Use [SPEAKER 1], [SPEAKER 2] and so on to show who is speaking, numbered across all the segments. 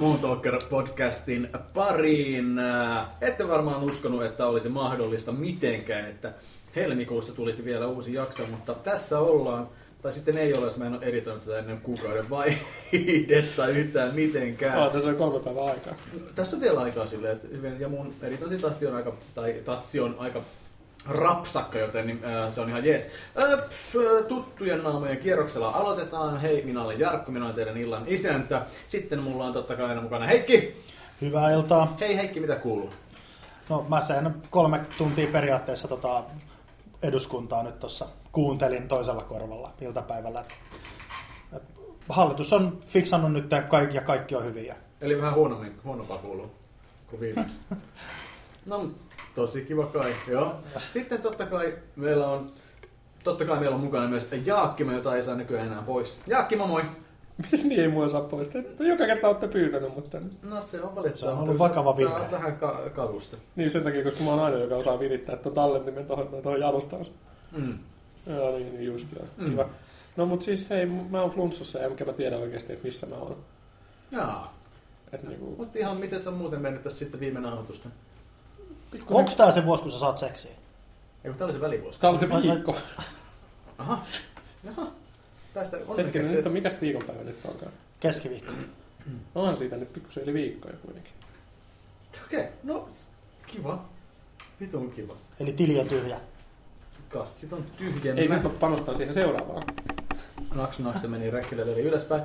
[SPEAKER 1] 14 kerran Moon Talker podcastin pariin. Ette varmaan uskonut, että olisi mahdollista mitenkään, että helmikuussa tulisi vielä uusi jakso, mutta tässä ollaan. Tai sitten ei ole, jos mä en ole editoinut tätä ennen kuukauden vaihdetta yhtään mitenkään.
[SPEAKER 2] Ah, tässä on kolme päivää aikaa.
[SPEAKER 1] Tässä on vielä aikaa silleen, että hyvin, ja mun editointitahti on aika, tai tatsi on aika rapsakka, joten niin, äh, se on ihan jees. Äh, pff, äh, tuttujen naamojen kierroksella aloitetaan. Hei, minä olen Jarkko, minä olen teidän illan isäntä. Sitten mulla on totta kai aina mukana Heikki.
[SPEAKER 3] Hyvää iltaa.
[SPEAKER 1] Hei Heikki, mitä kuuluu?
[SPEAKER 3] No mä sen kolme tuntia periaatteessa tota eduskuntaa nyt tuossa kuuntelin toisella korvalla iltapäivällä. Et Hallitus on fiksannut nyt kaikki ja kaikki on hyviä.
[SPEAKER 1] Eli vähän huonommin, huonompaa kuuluu kuin viimeksi. No, tosi kiva kai, joo. Sitten totta kai meillä on, totta kai meillä on mukana myös Jaakkima, jota ei saa nykyään enää pois. Jaakkima, moi!
[SPEAKER 2] niin ei mua saa pois. Joka kerta olette pyytänyt, mutta...
[SPEAKER 1] No se on valitettavaa.
[SPEAKER 3] Se on ollut vakava virhe.
[SPEAKER 1] oot vähän ka- kalusta.
[SPEAKER 2] Niin sen takia, koska mä oon aina, joka osaa virittää tuon tallentimen tuohon, tuohon jalustaan.
[SPEAKER 1] Mm.
[SPEAKER 2] Joo, niin, niin just joo.
[SPEAKER 1] Mm.
[SPEAKER 2] Kiva. No mut siis hei, mä oon flunssassa ja enkä mä tiedä oikeasti, että missä mä oon.
[SPEAKER 1] Jaa.
[SPEAKER 2] Et niinku,
[SPEAKER 1] Mutta ihan miten se on muuten mennyt tässä sitten viime nauhoitusta?
[SPEAKER 2] Pikkusen-
[SPEAKER 3] Onko tää se vuosi, kun sä saat seksiä?
[SPEAKER 1] Ei kun tää oli se välivuosi.
[SPEAKER 2] Tää oli se viikko.
[SPEAKER 1] Aha. Jaha. Tästä
[SPEAKER 2] Hetkinen,
[SPEAKER 1] onneksi.
[SPEAKER 2] nyt on, mikäs viikonpäivä nyt onkaan?
[SPEAKER 3] Keskiviikko.
[SPEAKER 2] Onhan siitä nyt pikkusen yli viikkoja kuitenkin.
[SPEAKER 1] Okei, no kiva. Vitun kiva.
[SPEAKER 3] Eli tili on tyhjä.
[SPEAKER 1] Kassit on tyhjemmä.
[SPEAKER 2] Ei nyt panostaa siihen seuraavaan.
[SPEAKER 1] Naks naks se meni räkkilä eli ylöspäin.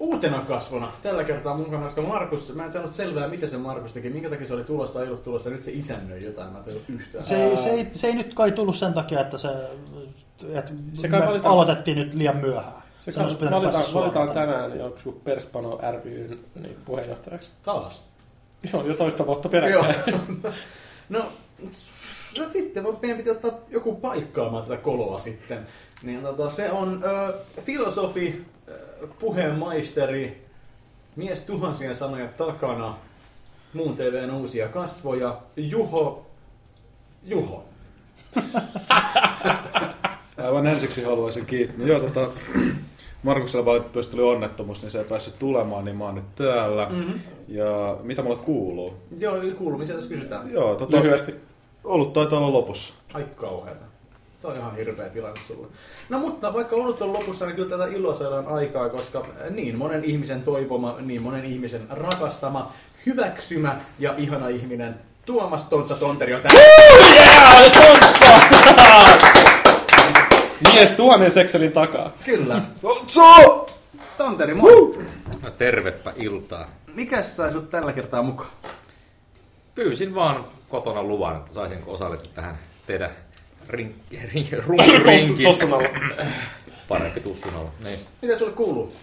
[SPEAKER 1] Uutena kasvona, tällä kertaa mukana, koska Markus, mä en saanut selvää, mitä se Markus teki, minkä takia se oli tulossa, ei ollut tulossa, nyt se isännöi jotain, mä en yhtään.
[SPEAKER 3] Se ei, se, ei, se ei nyt kai tullut sen takia, että se, että
[SPEAKER 2] Se
[SPEAKER 3] me
[SPEAKER 2] valitaan-
[SPEAKER 3] aloitettiin nyt liian myöhään.
[SPEAKER 2] Se
[SPEAKER 3] Sen olisi
[SPEAKER 2] valitaan, valitaan tänään joku Perspano ryn niin puheenjohtajaksi.
[SPEAKER 1] Taas.
[SPEAKER 2] Joo, jo toista vuotta peräkkäin.
[SPEAKER 1] no, no sitten vaan meidän piti ottaa joku paikkaamaan tätä koloa sitten. Niin tota, se on ö, filosofi, puheenmaisteri, mies tuhansien sanojen takana, muun TVn uusia kasvoja, Juho, Juho.
[SPEAKER 4] Aivan ensiksi haluaisin kiittää. Joo, tota, Markuksella valitettavasti tuli onnettomuus, niin se ei päässyt tulemaan, niin mä oon nyt täällä.
[SPEAKER 1] Mm-hmm.
[SPEAKER 4] Ja mitä mulle kuuluu?
[SPEAKER 1] Joo, kuulumisia tässä kysytään.
[SPEAKER 4] Joo, tota,
[SPEAKER 2] Lyhyesti.
[SPEAKER 4] ollut taitaa olla lopussa.
[SPEAKER 1] Ai kauheeta. Tämä on ihan hirveä tilanne sulle. No mutta vaikka olut on lopussa, niin kyllä tätä iloa saadaan aikaa, koska niin monen ihmisen toivoma, niin monen ihmisen rakastama, hyväksymä ja ihana ihminen Tuomas Tontsa Tonteri on täällä.
[SPEAKER 2] Yeah, Tontsa! Mies tuhannen sekselin takaa.
[SPEAKER 1] Kyllä.
[SPEAKER 4] So!
[SPEAKER 1] Tonteri, moi.
[SPEAKER 5] No, tervepä iltaa.
[SPEAKER 1] Mikäs sai sut tällä kertaa mukaan?
[SPEAKER 5] Pyysin vaan kotona luvan, että saisinko osallistua tähän teidän ring, ring, rum, rinkiin.
[SPEAKER 2] Tossun alla.
[SPEAKER 5] Parempi tussun alla. Niin.
[SPEAKER 1] Mitä sulle kuuluu?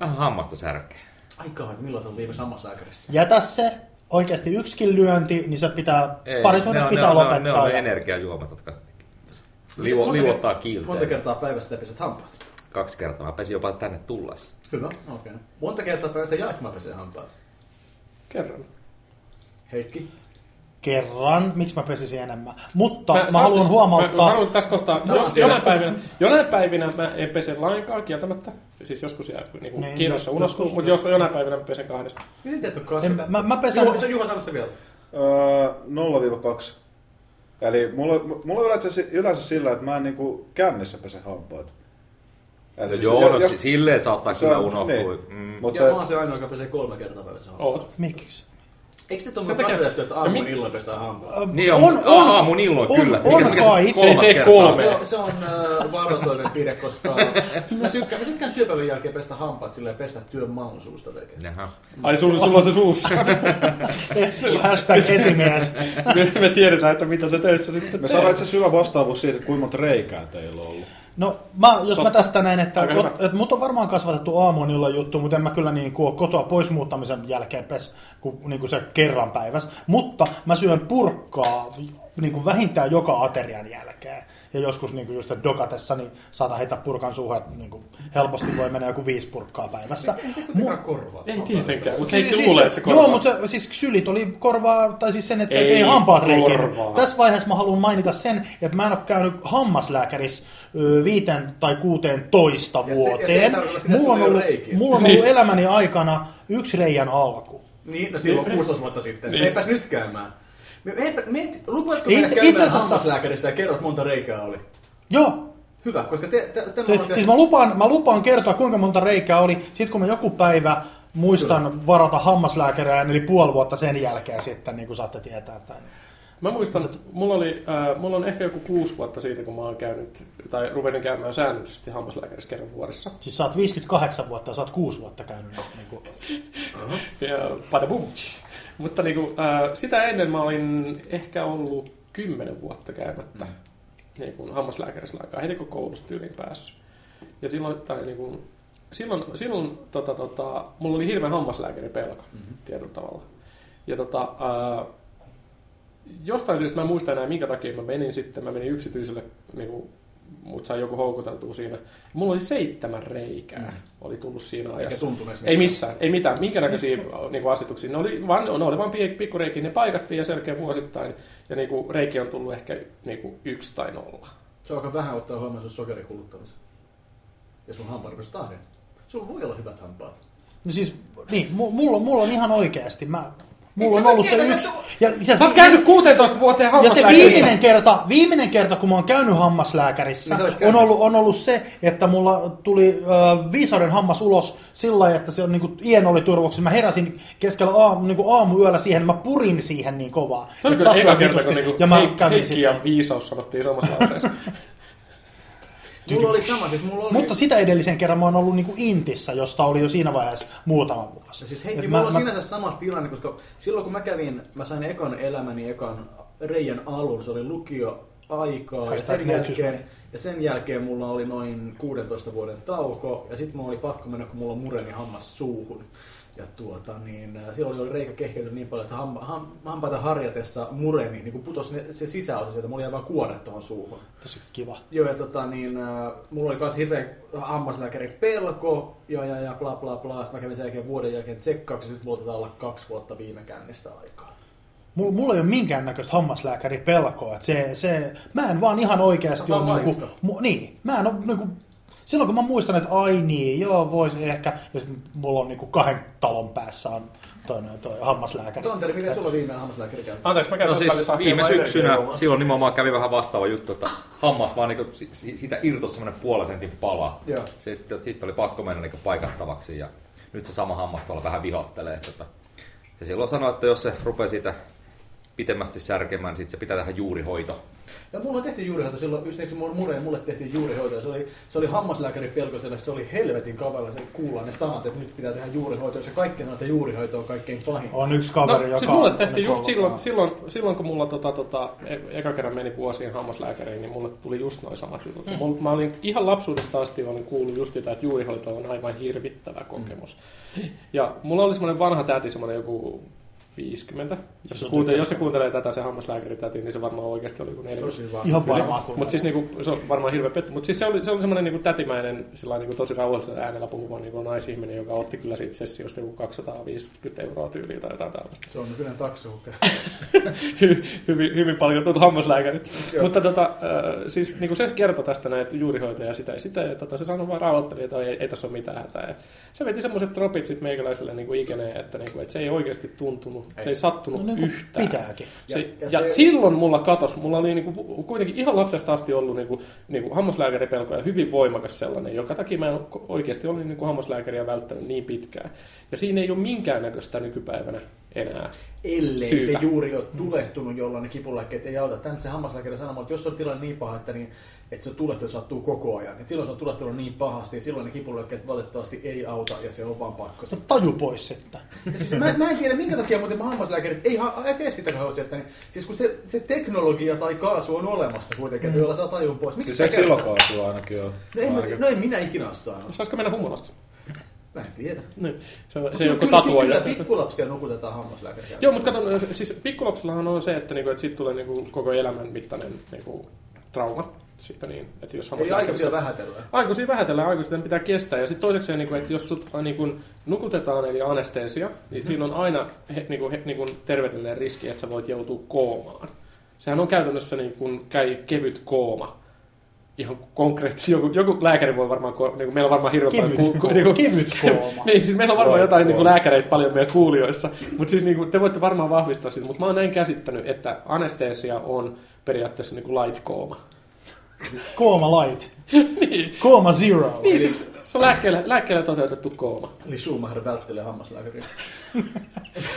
[SPEAKER 5] Vähän hammasta särkeä.
[SPEAKER 1] Ai kauhean, milloin on viime sammassääkärissä?
[SPEAKER 3] Jätä se. Oikeasti yksikin lyönti, niin se pitää, parisuhde
[SPEAKER 5] ne on-
[SPEAKER 3] pitää
[SPEAKER 5] ne on,
[SPEAKER 3] lopettaa.
[SPEAKER 5] Ne on, ne on
[SPEAKER 3] ja-
[SPEAKER 5] energiajuomat, jotka liu,
[SPEAKER 1] Monta-
[SPEAKER 5] liuottaa
[SPEAKER 1] Monta
[SPEAKER 5] kiilteen.
[SPEAKER 1] kertaa päivässä sä peset hampaat?
[SPEAKER 5] Kaksi kertaa. Mä pesin jopa tänne tullessa.
[SPEAKER 1] Hyvä, okei. Okay. Monta kertaa päivässä Jaakma pesee hampaat?
[SPEAKER 2] Kerran.
[SPEAKER 1] Heikki?
[SPEAKER 3] Kerran, miksi mä pesisin enemmän. Mutta mä, mä haluan
[SPEAKER 2] Mä,
[SPEAKER 3] huomauttaa...
[SPEAKER 2] mä haluan tässä kohtaa, jos, jonain, päivinä, jonain päivinä mä en pese lainkaan kieltämättä. Siis joskus jää niin
[SPEAKER 3] Niin,
[SPEAKER 2] niin, kiinnossa unohtuu,
[SPEAKER 3] joskus-
[SPEAKER 2] mutta jos jonain päivänä mä pesen kahdesta.
[SPEAKER 1] Miten on
[SPEAKER 3] en,
[SPEAKER 1] kasvanut?
[SPEAKER 3] mä, mä pesen...
[SPEAKER 1] Juho, se Juho sanoi se vielä.
[SPEAKER 4] Öö, 0-2. Eli mulla, mulla on yleensä, yleensä sillä, että mä en niinku kännissä pese hampaat.
[SPEAKER 5] No
[SPEAKER 4] Et siis
[SPEAKER 5] joo,
[SPEAKER 4] jo-
[SPEAKER 5] no, si- silleen saattaa
[SPEAKER 4] se
[SPEAKER 5] kyllä
[SPEAKER 4] on-
[SPEAKER 5] unohtua.
[SPEAKER 4] niin.
[SPEAKER 5] Mm.
[SPEAKER 4] Mut
[SPEAKER 1] Ja
[SPEAKER 4] se,
[SPEAKER 1] mä oon se ainoa, joka pesee kolme kertaa päivässä hampaat.
[SPEAKER 2] Oot.
[SPEAKER 3] Miksi?
[SPEAKER 1] Eikö te tuommoinen
[SPEAKER 2] takia-
[SPEAKER 1] että
[SPEAKER 2] Ja
[SPEAKER 1] aamun illoin pestään hampaat?
[SPEAKER 5] Niin on, on, on aamun illoin
[SPEAKER 3] on-
[SPEAKER 5] kyllä.
[SPEAKER 3] on kai.
[SPEAKER 2] Se ei tee
[SPEAKER 5] kertaa?
[SPEAKER 2] kolme.
[SPEAKER 1] Se on, se on äh, varotoimenpide, koska mä tykkään, mä tykkään työpäivän jälkeen pestä hampaat silleen pestä työn maun suusta tekee.
[SPEAKER 5] Jaha.
[SPEAKER 2] Ai sulla, sulla on se suussa.
[SPEAKER 3] Hashtag esimies.
[SPEAKER 2] me, me tiedetään, että mitä se töissä sitten
[SPEAKER 4] me saadaan itse asiassa hyvä vastaavuus siitä, kuinka monta reikää teillä on ollut.
[SPEAKER 3] No, mä, jos mä
[SPEAKER 2] Totta.
[SPEAKER 3] tästä näin, että,
[SPEAKER 2] Aika hyvä.
[SPEAKER 3] että, mut on varmaan kasvatettu aamuun illan juttu, mutta en mä kyllä niin kuin, kotoa pois muuttamisen jälkeen pes, kuin, niin kuin se kerran päivässä. Mutta mä syön purkkaa niin kuin vähintään joka aterian jälkeen. Ja joskus niin kuin just dokatessa, niin saatan heittää purkan suuhun, että niin kuin helposti voi mennä joku viisi purkkaa päivässä.
[SPEAKER 1] Kuitenkaan korvaa.
[SPEAKER 2] Ei tietenkään, mutta
[SPEAKER 3] Siis- siis-
[SPEAKER 2] luulee, että se korvaa.
[SPEAKER 3] Joo, mutta se, siis sylit oli korvaa, tai siis sen, että ei,
[SPEAKER 2] Ei
[SPEAKER 3] ei hampaat reikiä.
[SPEAKER 2] korvaa.
[SPEAKER 3] Tässä vaiheessa mä haluan mainita sen, että mä en ole käynyt hammaslääkärissä ö, viiteen tai kuuteen toista
[SPEAKER 1] Ja se- ja se ei
[SPEAKER 3] vuoteen. mulla, on
[SPEAKER 1] ei
[SPEAKER 3] ollut,
[SPEAKER 1] reikiä.
[SPEAKER 3] mulla on
[SPEAKER 2] Niin.
[SPEAKER 3] ollut elämäni aikana yksi reijän alku.
[SPEAKER 1] Niin, no silloin
[SPEAKER 2] Niin.
[SPEAKER 1] 16 vuotta sitten.
[SPEAKER 2] Niin.
[SPEAKER 1] Niin. Eipäs nyt käymään. Lukuatko
[SPEAKER 3] Itse- itse asiassa-
[SPEAKER 1] hammaslääkärissä ja kerrot monta reikää oli?
[SPEAKER 3] Joo,
[SPEAKER 1] Hyvä, koska te, te, te,
[SPEAKER 3] Te, siis mä lupaan, mä lupaan kertoa, kuinka monta reikää oli. Sitten kun mä joku päivä muistan varata hammaslääkäriä, eli puoli vuotta sen jälkeen sitten, niin kuin saatte tietää tämän.
[SPEAKER 2] Mä muistan, että mulla, oli, äh, mulla on ehkä joku kuusi vuotta siitä, kun mä oon käynyt, tai rupesin käymään säännöllisesti hammaslääkärissä kerran vuodessa.
[SPEAKER 3] Siis sä oot 58 vuotta ja sä oot 6 vuotta käynyt. Niin kuin,
[SPEAKER 2] Ja padabum. Mutta niinku, äh, sitä ennen mä olin ehkä ollut kymmenen vuotta käymättä mm. niin kuin hammaslääkärissä aikaa, heti kun koulusta tyyliin päässyt. Ja silloin, tai niin kuin, silloin, silloin tota, tota, mulla oli hirveän hammaslääkärin pelko mm-hmm. tietyllä tavalla. Ja tota, äh, jostain syystä mä en muista enää minkä takia mä menin sitten, mä menin yksityiselle, niin kuin, mut sai joku houkuteltua siinä. Mulla oli seitsemän reikää, mm. oli tullut siinä
[SPEAKER 1] Eikä
[SPEAKER 2] ajassa. Ei missään, ei mitään, minkä näköisiä niin asetuksia. Ne oli vaan, ne oli vaan pikkureikiä, ne paikattiin ja selkeä vuosittain. Ja niin kuin, reikiä on tullut ehkä niin kuin, yksi tai nolla.
[SPEAKER 1] Se on aika vähän ottaa huomioon sun sokerin kuluttamisen. Ja sun hampaan rupesi tahden. Sulla voi olla hyvät hampaat.
[SPEAKER 3] no siis, niin, mu- mulla, mulla on ihan oikeasti. Mä, mulla on ollut se yksi.
[SPEAKER 1] sä-
[SPEAKER 3] Ja, ja,
[SPEAKER 2] Sä oot käynyt 16 vuoteen
[SPEAKER 3] Ja se
[SPEAKER 2] hammaslääkärissä.
[SPEAKER 3] viimeinen kerta, viimeinen kerta, kun mä oon käynyt hammaslääkärissä,
[SPEAKER 1] Niin
[SPEAKER 3] on ollut, on ollut se, että mulla tuli äh, viisauden hammas ulos sillä lailla, että se on niinku, ien oli turvoksi. Mä heräsin keskellä aamu, niinku aamuyöllä siihen, mä purin siihen niin kovaa.
[SPEAKER 2] Se oli kyllä eka kerta, kun niinku
[SPEAKER 3] ja mä
[SPEAKER 2] Heik-
[SPEAKER 3] kävin
[SPEAKER 2] Heikki ja viisaus sanottiin samassa lauseessa.
[SPEAKER 1] Mulla oli sama, siis mulla oli...
[SPEAKER 3] Mutta sitä edellisen kerran mä oon ollut niinku Intissä, josta oli jo siinä vaiheessa muutama vuosi.
[SPEAKER 1] Ja siis Heikki,
[SPEAKER 3] Et
[SPEAKER 1] mulla
[SPEAKER 3] mä-
[SPEAKER 1] on
[SPEAKER 3] mä-
[SPEAKER 1] sinänsä sama tilanne, koska silloin kun mä kävin, mä sain ekan elämäni ekan reijän alun, se oli lukio aikaa ja sen, jälkeen, ja sen jälkeen mulla oli noin 16 vuoden tauko ja sitten mulla oli pakko mennä, kun mulla on mureni hammas suuhun. Ja tuota, niin, äh, silloin oli reikä kehkeytynyt niin paljon, että ham, ham, hampaita harjatessa mureni, niin kun putosi ne, se sisäosa sieltä, mulla jäi vaan kuoret tuohon suuhun.
[SPEAKER 3] Tosi kiva.
[SPEAKER 1] Joo, ja tota, niin, äh, mulla oli myös hirveä hammaslääkärin pelko, ja, ja, ja bla bla bla. Sitten mä kävin sen jälkeen vuoden jälkeen tsekkauksessa, nyt mulla olla kaksi vuotta viime kännistä aikaa.
[SPEAKER 3] Mulla, mulla ei ole minkäännäköistä hammaslääkäripelkoa. Että se, se, mä en vaan ihan oikeasti ole... Niinku, mu, niin, mä en ole niinku, silloin kun mä muistan, että ai niin, joo, voisi ehkä, ja sitten mulla on niinku kahden talon päässä on toinen toi hammaslääkäri.
[SPEAKER 1] Tonteri, miten sulla viimeinen hammaslääkäri käy?
[SPEAKER 2] Anteeksi, mä käyn
[SPEAKER 5] No siis viime syksynä, silloin nimenomaan kävi vähän vastaava juttu, että hammas vaan niin siitä irtosi semmoinen puolen sentin pala.
[SPEAKER 1] Joo.
[SPEAKER 5] Sitten siitä oli pakko mennä niin paikattavaksi ja nyt se sama hammas tuolla vähän vihottelee. Tota. Ja silloin sanoi, että jos se rupeaa siitä pitemmästi särkemään, niin sitten se pitää tehdä juurihoito.
[SPEAKER 1] Ja mulla tehtiin juurihoito silloin, just eikö mulla mureen, mulle tehtiin juurihoito, ja se oli, se oli hammaslääkärin pelkoselle, se oli helvetin kavalla, se kuullaan ne sanat, että nyt pitää tehdä juurihoito, se kaikki sanoo, että juurihoito on kaikkein pahin.
[SPEAKER 3] On yksi kaveri,
[SPEAKER 2] No,
[SPEAKER 3] joka...
[SPEAKER 2] siis mulle
[SPEAKER 3] on
[SPEAKER 2] tehtiin just silloin, silloin, silloin, kun mulla tota, tota, e- eka kerran meni vuosien hammaslääkäriin, niin mulle tuli just noin samat jutut. Mm. Mä olin ihan lapsuudesta asti olen kuullut just sitä, että juurihoito on aivan hirvittävä kokemus. Mm. Ja mulla oli semmoinen vanha täti, semmoinen joku 50. Jos, se kuuntelee, jos se kuuntelee tätä se hammaslääkäritäti, niin se varmaan oikeasti oli joku 40.
[SPEAKER 1] Tosi vaan.
[SPEAKER 3] Ihan varmaan kun...
[SPEAKER 2] Mutta siis niinku, se on varmaan hirveä petty. Mutta siis se oli, se oli semmoinen niinku tätimäinen, sillä niinku tosi rauhallisella äänellä puhuva niinku naisihminen, joka otti kyllä siitä sessiosta joku 250 euroa tyyliä tai jotain tällaista.
[SPEAKER 1] Se on nykyinen taksihukka.
[SPEAKER 2] Hy- hyvin, hyvin paljon tuota hammaslääkärit.
[SPEAKER 1] Joo.
[SPEAKER 2] Mutta tota, äh, siis niin kuin se kertoi tästä näitä juurihoitoja ja sitä ja sitä, ja tota, se sanoi vaan rauhoitteli, että ei, ei tässä ole mitään hätää. Ja se veti semmoiset tropit sitten meikäläiselle niin kuin ikeneen, että, niin kuin, että se ei oikeasti tuntunut, ei. se ei sattunut
[SPEAKER 3] No niin
[SPEAKER 2] yhtään.
[SPEAKER 3] pitääkin.
[SPEAKER 2] Se,
[SPEAKER 1] Ja-
[SPEAKER 2] ja,
[SPEAKER 1] ja
[SPEAKER 2] ja
[SPEAKER 1] se-
[SPEAKER 2] silloin mulla katos, mulla oli niinku, kuitenkin ihan lapsesta asti ollut niinku, niinku hammaslääkäripelko ja hyvin voimakas sellainen, joka takia mä en oikeasti olin niinku hammaslääkäriä välttänyt niin pitkään. Ja siinä ei ole minkäännäköistä nykypäivänä enää.
[SPEAKER 1] Ellei
[SPEAKER 2] Syytä.
[SPEAKER 1] se juuri ole tulehtunut, jolloin ne kipulääkkeet ei auta. Tänne se hammaslääkäri sanoo, että jos se on tilanne niin paha, että, niin, että se tulehtunut sattuu koko ajan, niin silloin se on tulehtunut niin pahasti, ja silloin ne kipulääkkeet valitettavasti ei auta, ja se on vaan pakko.
[SPEAKER 3] Se taju pois sitten.
[SPEAKER 1] Ja siis mä, mä, en tiedä, minkä takia muuten hammaslääkärit ei, ha- ei tee sitä kauheasti, että niin, siis kun se, se teknologia tai kaasu on olemassa kuitenkin, että jolla saa tajun pois. Miksi
[SPEAKER 4] Siis eikö silokaasua ainakin ole?
[SPEAKER 1] No en, mä,
[SPEAKER 4] Ainakin-
[SPEAKER 1] no en minä ikinä ole saanut.
[SPEAKER 2] Saisiko mennä humulasta?
[SPEAKER 1] Mä en tiedä.
[SPEAKER 2] Niin. Se,
[SPEAKER 1] Mut
[SPEAKER 2] se ole
[SPEAKER 1] kyllä,
[SPEAKER 2] tatua.
[SPEAKER 1] kyllä pikkulapsia nukutetaan hammaslääkäriä.
[SPEAKER 2] Joo, mutta kato, siis pikkulapsillahan on se, että, niinku, että siitä tulee niinku, koko elämän mittainen niinku, trauma. Siitä niin, että jos
[SPEAKER 1] Ei aikuisia vähätellään.
[SPEAKER 2] Aikuisia vähätellään, aikuisten pitää kestää. Ja sitten toiseksi, niin kuin, että jos sut niin kuin, nukutetaan eli anesteesia, niin
[SPEAKER 1] Mhm.
[SPEAKER 2] siinä on aina he, niin kuin, he, niin kuin terveydellinen riski, että sä voit joutua koomaan. Sehän on käytännössä niin kuin, käy kevyt kooma. Ihan konkreettisesti. Joku, joku lääkäri voi varmaan, niin kuin, meillä on varmaan hirveän
[SPEAKER 3] Kevyt,
[SPEAKER 2] paljon...
[SPEAKER 3] ko-
[SPEAKER 2] niin kuin-
[SPEAKER 3] kevyt kooma.
[SPEAKER 2] niin, siis meillä on varmaan
[SPEAKER 4] Light
[SPEAKER 2] jotain niin kuin lääkäreitä paljon meidän kuulijoissa, mutta siis niin kuin, te voitte varmaan vahvistaa sitä, mutta mä oon näin käsittänyt, että anesteesia on periaatteessa niin kuin light kooma.
[SPEAKER 3] Kooma light.
[SPEAKER 2] niin,
[SPEAKER 3] Kooma zero.
[SPEAKER 2] niin siis se on lääkkeellä, lääkkeellä toteutettu kooma.
[SPEAKER 1] Eli Schumacher välttelee hammaslääkäriä.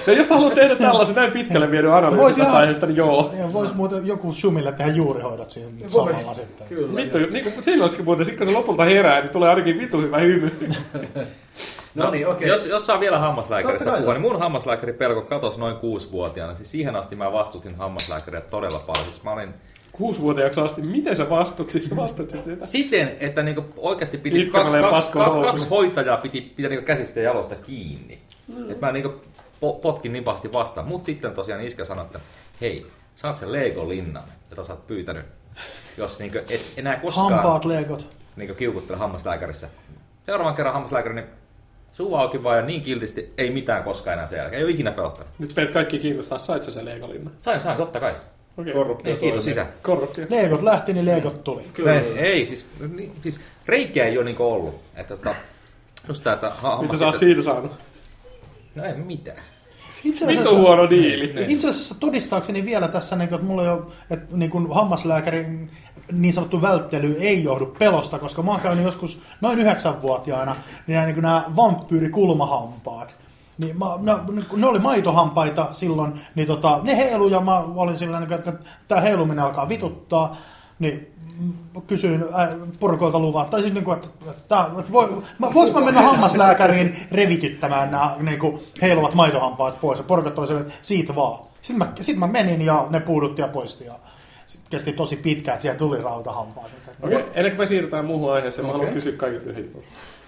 [SPEAKER 2] Ja jos haluat tehdä tällaisen näin pitkälle viedyn analyysin
[SPEAKER 3] Voisi
[SPEAKER 2] tästä
[SPEAKER 3] ihan-
[SPEAKER 2] aiheesta, niin joo.
[SPEAKER 3] Ja vois muuten joku Shumille tehdä juurihoidot siinä
[SPEAKER 1] Vois.
[SPEAKER 3] samalla sitten.
[SPEAKER 1] Kyllä.
[SPEAKER 2] Vittu, niin kuin, siinä olisikin muuten, sit kun se lopulta herää, niin tulee ainakin vitu hyvä hymy.
[SPEAKER 1] No niin, okei.
[SPEAKER 5] Jos, jos saa vielä hammaslääkäristä puhua, niin mun hammaslääkäri pelko katosi noin kuusivuotiaana. Siis siihen asti mä vastustin hammaslääkäriä todella paljon. Siis mä olin
[SPEAKER 2] Kuusivuotiaaksi asti, miten sä vastut? Siis sä vastat sitä?
[SPEAKER 5] siten, että niinku oikeasti piti kaksi, kaksi, kaksi, hoitajaa piti pitää niinku käsistä ja jalosta kiinni. Mm. Et mä niinku po- potkin niin pahasti vastaan. Mut sitten tosiaan iskä sanoi, että hei, saat sen Lego-linnan, jota sä oot pyytänyt. Jos niinku et enää koskaan
[SPEAKER 3] Hampaat, legot.
[SPEAKER 5] niinku kiukuttele hammaslääkärissä. Seuraavan kerran hammaslääkäri, niin suu auki vaan ja niin kiltisti, ei mitään koskaan enää sen jälkeen. Ei ole ikinä pelottanut.
[SPEAKER 2] Nyt meitä kaikki kiinnostaa, sait sä sen leikolinnan?
[SPEAKER 5] Sain, sain, totta kai.
[SPEAKER 2] Okei.
[SPEAKER 4] Korruptio
[SPEAKER 5] Ei, kiitos
[SPEAKER 4] toimii.
[SPEAKER 5] sisä.
[SPEAKER 2] Korruptio.
[SPEAKER 3] Legot lähti, niin legot tuli.
[SPEAKER 1] Kyllä.
[SPEAKER 5] Ei, ei siis, niin, siis reikiä ei ole niinku ollut. Että, tota, just tää, että ha-
[SPEAKER 2] Mitä
[SPEAKER 5] hammas
[SPEAKER 2] sä oot
[SPEAKER 5] sitten-
[SPEAKER 2] siitä saanut?
[SPEAKER 5] No ei mitään.
[SPEAKER 3] Itse
[SPEAKER 2] Vittu huono diili.
[SPEAKER 3] Itse asiassa todistaakseni vielä tässä, niin kuin, että mulla jo, että niin kuin hammaslääkärin niin sanottu välttely ei johdu pelosta, koska mä oon käynyt joskus noin yhdeksänvuotiaana, niin nämä, niin nämä vampyyrikulmahampaat. Niin mä, ne, ne, oli maitohampaita silloin, niin tota, ne heilu ja mä olin sillä niin että tämä heiluminen alkaa vituttaa, niin kysyin äh, porukoilta luvan, tai siis niin kuin, että, että, että voi, mä, voinko mä mennä hammaslääkäriin revityttämään nämä niin kuin, heiluvat maitohampaat pois, ja porukat oli että siitä vaan. Sitten mä, sit mä menin ja ne puudutti ja poisti, ja sit kesti tosi pitkään, että siellä tuli rautahampaat.
[SPEAKER 2] Okei, ennen kuin me siirrytään muuhun aiheeseen, mä
[SPEAKER 1] Okei.
[SPEAKER 2] haluan kysyä kaikilta yhden.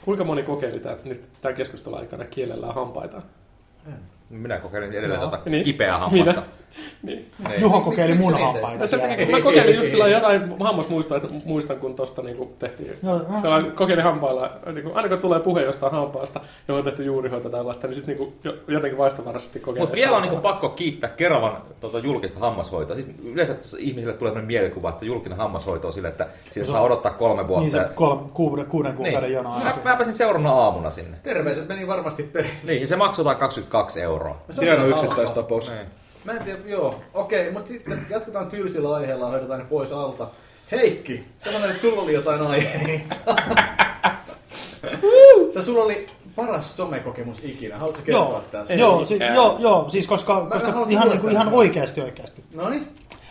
[SPEAKER 2] Kuinka moni kokeili tää, nyt tämän keskustelun aikana kielellään hampaita?
[SPEAKER 5] Minä kokeilin edelleen
[SPEAKER 3] Joo.
[SPEAKER 5] tota
[SPEAKER 2] Niin.
[SPEAKER 5] kipeää hammasta.
[SPEAKER 2] Minä? Niin.
[SPEAKER 5] Niin.
[SPEAKER 3] Juho kokeili mun hampaita.
[SPEAKER 2] No kun mä kokeilin just sillä jotain hammasmuistaa, muistan kun tosta niinku tehtiin.
[SPEAKER 3] Joo,
[SPEAKER 2] Sellainen kokeilin hampailla, niin aina kun tulee puhe jostain hampaasta, johon on tehty juurihoito tai tällaista, niin sitten niin jotenkin vaistovaraisesti kokeilin.
[SPEAKER 5] Mutta vielä on niinku pakko kiittää Keravan tota, julkista hammashoitoa. Siis yleensä ihmisille tulee sellainen mielikuva, että julkinen hammashoito on sille, että siellä saa odottaa kolme vuotta.
[SPEAKER 3] Niin se kolme, kuuden, kuuden kuukauden jono
[SPEAKER 5] Mä, mä pääsin seuraavana aamuna sinne.
[SPEAKER 1] Terveiset meni varmasti perille.
[SPEAKER 5] Niin, se maksotaan 22 euroa.
[SPEAKER 1] Se
[SPEAKER 4] Hieno yksittäistapaus.
[SPEAKER 5] Niin.
[SPEAKER 1] Mä en tiedä, joo. Okei, mutta sitten jatketaan tylsillä aiheilla ja hoidetaan ne pois alta. Heikki, sanoit, että sulla oli jotain aiheita. Sä sulla oli paras somekokemus ikinä. Haluatko kertoa
[SPEAKER 3] Joo,
[SPEAKER 1] tästä?
[SPEAKER 3] joo, si- joo, joo, siis koska, koska
[SPEAKER 1] haluan
[SPEAKER 3] ihan, niin kuin, ihan oikeasti oikeasti.
[SPEAKER 1] No niin.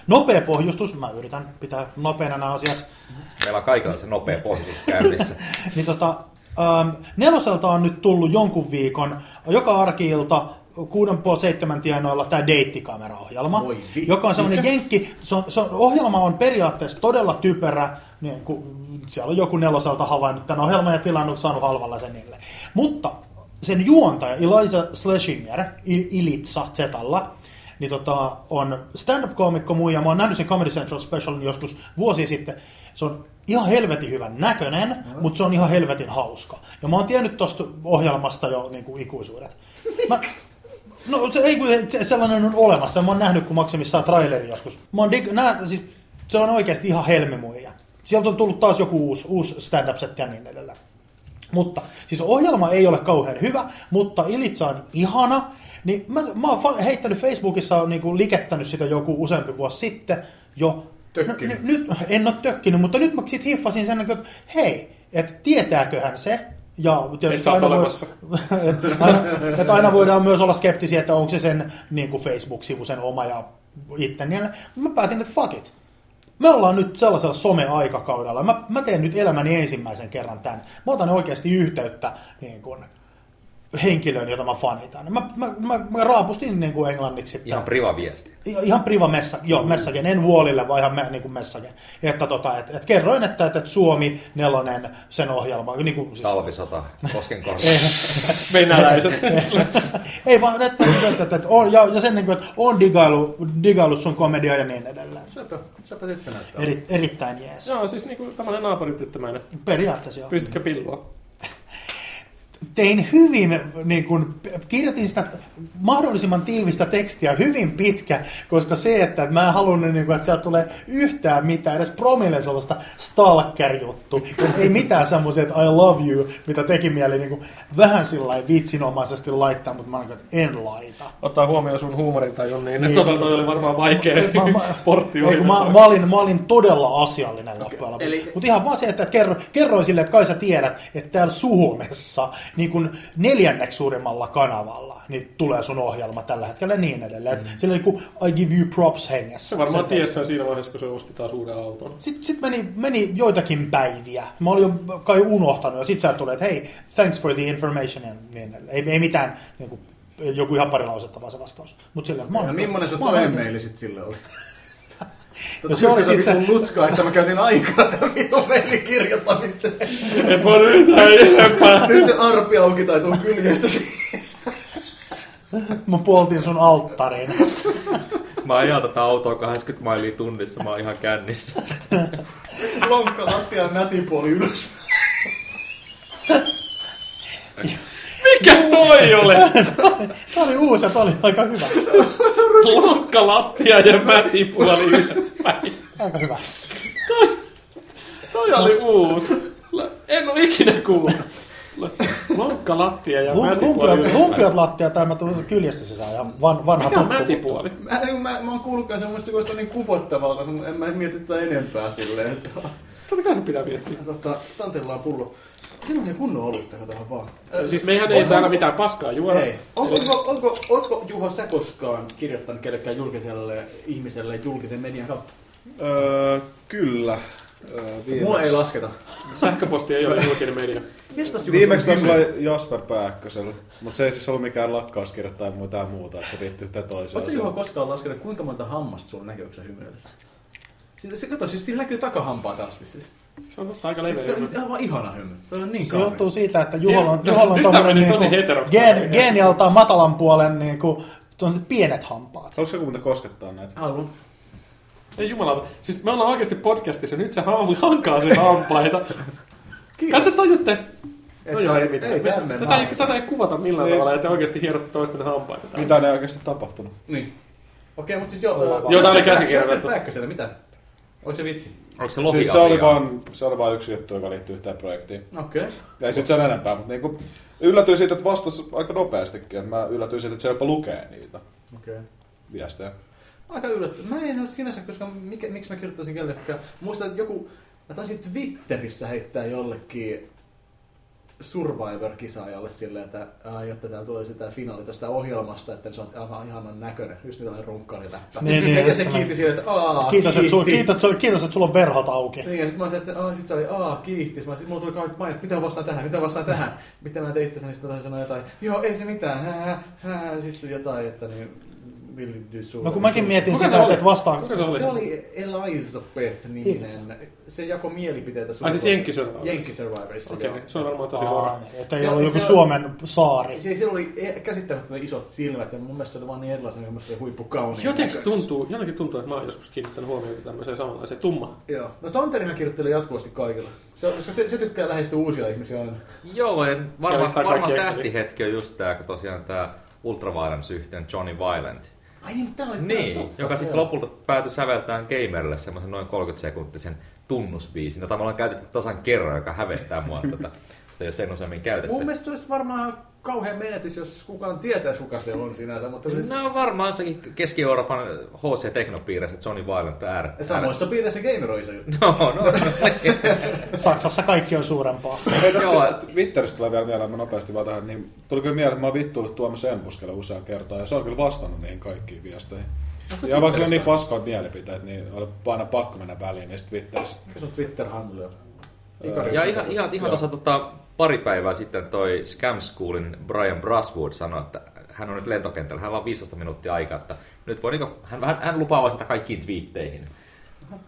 [SPEAKER 3] Nopea pohjustus, mä yritän pitää nopeana nämä asiat.
[SPEAKER 5] Meillä on kaikilla se nopea pohjus käynnissä.
[SPEAKER 3] Niin tota, ähm, neloselta on nyt tullut jonkun viikon, joka arkiilta 6,5-7 tienoilla tämä deittikameraohjelma,
[SPEAKER 1] vittu.
[SPEAKER 3] joka on semmoinen jenkki, se on, se on, ohjelma on periaatteessa todella typerä, niin kuin, siellä on joku neloselta havainnut tämän ohjelman ja tilannut, saanut halvalla sen niille. Mutta sen juontaja Eliza Schlesinger, Ilitsa Zetalla, niin tota, on stand-up-koomikko muija. Mä oon nähnyt sen Comedy Central Specialin joskus vuosi sitten. Se on ihan helvetin hyvän näköinen, mm. mutta se on ihan helvetin hauska. Ja mä oon tiennyt tosta ohjelmasta jo niin kuin ikuisuudet. Mä, no se, ei, kun se, sellainen on olemassa. Mä oon nähnyt, kun maksimissaan traileri joskus. Mä oon dig, nää, siis, se on oikeasti ihan helmimuija. Sieltä on tullut taas joku uusi, uusi stand-up-setti ja niin edelleen. Mutta siis ohjelma ei ole kauhean hyvä, mutta Ilitsa on ihana. Niin mä, mä oon heittänyt Facebookissa, niin kuin likettänyt sitä joku useampi vuosi sitten jo.
[SPEAKER 1] Tökkinyt.
[SPEAKER 3] No, nyt en ole tökkinyt, mutta nyt mä sit hiffasin sen, että hei, että tietääköhän se. Ja
[SPEAKER 2] Et
[SPEAKER 3] tietysti
[SPEAKER 2] oot
[SPEAKER 3] aina, voi, aina, aina voidaan myös olla skeptisiä, että onko se sen niin kuin Facebook-sivu sen oma ja itse. Niin mä päätin, että fuck it. Me ollaan nyt sellaisella some-aikakaudella. Mä, mä teen nyt elämäni ensimmäisen kerran tämän. Mä otan oikeasti yhteyttä niin kun, henkilöön, jota mä fanitan. Mä, mä, mä, mä raapustin niin kuin englanniksi. Että,
[SPEAKER 5] Ihan priva viesti.
[SPEAKER 3] ihan priva messa, joo, messagen, en vuolille, vaan ihan me, niin kuin messagen. Että tota, et, et kerroin, että, että Suomi nelonen, sen ohjelma, niin kuin, siis,
[SPEAKER 5] Talvisota, Koskenkorva.
[SPEAKER 2] Venäläiset.
[SPEAKER 3] ei vaan, että, että, että, että on, ja, ja sen, niin kuin, että on digailu, digailu sun komedia ja niin edelleen.
[SPEAKER 1] Sepä, sepä tyttö näyttää.
[SPEAKER 3] Eri, erittäin jees.
[SPEAKER 2] Joo, siis niinku tämmönen naapurityttömäinen.
[SPEAKER 3] Periaatteessa joo.
[SPEAKER 2] Pystytkö pilloa?
[SPEAKER 3] Tein hyvin, niin kun, kirjoitin sitä mahdollisimman tiivistä tekstiä hyvin pitkä, koska se, että mä en halunnut, niin kun, että sieltä tulee yhtään mitään, edes promille sellaista stalker-juttu, ei mitään semmoisia, että I love you, mitä teki mieli niin kun, vähän sillä vitsinomaisesti laittaa, mutta mä olin, että en laita.
[SPEAKER 2] Ottaa huomioon sun huumorintajun, niin,
[SPEAKER 3] Niin.
[SPEAKER 2] niin toi oli varmaan vaikea
[SPEAKER 3] Mä- mä-
[SPEAKER 2] portti
[SPEAKER 3] Ei, kun mä, mä, olin, mä olin todella asiallinen loppujen lopuksi.
[SPEAKER 1] eli-
[SPEAKER 3] Mutta ihan vaan se, että kerro, kerroin sille, että kai sä tiedät, että täällä Suomessa niin kun neljänneksi suurimmalla kanavalla niin tulee sun ohjelma tällä hetkellä ja niin edelleen. Mm. Sillä niin kuin I give you props hengessä.
[SPEAKER 2] Se varmaan tiesi siinä vaiheessa, kun se osti taas uuden auton.
[SPEAKER 3] Sitten sit meni, meni joitakin päiviä. Mä olin jo kai unohtanut ja sitten sä tulee, että hei, thanks for the information ja niin edelleen. Ei, ei mitään, niin kuin, joku ihan pari lausetta vaan se vastaus. Mutta silleen, mä oon-
[SPEAKER 1] No millainen sun
[SPEAKER 3] mä oon
[SPEAKER 1] toinen
[SPEAKER 3] oikeasti-
[SPEAKER 1] maili sit sille oli?
[SPEAKER 3] No se oli sit se-
[SPEAKER 1] se... nutka, että mä käytin aikaa tämän minun mailin kirjoittamiseen.
[SPEAKER 2] Et voi yhtään enempää.
[SPEAKER 1] Nyt se arpi auki tai tuon kyljestä siis.
[SPEAKER 3] Mä puoltin sun alttariin.
[SPEAKER 5] Mä ajan tätä autoa 80 mailia tunnissa, mä oon ihan kännissä.
[SPEAKER 1] Lonkka lattia ja nätipuoli ylös.
[SPEAKER 2] Mikä toi oli?
[SPEAKER 3] Tämä oli uusi ja tämä oli aika hyvä.
[SPEAKER 2] Lokka lattia ja mätipuoli ylöspäin.
[SPEAKER 3] Aika hyvä.
[SPEAKER 2] Toi oli uusi. En oo ikinä kuullut. Lokka lattia ja
[SPEAKER 3] Lum-
[SPEAKER 2] mätipuoli
[SPEAKER 3] Lumpiot, lumpiot lattia tai mä tulin kyljestä sisään ja van, vanha
[SPEAKER 2] Mikä on mätipuoli?
[SPEAKER 1] Mä, mä, mä, oon kuullutkaan semmoista, kun se on niin kuvottavaa, mutta en mä mieti tätä enempää silleen. Että,
[SPEAKER 2] Totta kai se pitää miettiä.
[SPEAKER 1] tota, tantellaan pullo. Siinä on ihan kunnon olutta, katsotaan vaan.
[SPEAKER 2] Siis meihän ei täällä mitään paskaa juoda.
[SPEAKER 1] Ei. Onko, onko, onko, onko Juho sä koskaan kirjoittanut kellekään julkiselle ihmiselle julkisen median kautta?
[SPEAKER 4] Öö, kyllä. Öö, viimeksi,
[SPEAKER 1] Mua ei lasketa.
[SPEAKER 2] Sähköposti ei ole julkinen media.
[SPEAKER 4] Viimeksi taisi olla Jasper Pääkkösellä, mutta se ei siis ollut mikään lakkauskirja tai mitään muuta, että se liittyy yhteen toiseen.
[SPEAKER 1] Oletko Juho koskaan laskenut, kuinka monta hammasta sulla näkyy, kun sä hymyilet? Siis se kato, siis siinä näkyy takahampaat asti siis.
[SPEAKER 2] Se on totta aika
[SPEAKER 1] Siis se
[SPEAKER 2] leveä.
[SPEAKER 1] on aivan ihana hymy. Se on niin
[SPEAKER 3] Se johtuu
[SPEAKER 1] kaunis.
[SPEAKER 3] siitä, että Juholla on, Juholla on tommonen
[SPEAKER 2] meni tosi
[SPEAKER 3] gen, geenialtaan matalan puolen niinku, tuon pienet hampaat.
[SPEAKER 4] Haluatko joku muuten koskettaa näitä?
[SPEAKER 1] Haluan.
[SPEAKER 2] Ei jumalauta. Siis me ollaan oikeasti podcastissa, nyt se hankaa sen hampaita. Kai te tajutte, No joo, ei mitään.
[SPEAKER 1] Ei
[SPEAKER 2] Me-
[SPEAKER 1] tämmöinen.
[SPEAKER 2] tätä, ei, tätä ei kuvata millään
[SPEAKER 4] Niin.
[SPEAKER 2] tavalla, että oikeasti hierotte toisten hampaita. täällä.
[SPEAKER 4] Mitä ne oikeasti tapahtunut?
[SPEAKER 1] Niin. Okei, mutta siis joo.
[SPEAKER 3] Vaan-
[SPEAKER 2] Joo, tää oli käsikirjoitettu.
[SPEAKER 1] Mitä? Oliko se vitsi?
[SPEAKER 5] Onko se
[SPEAKER 4] Siis se oli, vaan, se oli vaan yksi juttu, joka liittyy yhteen projektiin.
[SPEAKER 1] Okei.
[SPEAKER 4] Ja ei sit sen enempää, mutta niinku, yllätyin siitä, että vastasi aika nopeastikin. Että mä yllätyin siitä, että se jopa lukee niitä
[SPEAKER 1] Okei.
[SPEAKER 4] viestejä.
[SPEAKER 1] Aika yllättynyt. Mä en ole sinänsä, koska mikä, miksi mä kirjoittaisin kellekään. Muistan, että joku, mä taisin Twitterissä heittää jollekin Survivor-kisaajalle silleen, että ää, jotta täällä tulee sitä finaali tästä ohjelmasta, että se on aivan ihanan näköinen. Just tällainen runkkaaniläppä.
[SPEAKER 3] Niin, niin,
[SPEAKER 1] ja se kiitti silleen, että aa,
[SPEAKER 3] Kiitos, että, sul,
[SPEAKER 1] kiitti.
[SPEAKER 3] kiitos, kiitos, että sulla on verhot auki.
[SPEAKER 1] Niin, ja sitten mä olisin, että aa, sit se oli, aa, kiitti. Mä, sit mulla tuli kauheat mainit, mitä vastaan tähän, mitä vastaan tähän. Mitä mä tein itse, niin sitten mä taisin sanoa jotain, joo, ei se mitään, hää, hää, sitten jotain, että niin, do so?
[SPEAKER 3] No kun mäkin mietin
[SPEAKER 2] Kuka se
[SPEAKER 3] sitä,
[SPEAKER 2] oli?
[SPEAKER 3] että vastaan...
[SPEAKER 2] Kuka se oli?
[SPEAKER 1] Se oli Elizabeth-niminen. Se jako mielipiteitä.
[SPEAKER 2] Ai siis Jenkki Survivorissa?
[SPEAKER 1] Jenkki Survivorissa,
[SPEAKER 2] Okei,
[SPEAKER 1] joo.
[SPEAKER 2] se on varmaan tosi huono.
[SPEAKER 3] että ei
[SPEAKER 1] Se-
[SPEAKER 3] ollut joku
[SPEAKER 1] se-
[SPEAKER 3] Suomen saari.
[SPEAKER 1] Se, sillä oli e- käsittämättömän isot silmät ja mun mielestä se oli vaan niin erilainen, kun se oli huippukauniin.
[SPEAKER 2] Jotenkin tuntuu, jotenkin tuntuu, että mä oon joskus kiinnittänyt huomiota tämmöiseen samanlaiseen tumma.
[SPEAKER 1] Joo. No Tonterihan kirjoittelee jatkuvasti kaikilla. Se, koska se, se tykkää lähestyä uusia ihmisiä aina.
[SPEAKER 5] Joo, ja varmaan, varmaan tähtihetki on just tää, kun tosiaan tää Ultraviolence yhteen Johnny Violent.
[SPEAKER 1] Ai niin, tää oli
[SPEAKER 5] Niin,
[SPEAKER 1] totta,
[SPEAKER 5] joka sitten lopulta päätyi säveltämään gamerille semmoisen noin 30 sekuntisen tunnusbiisin, jota me ollaan käytetty tasan kerran, joka hävettää mua tätä. Sitä ei ole sen useammin käytetty.
[SPEAKER 1] Mun mielestä se olisi varmaan kauhean menetys, jos kukaan tietää, kuka se on sinänsä, mutta siis
[SPEAKER 5] No varmaan jossakin Keski-Euroopan HC-teknopiireissä Johnny Violent ääri.
[SPEAKER 1] samoissa piireissä gamer on iso juttu.
[SPEAKER 5] No, no.
[SPEAKER 3] Saksassa kaikki on suurempaa.
[SPEAKER 4] Hei,
[SPEAKER 5] Joo,
[SPEAKER 4] tästä Twitteristä tulee vielä mieleen, mä nopeasti vaan tähän, niin tuli kyllä mieleen, että mä oon vittuillut Tuomas Enbuskelle usean kertaan, ja se on kyllä vastannut niihin kaikkiin viesteihin. Ja vaikka sillä on niin paskoit mielipiteet, niin oli aina pakko mennä väliin niistä Twitterissä.
[SPEAKER 1] Mikä sun Twitter-handle on?
[SPEAKER 5] Ja
[SPEAKER 1] on
[SPEAKER 5] ihan, ihan, ihan tuossa tota, pari päivää sitten toi Scam Schoolin Brian Braswood sanoi, että hän on nyt lentokentällä, hän on 15 minuuttia aikaa, että nyt voi niinku, hän, hän, hän lupaa vastata kaikkiin twiitteihin.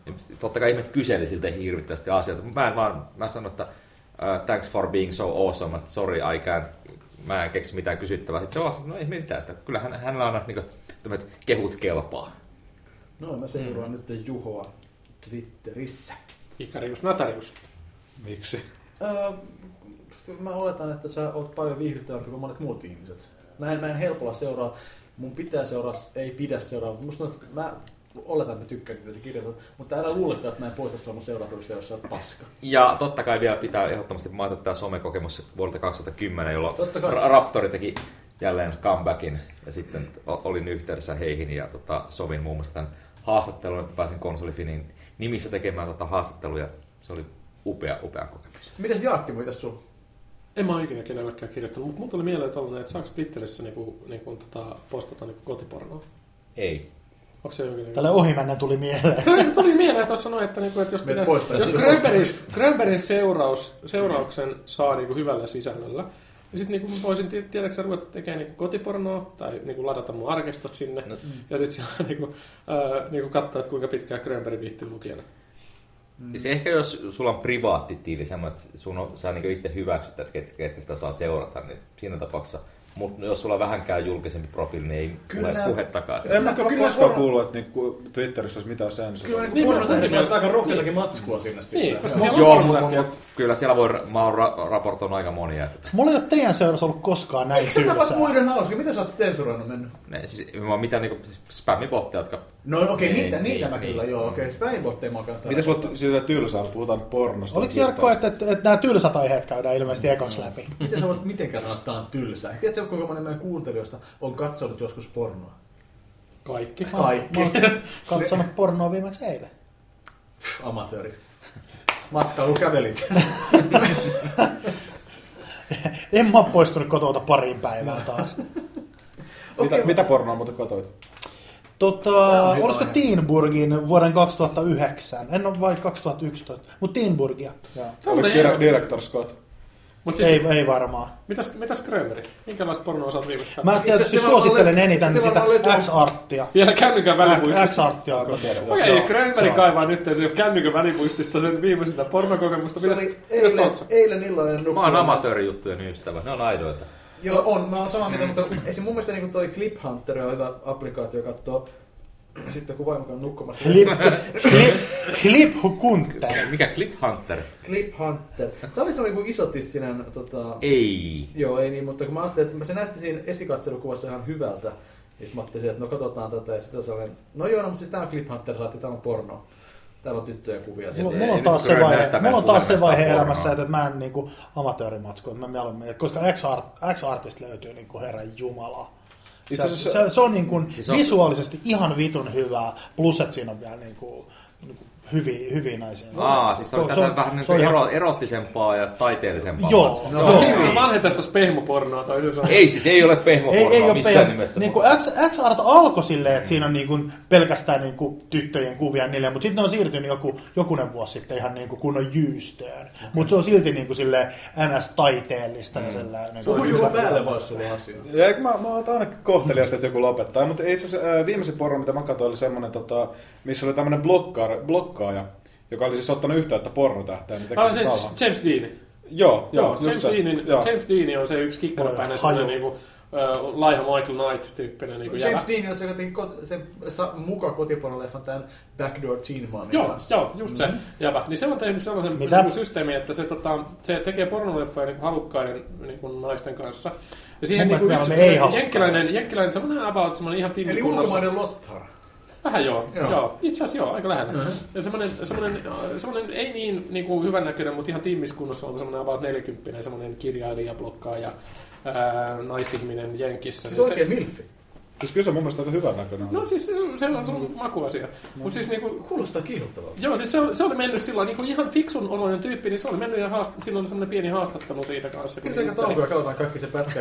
[SPEAKER 5] Ja totta kai ihmiset kyseli siltä hirvittävästi asioita, mutta mä en vaan, mä sanon, että uh, thanks for being so awesome, että sorry I can't, mä en keksi mitään kysyttävää. Sitten se vastasi, no ei mitään, että kyllä hän, hänellä on niinku, tämmöiset kehut kelpaa.
[SPEAKER 1] No, mä seuraan nyt Juhoa Twitterissä.
[SPEAKER 2] Ikarius Natarius.
[SPEAKER 4] Miksi?
[SPEAKER 1] Öö, mä oletan, että sä oot paljon viihdyttävämpi kuin monet muut ihmiset. Mä en, mä en helpolla seuraa, mun pitää seuraa, ei pidä seuraa. Musta mä oletan, että tykkäsin, että sä kirjoitat, mutta älä luulekaan, että mä en poista sua mun seuratuista, jos sä oot paska.
[SPEAKER 5] Ja totta kai vielä pitää ehdottomasti mainita tämä somekokemus vuodelta 2010, jolloin
[SPEAKER 1] Totta kai.
[SPEAKER 5] Ra- Raptori teki jälleen comebackin ja sitten olin yhteydessä heihin ja tota, sovin muun muassa tämän haastattelun, että pääsin konsolifinin nimissä tekemään tota haastatteluja. Se oli upea, upea kokemus.
[SPEAKER 1] Mites Jaakki, mitäs sun?
[SPEAKER 2] En mä ole ikinä kenellekään kirjoittanut, mutta mulla tuli mieleen tollanen, että saako Twitterissä niinku, niinku, tota, postata niinku kotipornoa?
[SPEAKER 5] Ei.
[SPEAKER 2] Onko se.
[SPEAKER 3] Tälle ohimennen tuli mieleen.
[SPEAKER 2] tuli mieleen tuossa noin, että, niinku, että jos, pitäisi, jos Grönbergin, Grönbergin seuraus, seurauksen saa niinku hyvällä sisällöllä, niin sitten niinku voisin ti- tiedätkö ruveta tekemään niinku kotipornoa tai niinku ladata mun arkistot sinne.
[SPEAKER 5] No,
[SPEAKER 2] Ja sitten niinku, ää, niinku katsoa, että kuinka pitkään Grönberg viihtyy lukijana.
[SPEAKER 5] Siis ehkä jos sulla on privaattitiili, semmoinen, että sun on, sä niin itse että ketkä, ketkä sitä saa seurata, niin siinä tapauksessa. Mutta jos sulla on vähänkään julkisempi profiili, niin ei
[SPEAKER 1] Kyllä.
[SPEAKER 5] tule puhettakaan.
[SPEAKER 4] En mä kyllä,
[SPEAKER 1] Kyllä
[SPEAKER 4] koskaan
[SPEAKER 1] porno-
[SPEAKER 4] kuullut, että niinku Twitterissä olisi mitään sensuuria.
[SPEAKER 1] Kyllä niin
[SPEAKER 2] Niin,
[SPEAKER 1] pornotähdet
[SPEAKER 2] mä-
[SPEAKER 1] laittaa aika rohkeatakin matskua sinne
[SPEAKER 2] Niin,
[SPEAKER 1] sitten.
[SPEAKER 2] koska
[SPEAKER 1] Joo.
[SPEAKER 2] on
[SPEAKER 5] mutta kyllä siellä voi, mä oon ra- raportoinut aika monia. Että,
[SPEAKER 3] Mulla ei ole teidän seurassa ollut koskaan näin
[SPEAKER 1] tapaat
[SPEAKER 3] tylsää.
[SPEAKER 1] muiden hauska? Miten sä oot sensuroinut mennyt?
[SPEAKER 5] ne, siis, mä mitään niinku spämmibotteja, jotka
[SPEAKER 1] No okei, okay,
[SPEAKER 5] Niin,
[SPEAKER 1] niitä,
[SPEAKER 5] niin,
[SPEAKER 1] niitä mä
[SPEAKER 5] niin.
[SPEAKER 1] kyllä, joo, okei. Okay. Spamibotteja mä oon kanssa.
[SPEAKER 4] Miten sulla siitä tylsää, puhutaan pornosta?
[SPEAKER 3] Oliko Jarkko, että, nämä tylsät aiheet käydään ilmeisesti ekaksi läpi?
[SPEAKER 1] Miten sä voit mitenkään sanoa, että tää on tylsää? Tiedätkö, kuinka moni meidän kuuntelijoista on katsonut joskus pornoa?
[SPEAKER 2] Kaikki.
[SPEAKER 1] Kaikki.
[SPEAKER 3] Mä oon katsonut pornoa viimeksi eilen.
[SPEAKER 1] Amatööri. Matkailukävelit.
[SPEAKER 3] En mä poistunut kotouta pariin päivään taas.
[SPEAKER 4] Mitä,
[SPEAKER 1] Okei,
[SPEAKER 4] mitä pornoa muuten katoit?
[SPEAKER 3] Tota, olisiko. Teenburgin vuoden 2009? En ole vai 2011, mutta Teenburgia. Joo.
[SPEAKER 2] Tämä
[SPEAKER 4] Oliko
[SPEAKER 2] ihan-
[SPEAKER 4] Director Scott?
[SPEAKER 2] Mut siis,
[SPEAKER 3] Ei, ei varmaan.
[SPEAKER 2] mitäs, mitäs Grönberg? Minkälaista pornoa oot viimeksi
[SPEAKER 3] Mä tietysti suosittelen
[SPEAKER 1] varmaan-
[SPEAKER 3] eniten
[SPEAKER 1] se
[SPEAKER 3] sitä X-arttia.
[SPEAKER 2] Vielä kännykän välipuistista.
[SPEAKER 3] X-arttia on.
[SPEAKER 2] Okei,
[SPEAKER 3] Joo,
[SPEAKER 2] Grönberg
[SPEAKER 3] se on.
[SPEAKER 2] kaivaa nyt se kännykän välipuistista sen viimeisintä pornokokemusta.
[SPEAKER 1] Se
[SPEAKER 2] Mitäs,
[SPEAKER 1] oli
[SPEAKER 2] mitäs
[SPEAKER 1] eilen, eilen illalla
[SPEAKER 5] Mä oon amatöörijuttujen ystävä, ne on aidoita.
[SPEAKER 1] Joo, on. Mä oon samaa mieltä, mutta se mun mielestä niin toi Clip Hunter on hyvä applikaatio katsoa sitten kun vaimo on nukkumassa.
[SPEAKER 3] Flip, flip, flip Hunter.
[SPEAKER 5] Mikä Clip Hunter?
[SPEAKER 1] Clip Hunter. Tämä oli sellainen kuin isotissinen, tota,
[SPEAKER 5] Ei.
[SPEAKER 1] joo ei niin, mutta kun mä ajattelin, että se näytti siinä esikatselukuvassa ihan hyvältä. Ja mä ajattelin, että no katsotaan tätä ja sitten se on sellainen, no joo, no, mutta siis tämä on Clip Hunter, saatiin täällä on porno. Täällä on tyttöjen kuvia.
[SPEAKER 3] Mulla,
[SPEAKER 1] Sitten.
[SPEAKER 3] mulla on taas se vaihe, mulla on taas se vaihe elämässä, että mä en niinku amatöörimatsku, että mä mieluummin, koska X-art, X-artist löytyy niinku herran jumala.
[SPEAKER 4] Itse
[SPEAKER 3] Se,
[SPEAKER 4] asiassa-
[SPEAKER 3] se, se, on niinku
[SPEAKER 5] Siis on-
[SPEAKER 3] visuaalisesti ihan vitun hyvää, plus että siinä on vielä niinku, niinku hyviä, hyviä naisia.
[SPEAKER 5] Aa, siis se on
[SPEAKER 3] Se
[SPEAKER 5] tätä vähän niin
[SPEAKER 3] se on ihan-
[SPEAKER 5] ero, erottisempaa ja taiteellisempaa.
[SPEAKER 3] Joo.
[SPEAKER 1] No,
[SPEAKER 2] No,
[SPEAKER 3] joo.
[SPEAKER 2] siinä on vanhetessa spehmopornoa toisin sanoen.
[SPEAKER 5] Ei, siis ei ole
[SPEAKER 3] Ei,
[SPEAKER 5] pehmopornoa
[SPEAKER 3] ei ole
[SPEAKER 5] missään
[SPEAKER 3] pelä,
[SPEAKER 5] nimessä.
[SPEAKER 3] niin kuin X, X-Art alkoi silleen, että siinä on niin kuin pelkästään niin kuin tyttöjen kuvia niille, mutta sitten ne on siirtynyt joku, jokunen vuosi sitten ihan niin kuin kunnon jyystöön. Mutta se on silti niin kuin silleen NS-taiteellista ja sellainen. Niin
[SPEAKER 1] Puhu juuri päälle vaan sulla asia.
[SPEAKER 4] Ja mä, mä oon aina kohteliasta, että joku lopettaa. Mutta itse asiassa ää, viimeisen porno, mitä mä katsoin, oli semmonen, tota, missä oli tämmönen blokkaaja, blokkaaja, joka oli siis ottanut yhteyttä pornotähteen. Niin
[SPEAKER 2] Ah, siis. James Dean.
[SPEAKER 4] Joo,
[SPEAKER 2] Joo,
[SPEAKER 4] joo,
[SPEAKER 2] James,
[SPEAKER 4] se.
[SPEAKER 2] Deanin,
[SPEAKER 4] Joo.
[SPEAKER 2] James Dean on se yksi kikkarapäinen sellainen niinku, äh, laiha Michael Knight-tyyppinen niinku jävä.
[SPEAKER 1] James Dean on se, joka teki kot- sen sa- muka kotipornoleffan tämän Backdoor Teen Momin
[SPEAKER 2] Joo,
[SPEAKER 1] kanssa.
[SPEAKER 2] joo, just se jävä. Niin se on tehnyt sellaisen
[SPEAKER 3] Mitä?
[SPEAKER 2] niinku systeemin, että se, tota, se tekee pornoleffoja niinku halukkaiden niinku naisten kanssa. Ja siihen niinku yksi jenkkiläinen, jenkkiläinen semmoinen about semmoinen ihan
[SPEAKER 1] Eli
[SPEAKER 2] tiimikunnossa.
[SPEAKER 1] ulkomainen Lottar.
[SPEAKER 2] Vähän joo,
[SPEAKER 1] Joo.
[SPEAKER 2] joo. Itse asiassa joo, aika lähellä.
[SPEAKER 1] Mhm.
[SPEAKER 2] Ja semmoinen, semmoinen, äh, semmoinen ei niin, niin kuin hyvän näköinen, mutta ihan tiimiskunnossa on semmoinen about 40 semmoinen kirjailija, blokkaaja, ää, naisihminen Jenkissä.
[SPEAKER 1] Siis
[SPEAKER 2] Niin
[SPEAKER 1] oikein milfi.
[SPEAKER 4] Siis kyllä se mun mielestä aika hyvän näköinen.
[SPEAKER 2] No siis se on sun makuasia. Mutta siis niinku,
[SPEAKER 1] Kuulostaa kiihottavalta.
[SPEAKER 2] Joo, siis se oli, se oli mennyt sillä niin ihan fiksun oloinen tyyppi, niin se oli mennyt ja haast... sillä oli semmoinen pieni haastattelu siitä kanssa.
[SPEAKER 1] Pidetäänkö
[SPEAKER 2] jutteli.
[SPEAKER 1] taukoa ja katsotaan kaikki se pätkä.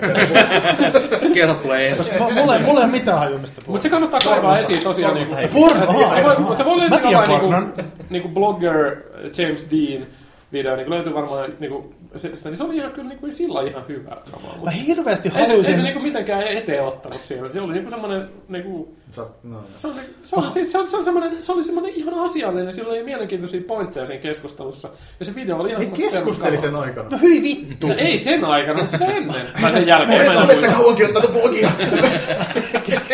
[SPEAKER 5] Kielot tulee ensin.
[SPEAKER 3] Mulla, ei- ole mitään hajumista
[SPEAKER 2] Mutta se kannattaa kaivaa esiin tosiaan. Niinku,
[SPEAKER 3] Porno,
[SPEAKER 2] se voi, se voi löytyä niinku, niinku blogger James Dean video niin löytyy varmaan niin sitä, niin se oli ihan kyllä niin kuin, sillä ihan hyvä kamaa.
[SPEAKER 3] Mä hirveästi
[SPEAKER 2] ei se, ei
[SPEAKER 3] haluaisin...
[SPEAKER 2] se niin kuin mitenkään eteen ottanut siellä. Se oli niin kuin semmoinen, niin kuin,
[SPEAKER 1] Sä no,
[SPEAKER 2] se oli, se oli, siis, se oli, se oli semmoinen, se oli semmoinen ihan asiallinen, sillä oli mielenkiintoisia pointteja siinä keskustelussa. Ja se video oli ihan
[SPEAKER 1] Ne
[SPEAKER 2] semmoista
[SPEAKER 1] keskusteli sen aikana.
[SPEAKER 3] No hyi vittu.
[SPEAKER 2] No ei sen aikana, mutta sitä ennen. Tai sen jälkeen. mä en muista.
[SPEAKER 1] kauan kirjoittanut blogia?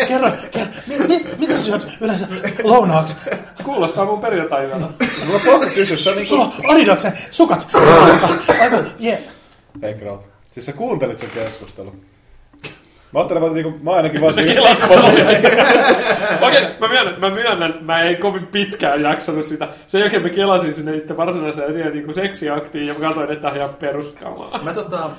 [SPEAKER 3] Kerro, kerro. Mi- Mistä, mitä sä syöt yleensä lounaaksi?
[SPEAKER 2] Kuulostaa mun perjantai-yönä.
[SPEAKER 4] Mulla on pakko kysyä, se on niinku...
[SPEAKER 3] Sulla on Adidaksen sukat. Aivan, jee.
[SPEAKER 4] Hei Kraut. Siis sä kuuntelit sen keskustelun. Mä ajattelen, että niinku, mä ainakin vaan...
[SPEAKER 2] Se kelasi Okei, mä myönnän, mä myönnän, mä en kovin pitkään jaksanut sitä. Sen jälkeen mä kelasin sinne itse varsinaiseen siihen niin seksiaktiin ja mä katsoin, että tää on ihan peruskamaa.
[SPEAKER 1] Mä tota...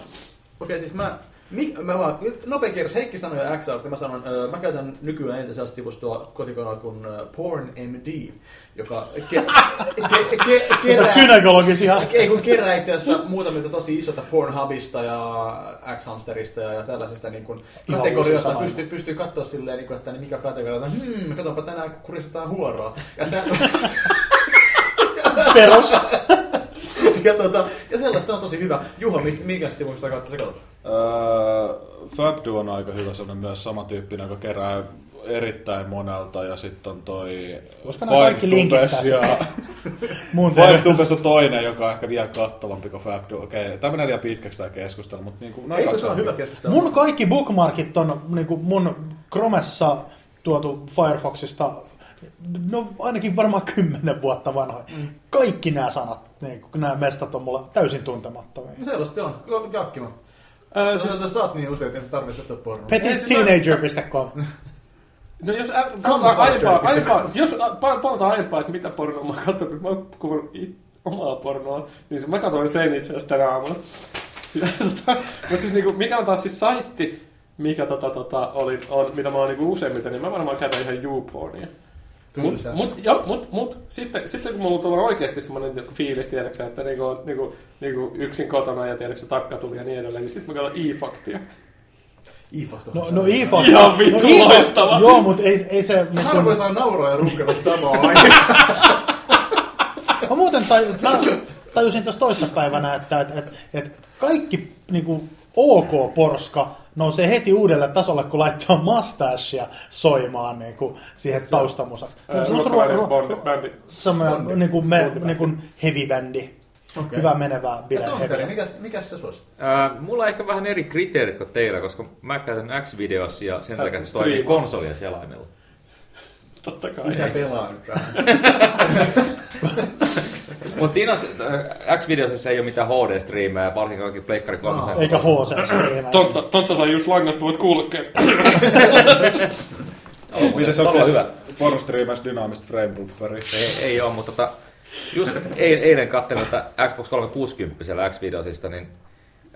[SPEAKER 1] Okei, siis mä... Mik, mä vaan, nyt nopea kierros. Heikki sanoi x ja mä sanon, öö, mä käytän nykyään eniten sellaista sivustoa kotikonalla kuin PornMD, joka ke, ke, ke, kerää,
[SPEAKER 3] Kynekologisia.
[SPEAKER 1] ei kun kerää itse asiassa muutamilta tosi isolta Pornhubista ja X-Hamsterista ja tällaisista niin kuin
[SPEAKER 3] uusi
[SPEAKER 1] pystyy, pystyy katsoa silleen, niin kuin, että niin mikä kategoria, että hmm, katsonpa tänään kuristetaan huoroa. Ja,
[SPEAKER 3] Perus.
[SPEAKER 1] Ja, tota, ja sellaista on tosi hyvä. Juha, mistä- minkä sivusta kautta sä katsot?
[SPEAKER 4] Öö, Fabdu on aika hyvä sellainen myös samantyyppinen, joka kerää erittäin monelta ja sitten on toi
[SPEAKER 3] Voisiko nämä kaikki linkittää
[SPEAKER 4] ja
[SPEAKER 3] Mun.
[SPEAKER 4] Fivetubes on toinen, joka on ehkä vielä kattavampi kuin Fabdu. Okei, tämä menee liian pitkäksi tämä keskustelu, mutta niinku, noin
[SPEAKER 1] Eikö se on hyvä keskustelu?
[SPEAKER 3] Mun kaikki bookmarkit on niinku mun Chromessa tuotu Firefoxista no ainakin varmaan kymmenen vuotta vanhoja.
[SPEAKER 1] Mm.
[SPEAKER 3] Kaikki nämä sanat, niin, nämä mestat on mulla täysin tuntemattomia.
[SPEAKER 1] No sellaista se on. Jakkima.
[SPEAKER 2] Öö,
[SPEAKER 1] Siis...
[SPEAKER 2] siis,
[SPEAKER 1] Sä oot niin usein, että sä tarvitset ottaa pornoa.
[SPEAKER 3] Petitteenager.com
[SPEAKER 2] no jos aiempaa, aiempaa, jos palataan aiempaa, että mitä pornoa mä oon katsonut, mä oon omaa pornoa, niin se, mä katsoin sen itse asiassa tänä aamuna. tota, Mutta siis niinku, mikä on taas siis saitti, mikä tota, tota, oli, on, mitä mä oon niinku useimmiten, niin mä varmaan käytän ihan YouPornia. Mut,
[SPEAKER 1] Tylsä.
[SPEAKER 2] mut, jo, mut, mut sitten, sitten kun mulla tulee oikeasti semmoinen joku fiilis, tiedäksä, että niinku, niinku, niinku yksin kotona ja tiedäksä, takka tuli ja niin edelleen, niin sitten mä katson e-faktia.
[SPEAKER 1] E-fakto.
[SPEAKER 3] No, no e
[SPEAKER 2] Ihan vittu loistava.
[SPEAKER 3] Joo, mutta ei, ei se... Niin
[SPEAKER 1] Harvoin
[SPEAKER 3] kun,
[SPEAKER 1] saa nauraa ja runkata samaan aikaan.
[SPEAKER 3] mä muuten taj, mä tajusin tuossa toissapäivänä, että et, et, et kaikki niinku, OK-porska nousee heti uudelle tasolle, kun laittaa mustachea soimaan niinku, siihen taustamusaksi.
[SPEAKER 2] Ää,
[SPEAKER 3] Semmosta
[SPEAKER 2] ruotsalainen
[SPEAKER 3] ruo- ruo-
[SPEAKER 2] Bond- bändi.
[SPEAKER 3] Semmoinen niinku, me,
[SPEAKER 2] Bondi.
[SPEAKER 3] niinku heavy-bändi.
[SPEAKER 1] Okei.
[SPEAKER 3] Hyvä menevää
[SPEAKER 1] Ja
[SPEAKER 3] bile
[SPEAKER 1] Tonteri,
[SPEAKER 3] heavy.
[SPEAKER 1] mikäs, mikäs se suosit?
[SPEAKER 5] Ää, mulla on ehkä vähän eri kriteerit kuin teillä, koska mä käytän X-videossa ja sen takia se toimii konsolien selaimella.
[SPEAKER 2] Totta kai.
[SPEAKER 1] Isä pelaa nyt vähän.
[SPEAKER 5] Mutta siinä on, ää, X-videossa ei ole mitään HD-striimejä, ja varsinkin kaikki Pleikkari 3.
[SPEAKER 3] Eikä hc striimejä
[SPEAKER 2] Tontsa, Tontsa sai just langattuvat kuulokkeet.
[SPEAKER 4] Miten se on
[SPEAKER 5] hyvä.
[SPEAKER 4] siis pornostriimässä dynaamista frame bufferia?
[SPEAKER 5] Ei, ei ole, mutta tota, just eilen, katselin tätä Xbox 360 siellä X-videosista, niin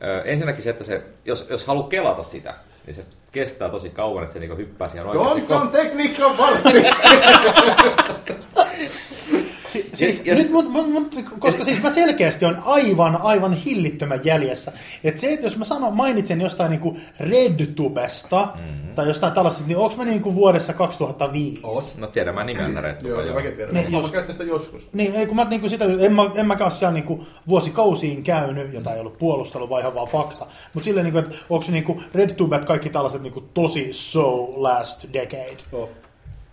[SPEAKER 5] ö, ensinnäkin se, että se, jos, jos haluaa kelata sitä, niin se kestää tosi kauan, että se niinku hyppää siihen oikeasti.
[SPEAKER 1] Johnson tekniikka vartti!
[SPEAKER 3] Si- siis,
[SPEAKER 5] Ja- ja-
[SPEAKER 3] nyt, mut, mut, mut, koska siis mä selkeästi on aivan, aivan hillittömän jäljessä. Et se, että jos mä sanon, mainitsen jostain niinku RedTubesta mm-hmm. tai jostain tällaisesta, niin onko mä niinku vuodessa 2005?
[SPEAKER 1] Oot.
[SPEAKER 5] No tiedän mä nimeltä Red
[SPEAKER 1] Joo, ja mäkin tiedän.
[SPEAKER 3] Niin,
[SPEAKER 1] Mä
[SPEAKER 3] just.
[SPEAKER 1] käytän sitä joskus.
[SPEAKER 3] Niin, ei kun mä niinku sitä, en mä, en mäkään ole siellä niinku vuosikausiin käynyt, jota ei ollut puolustelu, vaan ihan vaan fakta. Mutta silleen, niinku, että onko niinku RedTubet kaikki tällaiset niinku tosi so last decade?
[SPEAKER 4] Oh.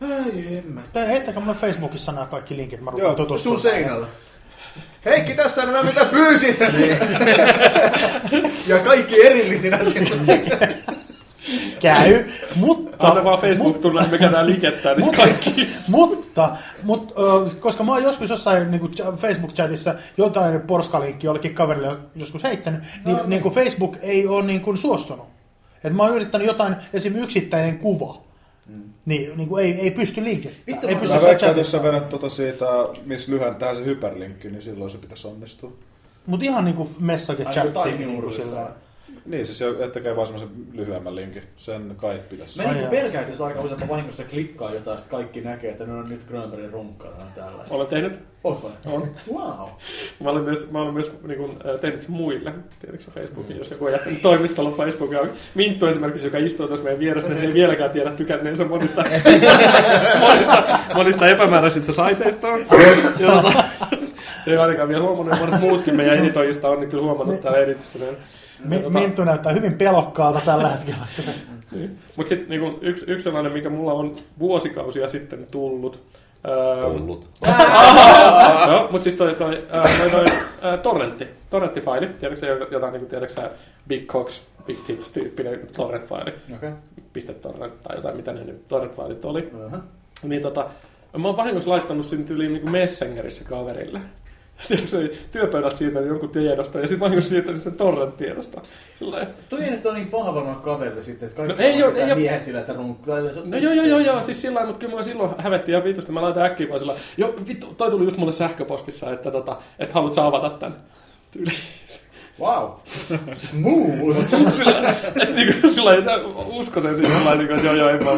[SPEAKER 1] Ai.
[SPEAKER 3] Tai heittäkää mulle Facebookissa nämä kaikki linkit, mä
[SPEAKER 4] Joo,
[SPEAKER 3] rupean tutustumaan.
[SPEAKER 1] Sun seinällä. Heikki, tässä on nämä mitä pyysit! ja kaikki erillisinä sinne.
[SPEAKER 3] Käy, mutta...
[SPEAKER 2] Anna vaan Facebook-tunnella, me käydään liikettää niitä kaikki.
[SPEAKER 3] Mutta, mutta ö, koska mä oon joskus jossain niin kuin Facebook-chatissa jotain porskalinkkiä jollekin kaverille joskus heittänyt, niin,
[SPEAKER 1] No,
[SPEAKER 3] niin kuin Facebook ei ole niin kuin suostunut. Et mä oon yrittänyt jotain, esim. yksittäinen kuva, niin, niin kuin ei, ei pysty.
[SPEAKER 1] Vittu,
[SPEAKER 3] Ei
[SPEAKER 1] mä-
[SPEAKER 3] pysty
[SPEAKER 4] Mä
[SPEAKER 3] siellä
[SPEAKER 4] veikkaan, että jos sä vedät tota siitä, missä lyhennetään se hyperlinkki, niin silloin se pitäisi onnistua.
[SPEAKER 3] Mutta ihan niin kuin message
[SPEAKER 1] Ai,
[SPEAKER 3] chatti.
[SPEAKER 1] joku
[SPEAKER 3] Niin kuin
[SPEAKER 1] taikinurkissa.
[SPEAKER 3] sillä,
[SPEAKER 4] Niin, siis se tekee vaan semmoisen lyhyemmän linkin. Sen kai pitäisi.
[SPEAKER 1] Mä
[SPEAKER 3] jaa.
[SPEAKER 1] pelkään, että se aika usein, että vahingossa klikkaa jotain, sitten kaikki näkee, että ne on nyt Grönbergin runkkana ja tällaista.
[SPEAKER 2] Olen tehnyt.
[SPEAKER 1] Oot vai?
[SPEAKER 2] On.
[SPEAKER 1] Wow.
[SPEAKER 2] Mä olen myös, mä olen myös niin kuin, äh, tehnyt sen muille. Tiedätkö Facebookin, jos joku on jättänyt toimistolla Facebookia. Minttu esimerkiksi, joka istuu tuossa meidän vieressä, niin se ei vieläkään tiedä tykänneensä monista, monista, monista epämääräisistä saiteista. Ja, tota, Se ei ainakaan vielä huomannut, ja monet muutkin meidän editoijista on niin kyllä huomannut täällä editissä sen. Ja tota-
[SPEAKER 3] Minttu näyttää hyvin pelokkaalta tällä hetkellä. se-
[SPEAKER 2] Niin. Mutta sitten niinku, yksi, yksi sellainen, mikä mulla on vuosikausia sitten tullut. Öö,
[SPEAKER 5] Tullut.
[SPEAKER 2] Joo, mutta siis toi, toi, toi, toi ää, torrentti, torrenttifaili, tiedätkö jotain, niin kuin, tiedätkö sä Big Cox, Big Tits tyyppinen torrent-faili,
[SPEAKER 1] Okei.
[SPEAKER 2] piste torrent tai jotain, mitä ne nyt torrent-failit oli.
[SPEAKER 1] Okay.
[SPEAKER 2] Niin tota, mä oon vahingossa laittanut sinne tyyliin niin Messengerissä kaverille. Tiedätkö työpöydät siitä jonkun tiedosta ja sitten vahingossa siirtänyt sen torrent-tiedosta. Sillä
[SPEAKER 1] Toi ei nyt ole niin paha varmaan kaverille sitten, että kaikki
[SPEAKER 2] No ei
[SPEAKER 1] pitää
[SPEAKER 2] ei
[SPEAKER 1] miehet sillä, että runk...
[SPEAKER 2] No joo, joo, joo, joo, siis sillä mutta kyllä mä silloin hävetti ihan vitusta. Mä laitan äkkiä vaan sillä joo, vittu, toi tuli just mulle sähköpostissa, että tota, että haluat sä avata tän. Tyyli.
[SPEAKER 1] Wow. Smooth.
[SPEAKER 2] sillä, että niinku, sillä usko sen sitten sillä niinku, että joo, joo, en mä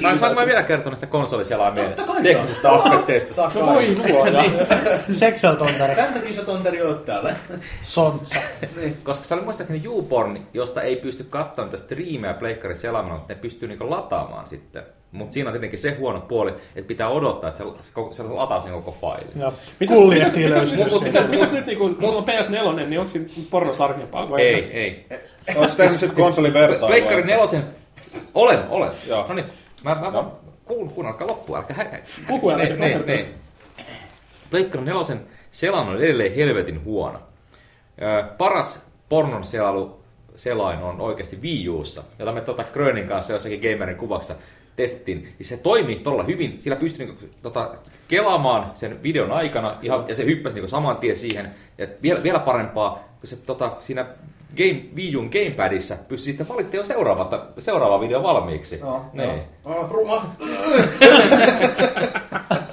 [SPEAKER 5] Sain, saanko mä vielä kertoa näistä konsoliselaimien teknisistä aspekteista?
[SPEAKER 2] No voi luoja.
[SPEAKER 3] Sexel-tontari,
[SPEAKER 1] Tämän takia sä tontari oot täällä.
[SPEAKER 3] sontsa.
[SPEAKER 1] niin.
[SPEAKER 5] Koska se oli muistaakseni YouPorn, josta ei pysty katsomaan niitä striimejä pleikkarin selaamalla, mutta ne pystyy niinku lataamaan sitten. Mutta siinä on tietenkin se huono puoli, että pitää odottaa, että se, koko- se lataa sen koko failin.
[SPEAKER 3] Ja
[SPEAKER 2] Mitäs, mitäs, mitäs,
[SPEAKER 3] löystyy
[SPEAKER 2] mitäs,
[SPEAKER 3] siitä.
[SPEAKER 2] mitäs, mitäs nyt, niinku, kun on PS4, niin onko siinä porno tarkempaa kuin
[SPEAKER 5] Ei, ei.
[SPEAKER 4] Onko tehnyt sitten konsolivertailua?
[SPEAKER 5] Pleikkarin nelosen... Olen, olen.
[SPEAKER 4] Joo.
[SPEAKER 5] No niin, mä, mä, mä kuun, kuunnelkaa loppuun, älkää hä...
[SPEAKER 2] Puhu älä
[SPEAKER 5] Ne, ne, ne. Pleikkarin nelosen selan on edelleen helvetin huono. Paras pornon selailu selain on oikeasti Wii Ussa, jota me tota Grönin kanssa jossakin gamerin kuvassa testettiin. Siis se toimii todella hyvin, sillä pystyi niinku, tota, kelaamaan sen videon aikana ihan, ja se hyppäsi niinku saman tien siihen. Ja vielä, vielä parempaa, kun se tota, siinä game, Wii Un gamepadissa pystyi sitten valittamaan jo seuraava, seuraava video valmiiksi.
[SPEAKER 1] Joo,
[SPEAKER 5] niin.
[SPEAKER 1] joo. Oh, ruma.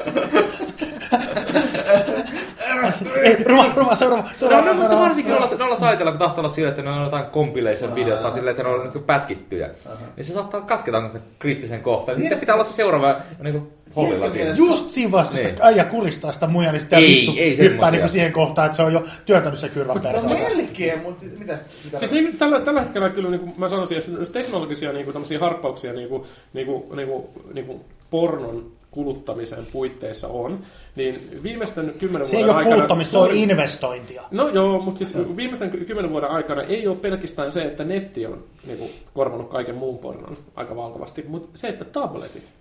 [SPEAKER 3] Ei, ruma, ruma, seuraava,
[SPEAKER 5] No,
[SPEAKER 3] seuraava,
[SPEAKER 5] no, mutta
[SPEAKER 3] seuraava.
[SPEAKER 5] varsinkin noilla, noilla saiteilla, kun tahtoo olla sillä, että ne on jotain compilation videot tai silleen, että ne on niin pätkittyjä, niin se saattaa katketa kriittisen kohtaan. Sitten pitää olla se seuraava niin kuin hollilla siinä.
[SPEAKER 3] Just siinä vaiheessa, kun
[SPEAKER 5] Niin.
[SPEAKER 3] se äijä kuristaa sitä muijaa, niin sitten
[SPEAKER 5] Ei,
[SPEAKER 3] vittu
[SPEAKER 5] ei
[SPEAKER 3] hyppää niinku siihen kohtaan, että se on jo työntänyt se kyrvän
[SPEAKER 1] No
[SPEAKER 3] perseeseen.
[SPEAKER 1] melkein, mutta siis mitä? mitä
[SPEAKER 2] Siis niin, tällä, tällä hetkellä kyllä niin kuin mä sanoisin, että jos teknologisia niin kuin, harppauksia niin kuin, niin kuin, niin kuin, niin kuin pornon kuluttamisen puitteissa on, niin viimeisten kymmenen
[SPEAKER 3] Se ei
[SPEAKER 2] vuoden
[SPEAKER 3] ole
[SPEAKER 2] aikana...
[SPEAKER 3] kuluttamista, se on investointia.
[SPEAKER 2] No joo, mutta siis viimeisten ky- kymmenen vuoden aikana ei ole pelkästään se, että netti on niin kuin, korvannut kaiken muun pornon aika valtavasti, mutta se, että tabletit.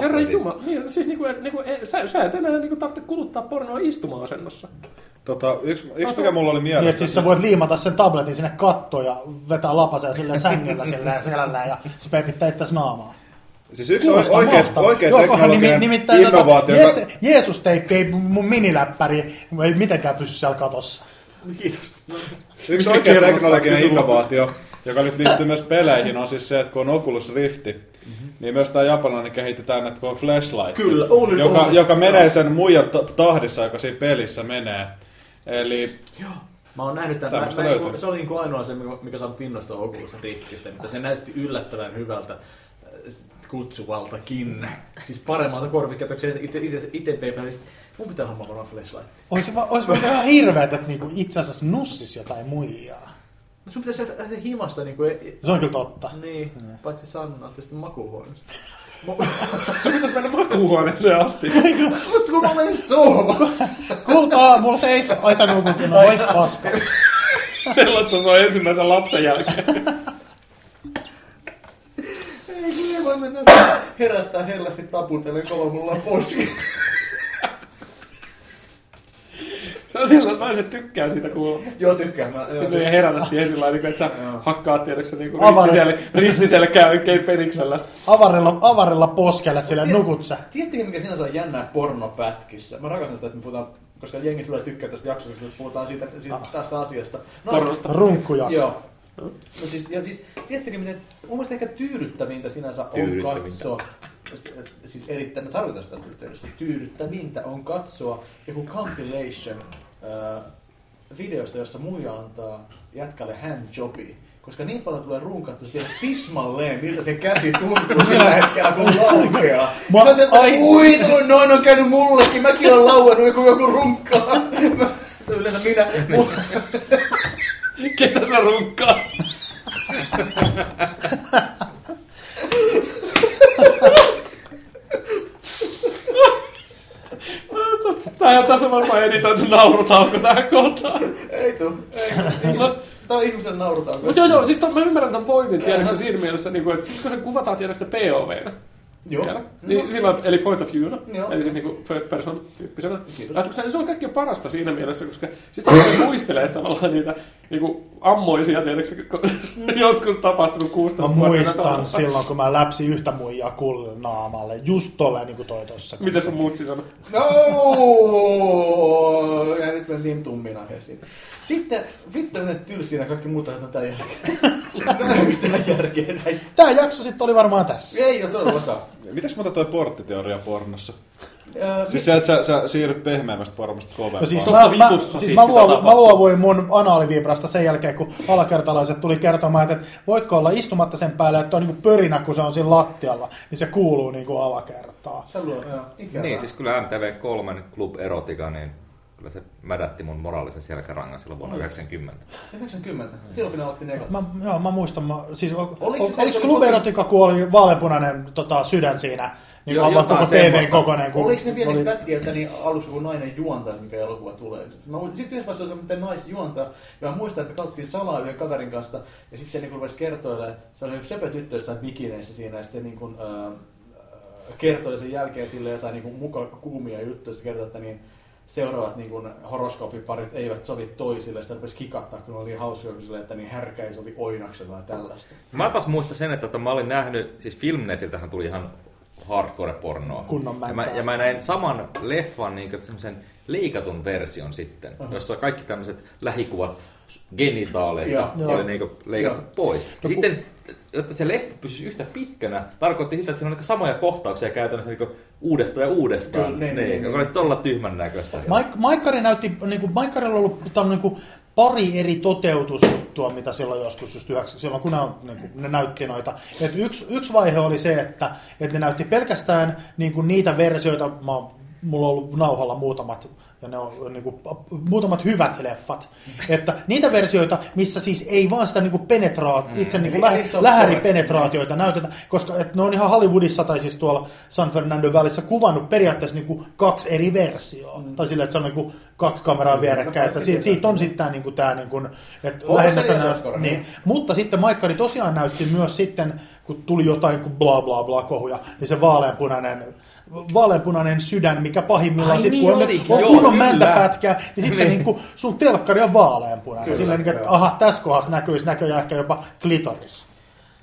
[SPEAKER 2] Herra. Jumala, niin, siis niin kuin, niin kuin, sä, sä et enää niin kuin, tarvitse kuluttaa pornoa istuma-asennossa.
[SPEAKER 4] Tota, yksi, yksi mikä mulla oli
[SPEAKER 3] Niin, että
[SPEAKER 4] mielessä.
[SPEAKER 3] siis sä voit liimata sen tabletin sinne kattoon ja vetää lapaseen sillä sängyllä sillä selällään ja se peipittää itse naamaa.
[SPEAKER 4] Siis yksi
[SPEAKER 3] Kuulostaa
[SPEAKER 4] oikea, oikea
[SPEAKER 3] Joo, kohan
[SPEAKER 4] teknologinen
[SPEAKER 3] nimi- nimittäin tota,
[SPEAKER 4] innovaatio.
[SPEAKER 3] Jees, Jeesus-teippi ei mun miniläppäri ei mitenkään pysy siellä katossa.
[SPEAKER 1] Kiitos.
[SPEAKER 4] Yksi oikea teknologinen innovaatio, joka nyt liittyy myös peleihin, on siis se, että kun on Oculus Rifti,
[SPEAKER 3] Mhm.
[SPEAKER 4] niin myös tämä japanilainen kehitetään, että kun on flashlight,
[SPEAKER 1] Kyllä, oli,
[SPEAKER 4] joka,
[SPEAKER 1] oli.
[SPEAKER 4] joka menee sen muijan ta- tahdissa, joka siinä pelissä menee. Eli
[SPEAKER 1] Mä oon nähnyt tämän. Mä, mä, se oli niin kuin ainoa se, mikä- mikä saa innostua Oculus Riftistä, mutta se näytti yllättävän hyvältä kutsuvaltakin. Siis paremmalta korvikkeetuksen itse, itse. Mun pitää hommaa varmaan flashlight.
[SPEAKER 3] Olisi, va- vaan ihan hirveet, että niinku itse asiassa nussis jotain muijaa.
[SPEAKER 1] Mut Sun pitäisi lähteä himasta niin kuin...
[SPEAKER 3] Se on kyllä totta.
[SPEAKER 1] Niin, paitsi Sanna, tietysti makuuhuoneessa.
[SPEAKER 2] Se pitäisi mennä makuuhuoneeseen asti.
[SPEAKER 1] Mutta kun mä menen sohva.
[SPEAKER 3] Kultaa, mulla se ei Aisa nukutin, no voi paska.
[SPEAKER 2] Sellaista se on ensimmäisen lapsen jälkeen.
[SPEAKER 1] Voi mennä herättää hellästi taputellen kova mulla on poski.
[SPEAKER 2] Se on sillä naiset tykkää siitä kuulemma.
[SPEAKER 1] Joo, tykkään. Mä, joo,
[SPEAKER 2] Sitten ei herätä siihen sillä lailla, että sä
[SPEAKER 1] Joo.
[SPEAKER 2] hakkaat tiedätkö niin
[SPEAKER 3] Avare.
[SPEAKER 2] ristisel- ristiselkää oikein peniksellä.
[SPEAKER 3] Avarilla, avarilla poskelle sille nukut sä.
[SPEAKER 1] Tiedättekö, mikä sinänsä on jännää pornopätkissä? Mä rakastan sitä, että me puhutaan, koska jengi tulee tykkää tästä jaksosta, koska tässä puhutaan siitä, siis tästä asiasta. No,
[SPEAKER 2] Pornosta.
[SPEAKER 3] Runkkujakso.
[SPEAKER 1] Joo. No siis, ja siis, tiedättekö, miten mun mielestä ehkä tyydyttävintä sinänsä on katsoa, siis erittäin, mä tarvitaan sitä tästä yhteydessä, tyydyttävintä on katsoa joku compilation äh, videosta, jossa muija antaa jätkälle handjobi. Koska niin paljon tulee runkattu, että tismalleen, miltä se käsi tuntuu sillä hetkellä, kun laukeaa.
[SPEAKER 3] Mä-
[SPEAKER 1] Se on se, että
[SPEAKER 3] ai-
[SPEAKER 1] ui, toi noin on käynyt mullekin, mäkin olen lauennut, kun joku runkkaa. Mä- Yleensä minä.
[SPEAKER 2] Ketä sä runkkaat? Tää on tässä varmaan editoitu naurutauko tähän kohtaan.
[SPEAKER 1] Ei tuu. Ei.
[SPEAKER 2] No,
[SPEAKER 1] Tää on ihmisen naurutauko.
[SPEAKER 2] Mutta joo, joo, siis ton, mä ymmärrän ton pointin, tiedätkö siinä mielessä, niin kuin, että siis kun se kuvataan, tiedätkö POVnä,
[SPEAKER 1] Joo.
[SPEAKER 2] vielä, niin silloin, eli point of viewna,
[SPEAKER 1] Joo.
[SPEAKER 2] eli siis niinku first person tyyppisenä.
[SPEAKER 1] Kiitos.
[SPEAKER 2] Että se, se on kaikkein parasta siinä mielessä, koska sit se muistelee tavallaan niitä niinku ammoisia, tiedätkö, kun joskus tapahtunut 16
[SPEAKER 3] Mä
[SPEAKER 2] vuotta
[SPEAKER 3] muistan
[SPEAKER 2] taakse.
[SPEAKER 3] silloin, kun mä läpsin yhtä muijaa kullin naamalle. Just tolleen niin kuin toi tossa.
[SPEAKER 2] Mitä sun mutsi sanoi?
[SPEAKER 1] No, ja nyt mentiin tummina siitä. Sitten, vittu ne tylsinä kaikki muuta on tämän jälkeen. No ei mitään järkeä näissä.
[SPEAKER 3] Tää jakso sitten oli varmaan tässä.
[SPEAKER 1] Ei ole todellakaan.
[SPEAKER 4] Mitäs muuta toi porttiteoria pornossa?
[SPEAKER 1] Öö,
[SPEAKER 4] Siis se, että sä, sä siirryt pehmeämmästä pornosta kovempaan.
[SPEAKER 3] No siis,
[SPEAKER 2] Totta
[SPEAKER 3] mä, mä,
[SPEAKER 2] vitussa
[SPEAKER 3] siis
[SPEAKER 2] siis
[SPEAKER 3] mä, luovuin, mä luovuin mun anaalivibrasta sen jälkeen, kun alakertalaiset tuli kertomaan, että voitko olla istumatta sen päälle, että on niin pörinä, kun se on siinä lattialla, niin se kuuluu niin kuin alakertaa.
[SPEAKER 1] Sä luo, joo, ikävää.
[SPEAKER 5] Niin, siis kyllä MTV3 Club Erotica, niin kyllä se mädätti mun moraalisen selkärangan silloin vuonna 90.
[SPEAKER 1] 90. Silloin kun ne aloitti nekat.
[SPEAKER 3] Mä, joo, mä muistan, mä, siis ol,
[SPEAKER 1] Oliko
[SPEAKER 3] oliko,
[SPEAKER 1] se
[SPEAKER 3] oliko
[SPEAKER 1] kun
[SPEAKER 3] Club
[SPEAKER 1] oli-
[SPEAKER 3] Erotica, kun oli vaaleanpunainen tota, sydän siinä, niin
[SPEAKER 1] Joo, jotain
[SPEAKER 3] koko TVn
[SPEAKER 1] semmoista.
[SPEAKER 3] kokoinen. Kun
[SPEAKER 1] Oliko ne vielä
[SPEAKER 3] oli-
[SPEAKER 1] pätkiä, että niin alussa kun nainen juontaa, mikä elokuva tulee? Mä muistin, sitten yhdessä vaiheessa oli se, miten nais juontaa. Ja mä muistan, että me katsottiin salaa yhden kaverin kanssa. Ja sitten se niin rupesi kertoilemaan, se oli yksi söpö tyttö jossain bikineissä siinä. Ja sitten niin kuin, äh, kertoi sen jälkeen sille jotain niin kuin muka kuumia juttuja. Se kertoi, että niin seuraavat niin kuin horoskoopiparit eivät sovi toisille. Sitten rupesi kikattaa, kun oli niin hauskoja sille, että niin härkä ei sovi oinaksella tai tällaista.
[SPEAKER 5] Mä taas muistan sen, että tota, mä olin nähnyt, siis Filmnetiltähän tuli ihan hardcore-pornoa.
[SPEAKER 3] Kunnon
[SPEAKER 5] ja, mä, ja mä näin saman leffan niin semmoisen leikatun version sitten, jossa kaikki tämmöiset lähikuvat genitaaleista
[SPEAKER 1] Joo.
[SPEAKER 3] Joo.
[SPEAKER 5] oli niin leikattu
[SPEAKER 1] Joo.
[SPEAKER 5] pois. Ja
[SPEAKER 3] No,
[SPEAKER 5] sitten, jotta se leffa pysyisi yhtä pitkänä, tarkoitti sitä, että siinä oli samoja kohtauksia käytännössä niin uudestaan ja uudestaan.
[SPEAKER 1] Kyllä, niin,
[SPEAKER 5] niin,
[SPEAKER 1] niin,
[SPEAKER 5] joka oli todella tyhmän näköistä.
[SPEAKER 3] Maik- Maikkari näytti, niin kuin, Maikkarilla on ollut tämmöinen niin kuin, pari eri toteutusjuttua, mitä silloin joskus, just yhdeksän, silloin kun ne, on, niin kuin, ne näytti noita. Et yksi, yksi vaihe oli se, että, että ne näytti pelkästään niin kuin, niitä versioita, mä, mulla on ollut nauhalla muutamat ja ne on niin kuin, muutamat hyvät leffat. Että niitä versioita, missä siis ei vaan sitä niin kuin penetraat, itse niin kuin
[SPEAKER 1] Eli
[SPEAKER 3] lä-
[SPEAKER 1] ei se ole
[SPEAKER 3] lähäripenetraatioita näytetä, koska että ne on ihan Hollywoodissa tai siis tuolla San Fernando välissä kuvannut periaatteessa niin kuin kaksi eri versioa. Mm. Tai silleen, että se on niin kuin kaksi kameraa vierekkäin. Että siitä, siitä on sitten tämä, niin kuin, tämä niin kuin, että lähinnä
[SPEAKER 1] se Oskar?
[SPEAKER 3] niin. Mutta sitten Maikkari tosiaan näytti myös sitten, kun tuli jotain kuin bla bla bla kohuja, niin se vaaleanpunainen vaaleanpunainen sydän, mikä pahimmillaan
[SPEAKER 5] Ai
[SPEAKER 3] sit,
[SPEAKER 5] niin
[SPEAKER 3] kun on, on kunnon
[SPEAKER 5] kyllä.
[SPEAKER 3] mäntäpätkä, niin sitten se
[SPEAKER 5] Niin.
[SPEAKER 3] niinku, sun telkkari on vaaleanpunainen.
[SPEAKER 1] Kyllä,
[SPEAKER 3] Silleen, niin, että aha, tässä kohdassa näkyisi näköjään ehkä jopa klitoris.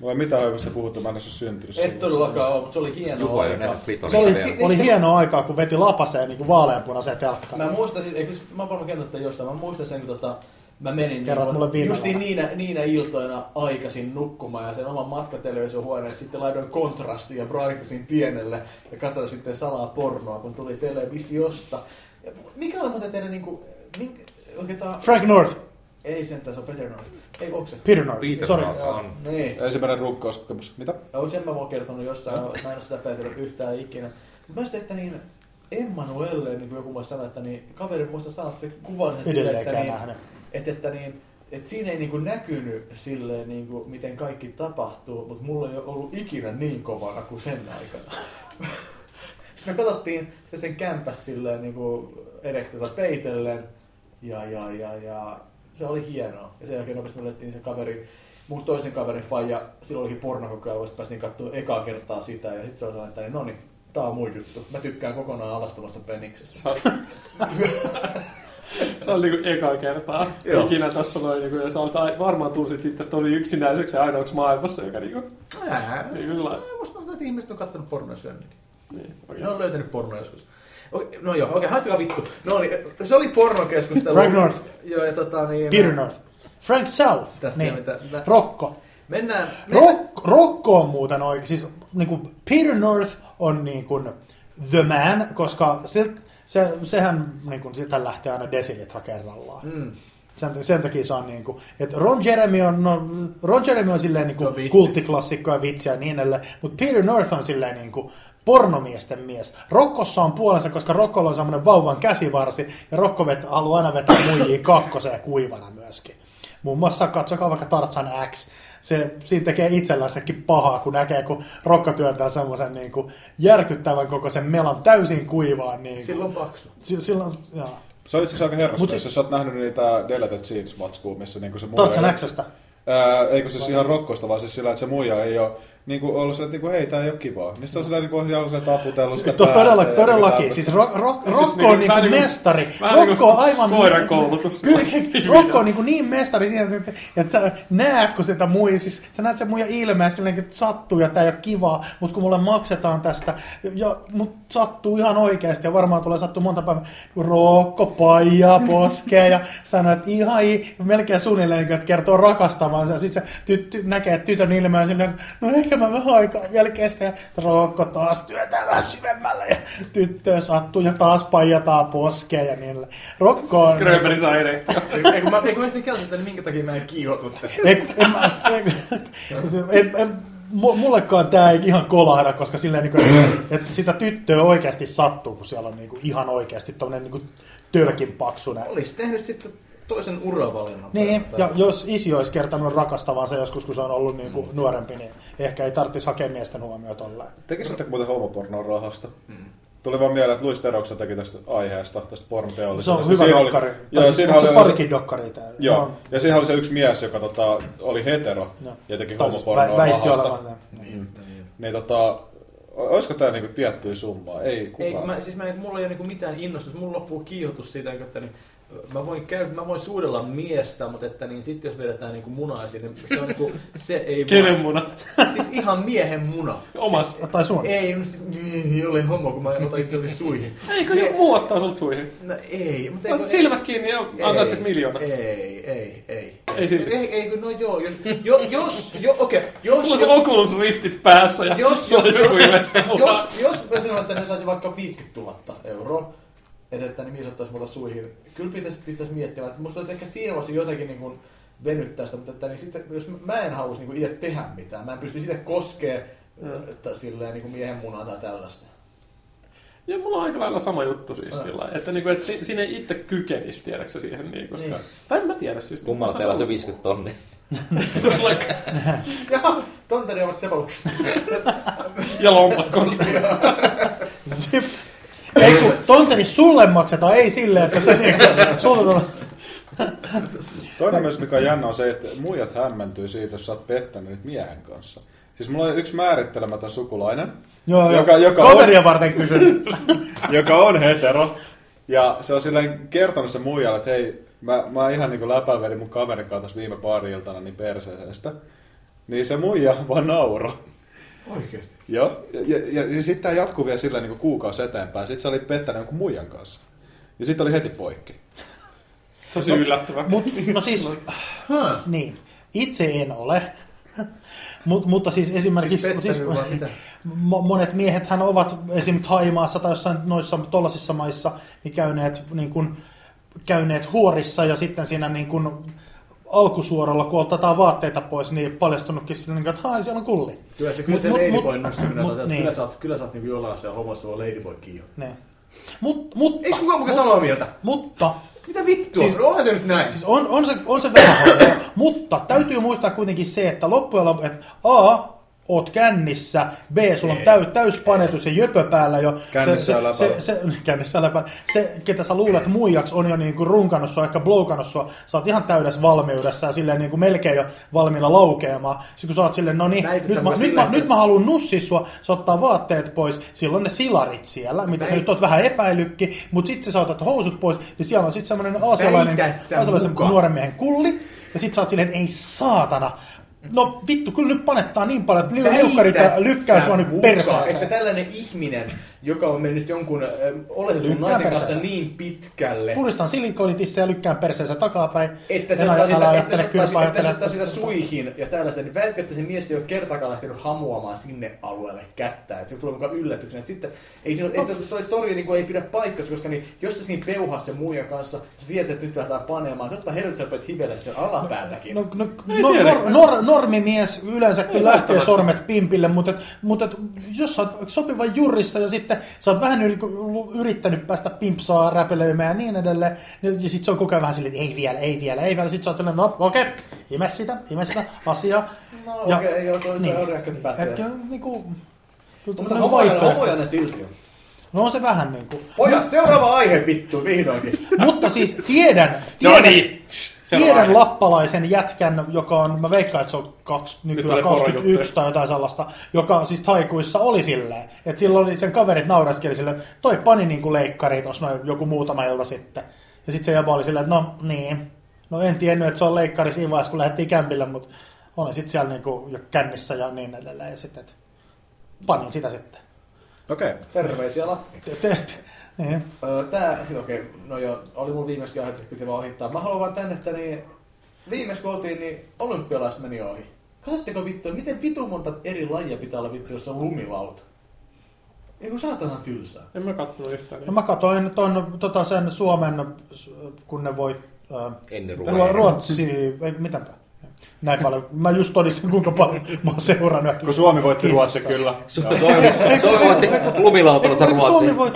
[SPEAKER 4] Mulla ei mitään oikeasta puhuttu, mä en ole syntynyt
[SPEAKER 1] Et todellakaan ole, mutta se oli hieno
[SPEAKER 5] ole
[SPEAKER 1] aika.
[SPEAKER 3] Se oli,
[SPEAKER 5] vielä.
[SPEAKER 3] oli hienoa aikaa, kun veti lapaseen niin vaaleanpunaiseen
[SPEAKER 1] Mä
[SPEAKER 3] telkkariin.
[SPEAKER 1] muistan, siis, eikö, mä oon varmaan kertonut tämän jossain, mä muistan sen, kun tota, mä menin
[SPEAKER 3] Kerrot
[SPEAKER 1] niin,
[SPEAKER 3] mulle viime
[SPEAKER 1] justiin niinä, niinä iltoina aikaisin nukkumaan ja sen oman matkatelevisiohuoneen sitten laitoin kontrastin ja brightasin pienelle ja katsoin sitten salaa pornoa, kun tuli televisiosta. Ja mikä oli muuten teidän niinku, mink, tää,
[SPEAKER 3] Frank North,
[SPEAKER 1] ei sentään, se on Peter North. Ei, onko se?
[SPEAKER 3] Peter North,
[SPEAKER 5] Peter
[SPEAKER 3] sorry.
[SPEAKER 5] North. On.
[SPEAKER 1] Niin.
[SPEAKER 4] Ensimmäinen rukkauskokemus. Mitä?
[SPEAKER 1] Joo, sen mä oon kertonut jossain, mä en ole sitä päätellyt yhtään ikinä. Mutta mä sitten, että niin Emmanuelle, niin kuin joku voisi sanoa, että niin, kaveri muista sanoa, että se kuvasi sen silleen, että, niin,
[SPEAKER 3] nähnyt.
[SPEAKER 1] että, niin, että siinä ei niin kuin näkynyt silleen, niin kuin, miten kaikki tapahtuu, mutta mulla ei ole ollut ikinä niin kovana kuin sen aikana. Sitten me katsottiin sitä sen kämpäs silleen niin kuin erektiota peitellen ja, ja, ja, ja se oli hienoa. Ja sen jälkeen nopeasti me otettiin se kaveri, mun toisen kaverin faija, silloin olikin pornokokeilua, sitten päästiin katsoa ekaa kertaa sitä ja sitten se oli sellainen, että niin, no niin, tää on mun juttu. Mä tykkään kokonaan alastomasta peniksestä.
[SPEAKER 2] Se on niinku eka kertaa
[SPEAKER 1] Joo.
[SPEAKER 2] ikinä tässä noin, niinku, ja sä olet varmaan tunsit itse tosi yksinäiseksi ja ainoaksi maailmassa, joka niinku,
[SPEAKER 1] Ää,
[SPEAKER 2] niin kyllä.
[SPEAKER 1] musta tuntuu, että ihmiset on kattonut pornoa syönnökin.
[SPEAKER 2] Niin,
[SPEAKER 1] Ne on löytänyt pornoa joskus. Okei, no joo, okei, haistakaa vittu. No niin, se oli pornokeskustelu.
[SPEAKER 3] Frank North.
[SPEAKER 1] Joo, ja tota niin...
[SPEAKER 3] Peter North. Frank South,
[SPEAKER 1] Tässä
[SPEAKER 3] niin.
[SPEAKER 1] ole mitään.
[SPEAKER 3] Rokko.
[SPEAKER 1] Mennään... mennään
[SPEAKER 3] Rock, Rokko on muuten oikein, siis niin kuin Peter North on niin kuin the man, koska se, se, sehän niin kuin, sitä lähtee aina desilitra kerrallaan.
[SPEAKER 1] mm,
[SPEAKER 3] Sen, sen takia se on niin kuin, että Ron Jeremy on, no, Ron Jeremy on silleen niin kuin
[SPEAKER 1] vitsi.
[SPEAKER 3] kulttiklassikko ja vitsiä ja niin edelleen, mutta Peter North on silleen niin kuin pornomiesten mies. Rokkossa on puolensa, koska Rokkolla on semmoinen vauvan käsivarsi ja Rokko vet, haluaa aina vetää muijia kakkoseen kuivana myöskin. Muun muassa katsokaa vaikka Tarzan X, se, siinä tekee itsellänsäkin pahaa, kun näkee, kun Rokko työntää semmoisen niin kuin järkyttävän kokoisen melan täysin kuivaan. Niin kuin.
[SPEAKER 1] Silloin paksu.
[SPEAKER 3] Si- silloin, joo.
[SPEAKER 4] Se on itse asiassa aika herrasmies,
[SPEAKER 3] Mut
[SPEAKER 4] jos sä oot nähnyt niitä Deleted Scenes matskua, missä niinku se
[SPEAKER 3] Tarvitsen
[SPEAKER 4] muija...
[SPEAKER 3] Xstä.
[SPEAKER 4] Ää, eikö siis ihan rokkoista, vaan siis sillä, että se muija ei ole niinku ollut sillä, että niinku, hei, tää ei ole kivaa. Niin sitten on sillä niinku ohjaa sillä taputellut sitä
[SPEAKER 3] To,
[SPEAKER 4] päätä
[SPEAKER 3] todella,
[SPEAKER 4] ja
[SPEAKER 3] todellakin. Siis ro, ro,
[SPEAKER 2] Siis
[SPEAKER 3] Rokko
[SPEAKER 2] niinku-
[SPEAKER 3] on niinku
[SPEAKER 2] vähän niinku-
[SPEAKER 3] mestari. Rokko
[SPEAKER 2] niinku
[SPEAKER 3] on aivan...
[SPEAKER 2] koiran koulutus.
[SPEAKER 3] Kyllä. Rokko on niinku niin mestari siinä, että, että sä näet, kun sitä muija, siis sä näet sen muija ilmeä silleen, että sattuu ja tää ei ole kivaa, mutta kun mulle maksetaan tästä, ja mut sattuu ihan oikeasti ja varmaan tulee sattuu monta päivää, Rokko paijaa poskee ja sanoo, että ihan melkein suunnilleen, niin kuin, että kertoo rakastavansa ja sitten se tyttö, näkee tytön ilmeä silleen, että no ehkä mä vähän aikaa vielä kestän ja Rokko taas työtää vähän syvemmällä ja tyttö sattuu ja taas paijataan poskea ja niin Rokko on...
[SPEAKER 2] Grönberg saa erektio.
[SPEAKER 1] Eikö mä, eikö sitten keltä, niin minkä takia mä en kiihotu
[SPEAKER 3] mullekaan tämä ei ihan kolahda, koska silleen, niin kuin, että sitä tyttöä oikeasti sattuu, kun siellä on niin kuin, ihan oikeasti tuommoinen niin tölkin paksunen.
[SPEAKER 1] Olisi tehnyt sitten toisen uravalinnan.
[SPEAKER 3] Niin, ja jos isi olisi kertonut rakastavansa joskus, kun se on ollut niin kuin, nuorempi, niin ehkä ei tarvitsisi hakea miesten huomiota ollaan.
[SPEAKER 4] Tekisitte muuten homopornoa rahasta? Tuli vaan mieleen, että Luis Teroksa teki tästä aiheesta, tästä
[SPEAKER 3] Se
[SPEAKER 4] pornoteollisuudesta.
[SPEAKER 3] on hyvä
[SPEAKER 4] Siinä oli-
[SPEAKER 3] dokkari.
[SPEAKER 4] Joo,
[SPEAKER 3] Tai
[SPEAKER 4] siinä
[SPEAKER 3] siis, on
[SPEAKER 4] oli
[SPEAKER 3] se parikin dokkari. Tää.
[SPEAKER 4] Joo, ja siinä oli se yksi mies, joka tota, oli hetero
[SPEAKER 3] Joo.
[SPEAKER 4] ja teki homopornoa
[SPEAKER 3] vä-
[SPEAKER 4] rahasta.
[SPEAKER 3] olevan.
[SPEAKER 1] Niin,
[SPEAKER 4] Niin tota, olisiko tämä niinku tiettyä summaa? Ei
[SPEAKER 1] Ei,
[SPEAKER 4] kukaan.
[SPEAKER 1] kun mä, siis mä, mulla ei ole niinku mitään innostusta, mulla loppuu kiihotus siitä, että niin, mä voin, käy, mä voin suudella miestä, mutta että niin sitten jos vedetään niinku munaa esiin, niin se on niinku, se ei
[SPEAKER 2] Kenen
[SPEAKER 1] vaan-
[SPEAKER 2] muna?
[SPEAKER 1] Siis ihan miehen muna.
[SPEAKER 2] Omas.
[SPEAKER 1] Siis,
[SPEAKER 3] Tai sun.
[SPEAKER 1] ei, niin, olen homo, kun mä otan itselleni suihin.
[SPEAKER 2] Eikö joku muu ottaa sult suihin?
[SPEAKER 1] No ei, mutta
[SPEAKER 2] Otat silmät kiinni ja ansaitset miljoona.
[SPEAKER 1] Ei, ei, ei.
[SPEAKER 2] Ei silti.
[SPEAKER 1] Ei, ei, no joo, jos, jo, jos, jo, okei, okay, jos,
[SPEAKER 2] Sulla on se Oculus Riftit päässä ja
[SPEAKER 1] jos,
[SPEAKER 2] sulla
[SPEAKER 1] jos,
[SPEAKER 2] on joku
[SPEAKER 1] jos,
[SPEAKER 2] ilme
[SPEAKER 1] jos, jos mä sanon, että ne saisi vaikka 50 000 euroa, että, että niin mies ottaisi multa suihin, kyllä pitäisi, pitäisi miettimään, että musta että ehkä siinä voisi jotenkin niin kuin venyttää sitä, mutta että niin sitten, jos mä en haluaisi niin kuin itse tehdä mitään, mä en pysty itse koskee että silleen niin kuin miehen munaa tai tällaista.
[SPEAKER 2] Ja mulla on aika lailla sama juttu siis sillä lailla, että, niinku, että si- siinä ei itse kykenisi, tiedätkö siihen, niin, koska...
[SPEAKER 1] Niin.
[SPEAKER 2] Tai en mä tiedä siis.
[SPEAKER 5] Kummalla teillä on se
[SPEAKER 2] sanon-
[SPEAKER 5] 50 tonni?
[SPEAKER 1] Jaha, tonteri on vasta sepaluksessa.
[SPEAKER 2] ja lompakko.
[SPEAKER 3] Ei kun tonteri sulle maksetaan, ei silleen, että se niinku, sulle.
[SPEAKER 4] Toinen myös, mikä on jännä, on se, että muijat hämmentyy siitä, jos sä oot pettänyt miehen kanssa. Siis mulla on yksi määrittelemätön sukulainen,
[SPEAKER 3] Joo,
[SPEAKER 4] Joka-
[SPEAKER 3] joka,
[SPEAKER 4] joka on-
[SPEAKER 3] kaveria varten kysyn.
[SPEAKER 4] joka on hetero. Ja se on silleen kertonut se muijalle, että hei, mä, mä ihan niinku läpäivelin mun kaverin kanssa viime pari-iltana niin perseestä. Niin se muija vaan nauro.
[SPEAKER 1] Oikeesti.
[SPEAKER 4] Joo. Ja, ja, ja, ja sitten tämä jatkuu vielä silleen niin kuukausi eteenpäin. Sitten se oli pettänyt jonkun muijan kanssa. Ja sitten oli heti poikki.
[SPEAKER 2] Tosi yllättävää.
[SPEAKER 3] Mut, no siis,
[SPEAKER 1] Huh.
[SPEAKER 3] niin, itse en ole. Mut, mutta siis esimerkiksi...
[SPEAKER 1] Siis
[SPEAKER 3] mo- monet miehethän ovat esimerkiksi Haimaassa tai jossain noissa tollasissa maissa niin käyneet, niin kuin, käyneet huorissa ja sitten siinä niin kuin, alkusuoralla, kun otetaan vaatteita pois, niin paljastunutkin sille, niin että hai, siellä on kulli.
[SPEAKER 1] Kyllä se, kyllä
[SPEAKER 3] Mut-
[SPEAKER 1] se
[SPEAKER 3] mut-
[SPEAKER 1] ladyboy
[SPEAKER 3] mut-
[SPEAKER 1] nostaminen
[SPEAKER 3] mut- niin.
[SPEAKER 1] kyllä sä oot, kyllä sä oot niinku jollain siellä hommassa on ladyboy kiinni.
[SPEAKER 3] Niin. Mut, mutta,
[SPEAKER 1] Eikö kukaan mukaan samaa mieltä?
[SPEAKER 3] mutta
[SPEAKER 1] Mitä vittua?
[SPEAKER 3] Siis-
[SPEAKER 1] onhan se nyt näin.
[SPEAKER 3] Siis on, on, se, on se vähän mutta täytyy muistaa kuitenkin se, että loppujen lopuksi, että A, oot kännissä, B, sulla on täy, täys panetus ja jöpö päällä jo.
[SPEAKER 4] Kännissä
[SPEAKER 3] se, se, se, se, kännissä. Se, ketä sä luulet muijaksi, on jo niin kuin runkannut sua, ehkä bloukannut sua. Sä oot ihan täydessä valmiudessa ja silleen niin kuin melkein jo valmiina laukeamaan. Sitten kun sä oot silleen, no niin,
[SPEAKER 1] Näytit
[SPEAKER 3] nyt
[SPEAKER 1] sä
[SPEAKER 3] mä,
[SPEAKER 1] mua
[SPEAKER 3] nyt,
[SPEAKER 1] silleen,
[SPEAKER 3] mä,
[SPEAKER 1] että-
[SPEAKER 3] nyt mä haluan nussia sua, sä ottaa vaatteet pois, silloin ne silarit siellä, mitä sä
[SPEAKER 1] Väit-
[SPEAKER 3] nyt oot vähän epäilykki, mutta sitten sä otat housut pois, niin siellä on sitten semmoinen aasialainen,
[SPEAKER 1] sä
[SPEAKER 3] aasialaisen nuoren miehen kulli, ja sit sä oot silleen, että ei saatana. No vittu, kyllä nyt panettaa niin paljon, että liukkarit lykkää sua nyt perseeseen.
[SPEAKER 1] Että tällainen ihminen, joka on mennyt jonkun äh, oletetun naisen kanssa
[SPEAKER 3] perseeseen.
[SPEAKER 1] niin pitkälle,
[SPEAKER 3] Puristan silikonitissa ja lykkään perseensä takapäin.
[SPEAKER 1] että se ottaa sitä, että että suihin ja tällaista, niin väitkö, että se mies ei ole kertaakaan lähtenyt hamuamaan sinne alueelle kättä, että se tulee mukaan yllätyksenä. Että sitten ei, siinä,
[SPEAKER 3] No.
[SPEAKER 1] ei, toi story niin kuin, ei pidä paikkansa, koska niin, jos sä siinä peuhas sen muijan kanssa, sä tiedät, että nyt lähdetään panemaan, totta helvetti sä rupeat hivelle sen alapäätäkin.
[SPEAKER 3] No, no, no,
[SPEAKER 2] tiedä.
[SPEAKER 3] nor, nor, normimies yleensä kyllä lähtee sormet pimpille, mutta, mutta jos sä oot sopiva jurissa ja sitten sä oot vähän yri- yrittänyt päästä pimpsaa räpelöimään ja niin edelleen, niin ja sit se on koko ajan vähän silleen, että ei vielä, ei vielä, ei vielä. Sitten sä oot silleen, no okei, okay, ime sitä, ime sitä asiaa.
[SPEAKER 1] No okei, joo, toi- toi on ehkä pätee.
[SPEAKER 3] Et, niinku,
[SPEAKER 1] Mutta
[SPEAKER 3] niinku
[SPEAKER 1] homoja, ne silti on.
[SPEAKER 3] No on se vähän niinku.
[SPEAKER 1] Pojat, seuraava aihe vittu, vihdoinkin.
[SPEAKER 3] Mutta siis tiedän,
[SPEAKER 2] No
[SPEAKER 3] tiedän,
[SPEAKER 2] niin.
[SPEAKER 3] Tiedän lappalaisen jätkän, joka on, mä veikkaan, että se on kaksi,
[SPEAKER 2] Nyt
[SPEAKER 3] nykyään
[SPEAKER 2] oli
[SPEAKER 3] 21
[SPEAKER 2] porojuttuja.
[SPEAKER 3] tai jotain sellaista, joka siis taikuissa oli silleen, että silloin oli sen kaverit naureskeli silleen, toi pani niinku leikkari tuossa noin joku muutama ilta sitten. Ja sitten se jäbä oli silleen, että no niin, no en tiennyt, että se on leikkari siinä vaiheessa, kun lähdettiin kämpille, mutta olen sitten siellä niinku jo kännissä ja niin edelleen. Ja sitten, panin sitä sitten.
[SPEAKER 4] Okei. Okay.
[SPEAKER 1] Terveisiä Lappi.
[SPEAKER 3] Niin.
[SPEAKER 1] Öö, Tää, okei, no joo, oli mun viimeiskin aihe, että piti vaan ohittaa. Mä haluan vaan tänne, että niin, viimeis kun oltiin, niin olympialaiset meni ohi. Katsotteko vittu, miten vitu monta eri lajia pitää olla vittu, jos on lumilauta? Eiku saatana tylsää.
[SPEAKER 2] En mä kattonut yhtään.
[SPEAKER 3] No
[SPEAKER 2] Niin.
[SPEAKER 3] mä katsoin ton, tota sen Suomen, kun ne voi äh,
[SPEAKER 5] Ennen.
[SPEAKER 3] Ruotsi, ei mitäpä. Näin paljon. Mä just todistin, kuinka paljon mä oon seurannut.
[SPEAKER 4] Kun Suomi voitti. Ruotsi kyllä.
[SPEAKER 5] Su- Suomi, Suomi voitti
[SPEAKER 3] eikö
[SPEAKER 5] Ruotsi.
[SPEAKER 3] Suomi voi...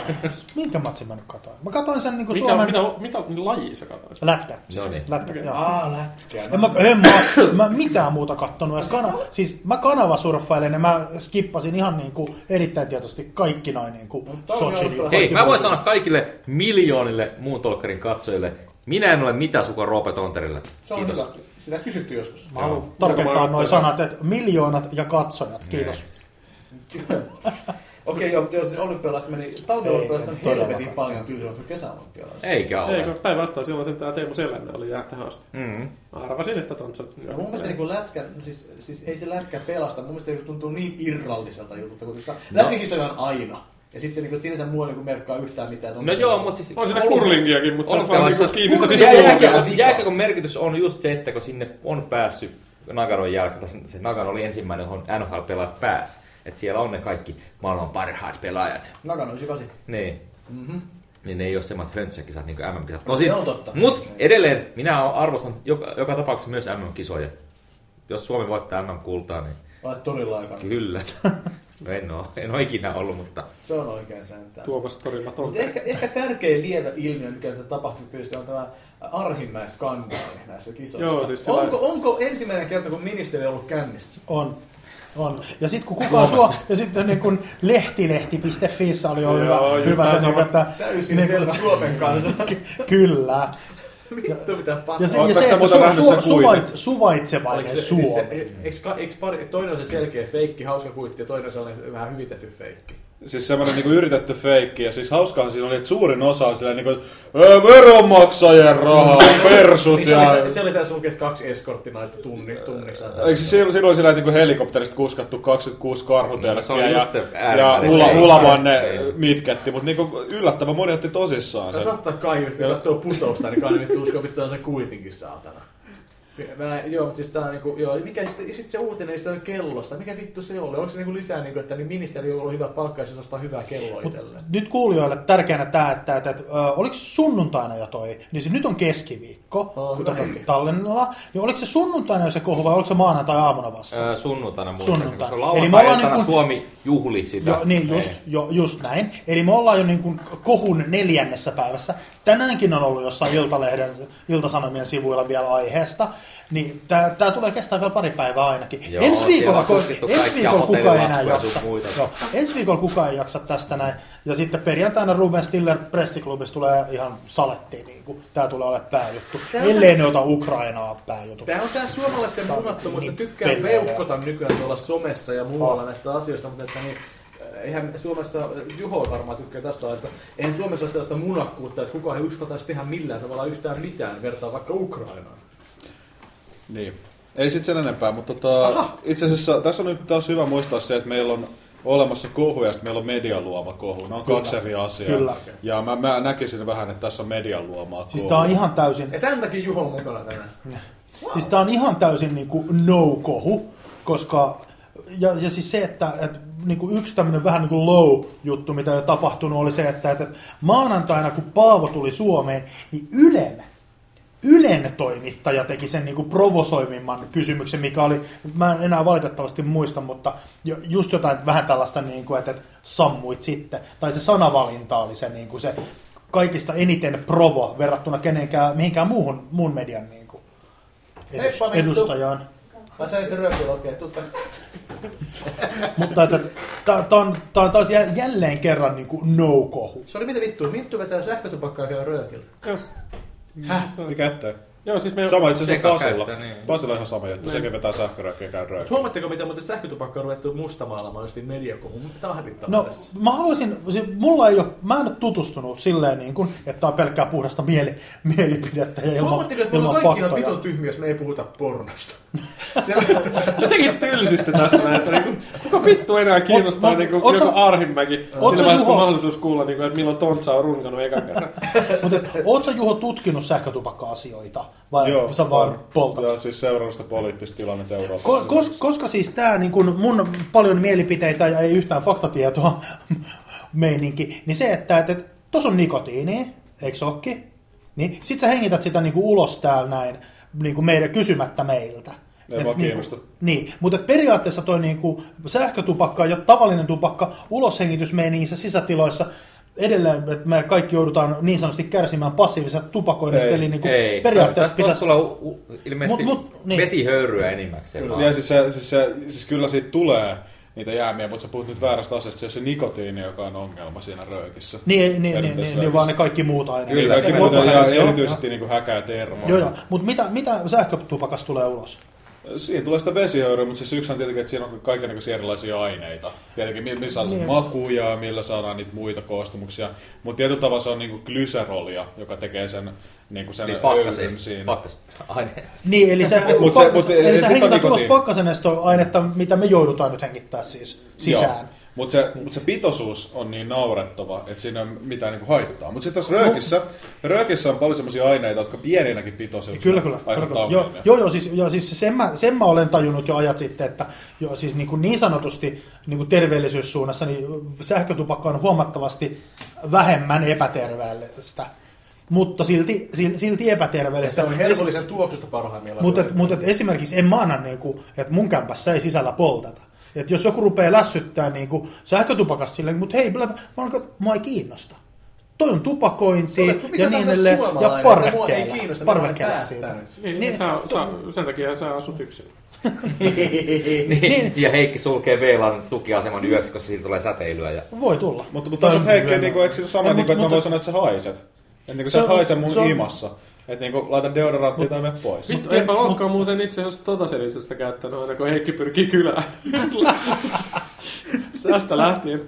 [SPEAKER 3] Minkä matsin mä nyt katoin? Mä katoin sen niinku
[SPEAKER 2] Mitä,
[SPEAKER 3] Suomen...
[SPEAKER 2] mitä, mitä, mitä lajia sä katsoit?
[SPEAKER 3] Lätkä.
[SPEAKER 5] No niin.
[SPEAKER 3] Lätkä,
[SPEAKER 2] Okei.
[SPEAKER 3] joo.
[SPEAKER 1] Aa, lätkää.
[SPEAKER 3] En mä, en mä, mä mitään muuta kattonut. Ja kana, siis mä kanavasurffailen ja mä skippasin ihan niinku erittäin tietoisesti kaikki noin niinku
[SPEAKER 1] Mutta on
[SPEAKER 3] Sochin.
[SPEAKER 5] Hei,
[SPEAKER 3] kaikki
[SPEAKER 5] mä voin sanoa kaikille miljoonille muun tolkkarin katsojille, minä en ole mitään sukua Roope Tonterille.
[SPEAKER 1] Se on
[SPEAKER 5] Kiitos.
[SPEAKER 1] Sitä kysytty joskus.
[SPEAKER 3] Mä haluan tarkentaa noin sanat, että miljoonat ja katsojat. Kiitos.
[SPEAKER 1] Okei, joo, joo, siis olympialaiset meni, talviolympialaiset on helvetin paljon tylsemmät kuin kesäolympialaiset.
[SPEAKER 5] Eikä ole.
[SPEAKER 2] Eikö, päinvastoin silloin sen tää Teemu Selänne oli jää tähän asti.
[SPEAKER 5] Mm.
[SPEAKER 2] Mä arvasin, että Tontsa...
[SPEAKER 1] Ja mun mielestä niin lätkä, siis, siis ei se lätkä pelasta, mun mielestä se tuntuu niin irralliselta jutulta, kun no. lätkäkisoja on aina. Ja sitten niin sinänsä mua niin merkkaa yhtään mitään.
[SPEAKER 5] No joo, mutta siis...
[SPEAKER 2] On siinä kurlingiakin, mutta se on vaan
[SPEAKER 5] Olympialaisissa-
[SPEAKER 2] kiinnittää
[SPEAKER 1] Kurlingi-
[SPEAKER 2] sinne
[SPEAKER 1] Jää-
[SPEAKER 2] suuhun.
[SPEAKER 1] jääkiekko-
[SPEAKER 5] Jääkiekon- Jääkiekon merkitys on just se, että kun sinne on päässyt Nagaron jälkeen, tai se- Nagano oli ensimmäinen, johon NHL-pelaajat pääsi. Että siellä on ne kaikki maailman parhaat pelaajat.
[SPEAKER 1] Nagano 98.
[SPEAKER 5] Niin.
[SPEAKER 1] Mhm.
[SPEAKER 5] Niin ne ei ole semmoiset höntsäkisat niin kuin MM-kisat.
[SPEAKER 1] No se on totta.
[SPEAKER 5] Mut edelleen minä arvostan joka, joka tapauksessa myös MM-kisoja. Jos Suomi voittaa MM-kultaa, niin
[SPEAKER 1] Olet torilla aikana.
[SPEAKER 5] kyllä. No en oo, en oo ikinä ollut, mutta
[SPEAKER 1] Se on oikein sentään.
[SPEAKER 2] Tuomas torilla
[SPEAKER 1] Mutta ehkä, ehkä tärkein lievä ilmiö, mikä nyt on tapahtunut tietysti, on tämä Arhinmäen skandaali näissä kisoissa.
[SPEAKER 2] Joo, siis sillä-
[SPEAKER 1] onko, onko ensimmäinen kerta, kun ministeri on ollut kännissä?
[SPEAKER 3] On. On. Ja sitten kun kukaan suo, ja sitten niin kun lehtilehti.fiissä oli jo hyvä, hyvä se, niin, että
[SPEAKER 1] Täysin
[SPEAKER 3] niin,
[SPEAKER 1] selvä Suomen kanssa.
[SPEAKER 3] Kyllä.
[SPEAKER 1] Vittu mitä
[SPEAKER 3] Ja
[SPEAKER 1] paskaa.
[SPEAKER 3] se, ja se että
[SPEAKER 4] muuten
[SPEAKER 3] su, suvait, suvaitsevainen
[SPEAKER 1] se- siis
[SPEAKER 3] Suomi.
[SPEAKER 1] se- Eikö, ka- eikö pari, toinen on se selkeä feikki, hauska kuitti ja toinen on sellainen vähän hyvitetty feikki.
[SPEAKER 4] Siis semmoinen niinku yritetty feikki. Ja siis hauskahan siinä oli, että suurin osa on silleen niinku, "Ää, veronmaksajien rahaa, persut
[SPEAKER 1] Niin se,
[SPEAKER 4] ja...
[SPEAKER 1] oli, se oli tässä lukee, että kaksi eskorttinaista tunni, tunniksi.
[SPEAKER 4] Eikö se silloin, silloin sillä niinku helikopterista kuskattu 26
[SPEAKER 5] Se
[SPEAKER 4] karhutelkkiä
[SPEAKER 5] oli
[SPEAKER 4] ja,
[SPEAKER 5] se
[SPEAKER 4] ja ula,
[SPEAKER 5] feikki.
[SPEAKER 4] ulamaan ne
[SPEAKER 5] Niin.
[SPEAKER 4] mitketti, mutta niinku yllättävän moni otti tosissaan sen.
[SPEAKER 1] totta kai, jos katsoo putousta, niin kai ne vittu uskoo vittu on se kuitinkin saatana. Mä, joo, mutta siis tää on niinku, joo, mikä sitten sit se uutinen sitä kellosta, mikä vittu se oli? Onko se niinku lisää niinku, että niin ministeri on ollut hyvä palkka ja se ostaa hyvää kelloa
[SPEAKER 3] Mut
[SPEAKER 1] itselleen?
[SPEAKER 3] nyt kuulijoille tärkeänä tämä, että, että, että ö, oliko se sunnuntaina jo toi, niin se nyt on keskiviikko,
[SPEAKER 1] Oh,
[SPEAKER 3] kun
[SPEAKER 1] hetki.
[SPEAKER 3] tallennella, niin oliko se sunnuntaina jo se kohu vai oliko se maanantai-aamuna vasta?
[SPEAKER 5] Ää, sunnuntaina muistan,
[SPEAKER 3] Sunnuntai.
[SPEAKER 5] koska
[SPEAKER 3] Eli me ollaan niin kuin-
[SPEAKER 5] Suomi juhli sitä.
[SPEAKER 3] Jo, niin, just,
[SPEAKER 5] Ei.
[SPEAKER 3] jo, just näin. Eli me ollaan jo niin kuin kohun neljännessä päivässä. Tänäänkin on ollut jossain Iltalehden, Iltasanomien sivuilla vielä aiheesta. Niin tämä tulee kestää vielä pari päivää ainakin.
[SPEAKER 5] Joo,
[SPEAKER 3] ensi viikolla,
[SPEAKER 5] on
[SPEAKER 3] ko-
[SPEAKER 5] tutkittu
[SPEAKER 3] ensi viikolla kukaan ei enää jaksa. Joo, ensi viikolla kukaan ei jaksa tästä näin. Ja sitten perjantaina Ruben Stiller pressiklubissa tulee ihan saletti. Niin kuin, tämä tulee olemaan pääjuttu.
[SPEAKER 1] Tää on-
[SPEAKER 3] Ellei ne ota Ukrainaa pääjutuksi.
[SPEAKER 1] Tää on tää suomalaisten
[SPEAKER 3] on
[SPEAKER 1] munattomuus,
[SPEAKER 3] niin
[SPEAKER 1] tykkää peukkota nykyään tuolla somessa ja muualla näistä asioista, mutta että niin, eihän Suomessa, Juho varmaan tykkää tästä ajasta, eihän Suomessa ole sellaista munakkuutta, että kukaan ei uskaltaisi tehdä millään tavalla yhtään mitään, vertaa vaikka Ukrainaan.
[SPEAKER 4] Niin. Ei sit sen enempää, mutta tota, itse asiassa tässä on nyt taas hyvä muistaa se, että meillä on olemassa kohu ja sitten meillä on median luoma kohu. Ne on
[SPEAKER 3] Kyllä.
[SPEAKER 4] kaksi eri asiaa.
[SPEAKER 3] Kyllä.
[SPEAKER 4] Ja mä, mä näkisin vähän, että tässä on median luomaa
[SPEAKER 3] Siis
[SPEAKER 4] kohua.
[SPEAKER 3] tämä on ihan täysin
[SPEAKER 1] Ja tämän takia Juho on mukana tänään.
[SPEAKER 3] Siis tää on ihan täysin niinku no-kohu, koska... Ja, ja siis se, että, että niinku yksi tämmöinen vähän niinku low-juttu, mitä on tapahtunut, oli se, että, että maanantaina, kun Paavo tuli Suomeen, niin Ylen, Ylen toimittaja teki sen niin kuin provosoimimman kysymyksen, mikä oli, mä en enää valitettavasti muista, mutta jo- just jotain vähän tällaista, niin kuin, että sammuit sitten. Tai se sanavalinta oli se, niin kuin se kaikista eniten provo verrattuna kenenkään, mihinkään muuhun, muun median niin kuin edus, edustajaan.
[SPEAKER 1] Mä okei, okay, tutta.
[SPEAKER 3] Mutta että, tämä on, tää on taas jä- jälleen kerran niin kuin no-kohu.
[SPEAKER 1] Se oli mitä vittua, Minttu vetää sähkötupakkaa ja käy röökillä. Häh?
[SPEAKER 4] Mikä ettei?
[SPEAKER 2] Joo, siis me...
[SPEAKER 4] Sama itse asiassa Pasilla.
[SPEAKER 5] niin.
[SPEAKER 4] Pasilla on ihan sama juttu. Sekin vetää sähkörökkiä ja käy röökiä.
[SPEAKER 1] Huomatteko, mitä muuten sähkötupakkaa on ruvettu mustamaalamaan just niin on hävittävää
[SPEAKER 3] No,
[SPEAKER 1] tässä.
[SPEAKER 3] mä haluaisin, se- mulla ei ole, mä en ole tutustunut silleen niin kuin, että on pelkkää puhdasta mieli, mielipidettä ja ilman,
[SPEAKER 1] Huomatteko, että mulla on kaikki ihan vitun tyhmiä, jos me ei puhuta pornosta.
[SPEAKER 2] Jotenkin tylsistä tässä näin, että niinku, kuka vittu enää kiinnostaa
[SPEAKER 3] Mut- mut- oot
[SPEAKER 2] joku Arhimäki.
[SPEAKER 3] sä,
[SPEAKER 2] vaiheessa, kun mahdollisuus kuulla, niinku, että milloin Tontsa on runkannut ekan kerran.
[SPEAKER 3] Mutta ootko Juho tutkinut sähkötupakka-asioita vai
[SPEAKER 4] Joo,
[SPEAKER 3] sä vaan poltat?
[SPEAKER 4] Ja siis seurannut sitä poliittista tilannetta Euroopassa.
[SPEAKER 3] Ko- kos, koska siis tämä niin kun mun paljon mielipiteitä ja ei yhtään faktatietoa meininki, niin se, että et, et, tuossa on nikotiini, eikö sokki? Niin sit sä hengität sitä niin kuin ulos täällä näin niin kuin meidän kysymättä meiltä.
[SPEAKER 4] Ei
[SPEAKER 3] Et
[SPEAKER 4] vaan
[SPEAKER 3] niin
[SPEAKER 4] kiinnosta.
[SPEAKER 3] Niin, mutta periaatteessa toi niin kuin sähkötupakka ja tavallinen tupakka uloshengitysmeiningissä sisätiloissa edelleen, että me kaikki joudutaan niin sanotusti kärsimään passiivisesta tupakoinnista,
[SPEAKER 4] Ei.
[SPEAKER 3] eli niin kuin
[SPEAKER 5] Ei,
[SPEAKER 3] periaatteessa
[SPEAKER 5] tästä
[SPEAKER 3] pitäisi...
[SPEAKER 5] u- ilmeisesti
[SPEAKER 3] Mut- mut, niin.
[SPEAKER 5] vesihöyryä enimmäkseen.
[SPEAKER 4] Ja siis, se, siis, se, siis kyllä siitä tulee niitä jäämiä, mutta sä puhut nyt väärästä asiasta. Se on se nikotiini, joka on ongelma siinä röökissä.
[SPEAKER 3] Niin, niin, niin, niin, niin, vaan ne kaikki muut aineet.
[SPEAKER 5] Kyllä,
[SPEAKER 4] Kaikki ja
[SPEAKER 3] Joo,
[SPEAKER 4] erityisesti niin häkä ja termo.
[SPEAKER 3] Joo, joo. Mutta mitä, mitä sähkötupakasta tulee ulos?
[SPEAKER 4] Siinä tulee sitä vesihöyryä, mutta siis yksi on tietenkin, että siinä on kaikenlaisia erilaisia aineita. Tietenkin mi- missä on
[SPEAKER 3] Niin.
[SPEAKER 4] niin. makuja, millä saadaan niitä muita koostumuksia. mutta tietyllä tavalla se on niinku glyserolia, joka tekee sen, niinku sen
[SPEAKER 5] Eli
[SPEAKER 4] öyryn
[SPEAKER 5] pakkas,
[SPEAKER 4] siinä.
[SPEAKER 5] pakkas aine.
[SPEAKER 3] Niin, eli sä,
[SPEAKER 4] Mut se-
[SPEAKER 3] pakkas,
[SPEAKER 4] mut
[SPEAKER 3] eli
[SPEAKER 4] ei
[SPEAKER 3] sä
[SPEAKER 4] sit
[SPEAKER 3] hengität pakkasenestoainetta, mitä me joudutaan nyt hengittää siis sisään.
[SPEAKER 4] Mutta se, mut se pitoisuus on niin naurettava, että siinä ei ole mitään niinku haittaa. Mutta sitten tässä röökissä, röökissä on paljon sellaisia aineita, jotka pieninäkin pitoisuuksina
[SPEAKER 3] Kyllä, kyllä. kyllä,
[SPEAKER 4] aiheuttaa
[SPEAKER 3] kyllä. Joo,
[SPEAKER 4] ongelmia.
[SPEAKER 3] joo, joo, siis, joo, siis sen, mä, sen mä olen tajunnut jo ajat sitten, että joo, siis niin, kuin niin sanotusti niin kuin terveellisyyssuunnassa niin sähkötupakka on huomattavasti vähemmän epäterveellistä, mutta silti, silti, silti epäterveellistä.
[SPEAKER 1] Se on herkullisen tuoksusta parhaimmillaan.
[SPEAKER 3] Mutta
[SPEAKER 1] Se
[SPEAKER 3] et,
[SPEAKER 1] on-
[SPEAKER 3] mut et esimerkiksi en mä anna, niinku, että mun kämpässä ei sisällä polteta. Et jos joku rupeaa lässyttää niinku, sähkötupakasta silleen, mutta hei, blä, mä että mua ei kiinnosta. Toi on tupakointi
[SPEAKER 1] mikä
[SPEAKER 3] ja niin edelleen. Ja parvekkeella.
[SPEAKER 1] kiinnosta, mä olen
[SPEAKER 3] Parvekkeella siitä.
[SPEAKER 1] päättänyt.
[SPEAKER 2] Niin,
[SPEAKER 3] Niin,
[SPEAKER 2] sä, sä, sen takia sä asut yksin.
[SPEAKER 5] Niin. Ja Heikki sulkee VLAN tukiaseman yöksi, koska siitä tulee säteilyä. Ja...
[SPEAKER 3] Voi tulla.
[SPEAKER 4] Mutta, mutta toisaalta Heikki, niin kuin, eikö se ole sama,
[SPEAKER 3] Ei,
[SPEAKER 4] niin kuin, että mä voin sanoa, että sä haiset. Niin kuin
[SPEAKER 3] Se
[SPEAKER 4] sä haise mun
[SPEAKER 3] se on-
[SPEAKER 4] imassa. Että niin kuin, laita deodoranttia tai mene pois.
[SPEAKER 2] Vittu, eipä olekaan muuten itse asiassa tota selitystä käyttänyt aina, kun Heikki pyrkii kylään. Tästä lähtien.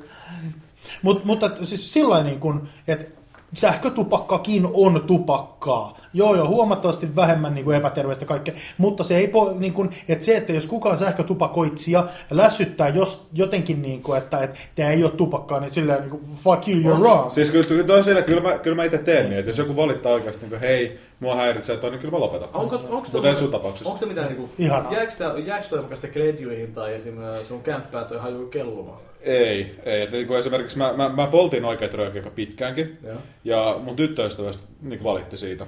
[SPEAKER 3] Mut, mutta siis sillä niin kuin, että sähkötupakkakin on tupakkaa. Joo, joo, huomattavasti vähemmän niin kuin epäterveistä kaikkea, mutta se ei, po, niin kuin, että se, että jos kukaan sähkötupakoitsija lässyttää jos, jotenkin, niin kuin, että, että tämä ei ole tupakkaa, niin silleen niin kuin, fuck you, you're wrong.
[SPEAKER 4] Siis kyllä, kyllä, kyllä, mä, kyllä mä itse teen niin, että jos joku valittaa oikeasti, niin kuin, hei, mua häiritsee toi, niin kyllä mä lopetan.
[SPEAKER 1] Onko, onko
[SPEAKER 4] Mutta ei sun tapauksessa.
[SPEAKER 1] Onko mitään niinku,
[SPEAKER 3] Ihanaa.
[SPEAKER 1] jääkö, toi mukaan sitten gredjuihin tai esim. sun kämppään toi haju kellumaan?
[SPEAKER 4] Ei, ei. Että, niin kuin esimerkiksi mä, mä, mä poltin oikeat röökiä aika pitkäänkin.
[SPEAKER 1] Joo.
[SPEAKER 4] Ja mun tyttöystävästä niin valitti siitä.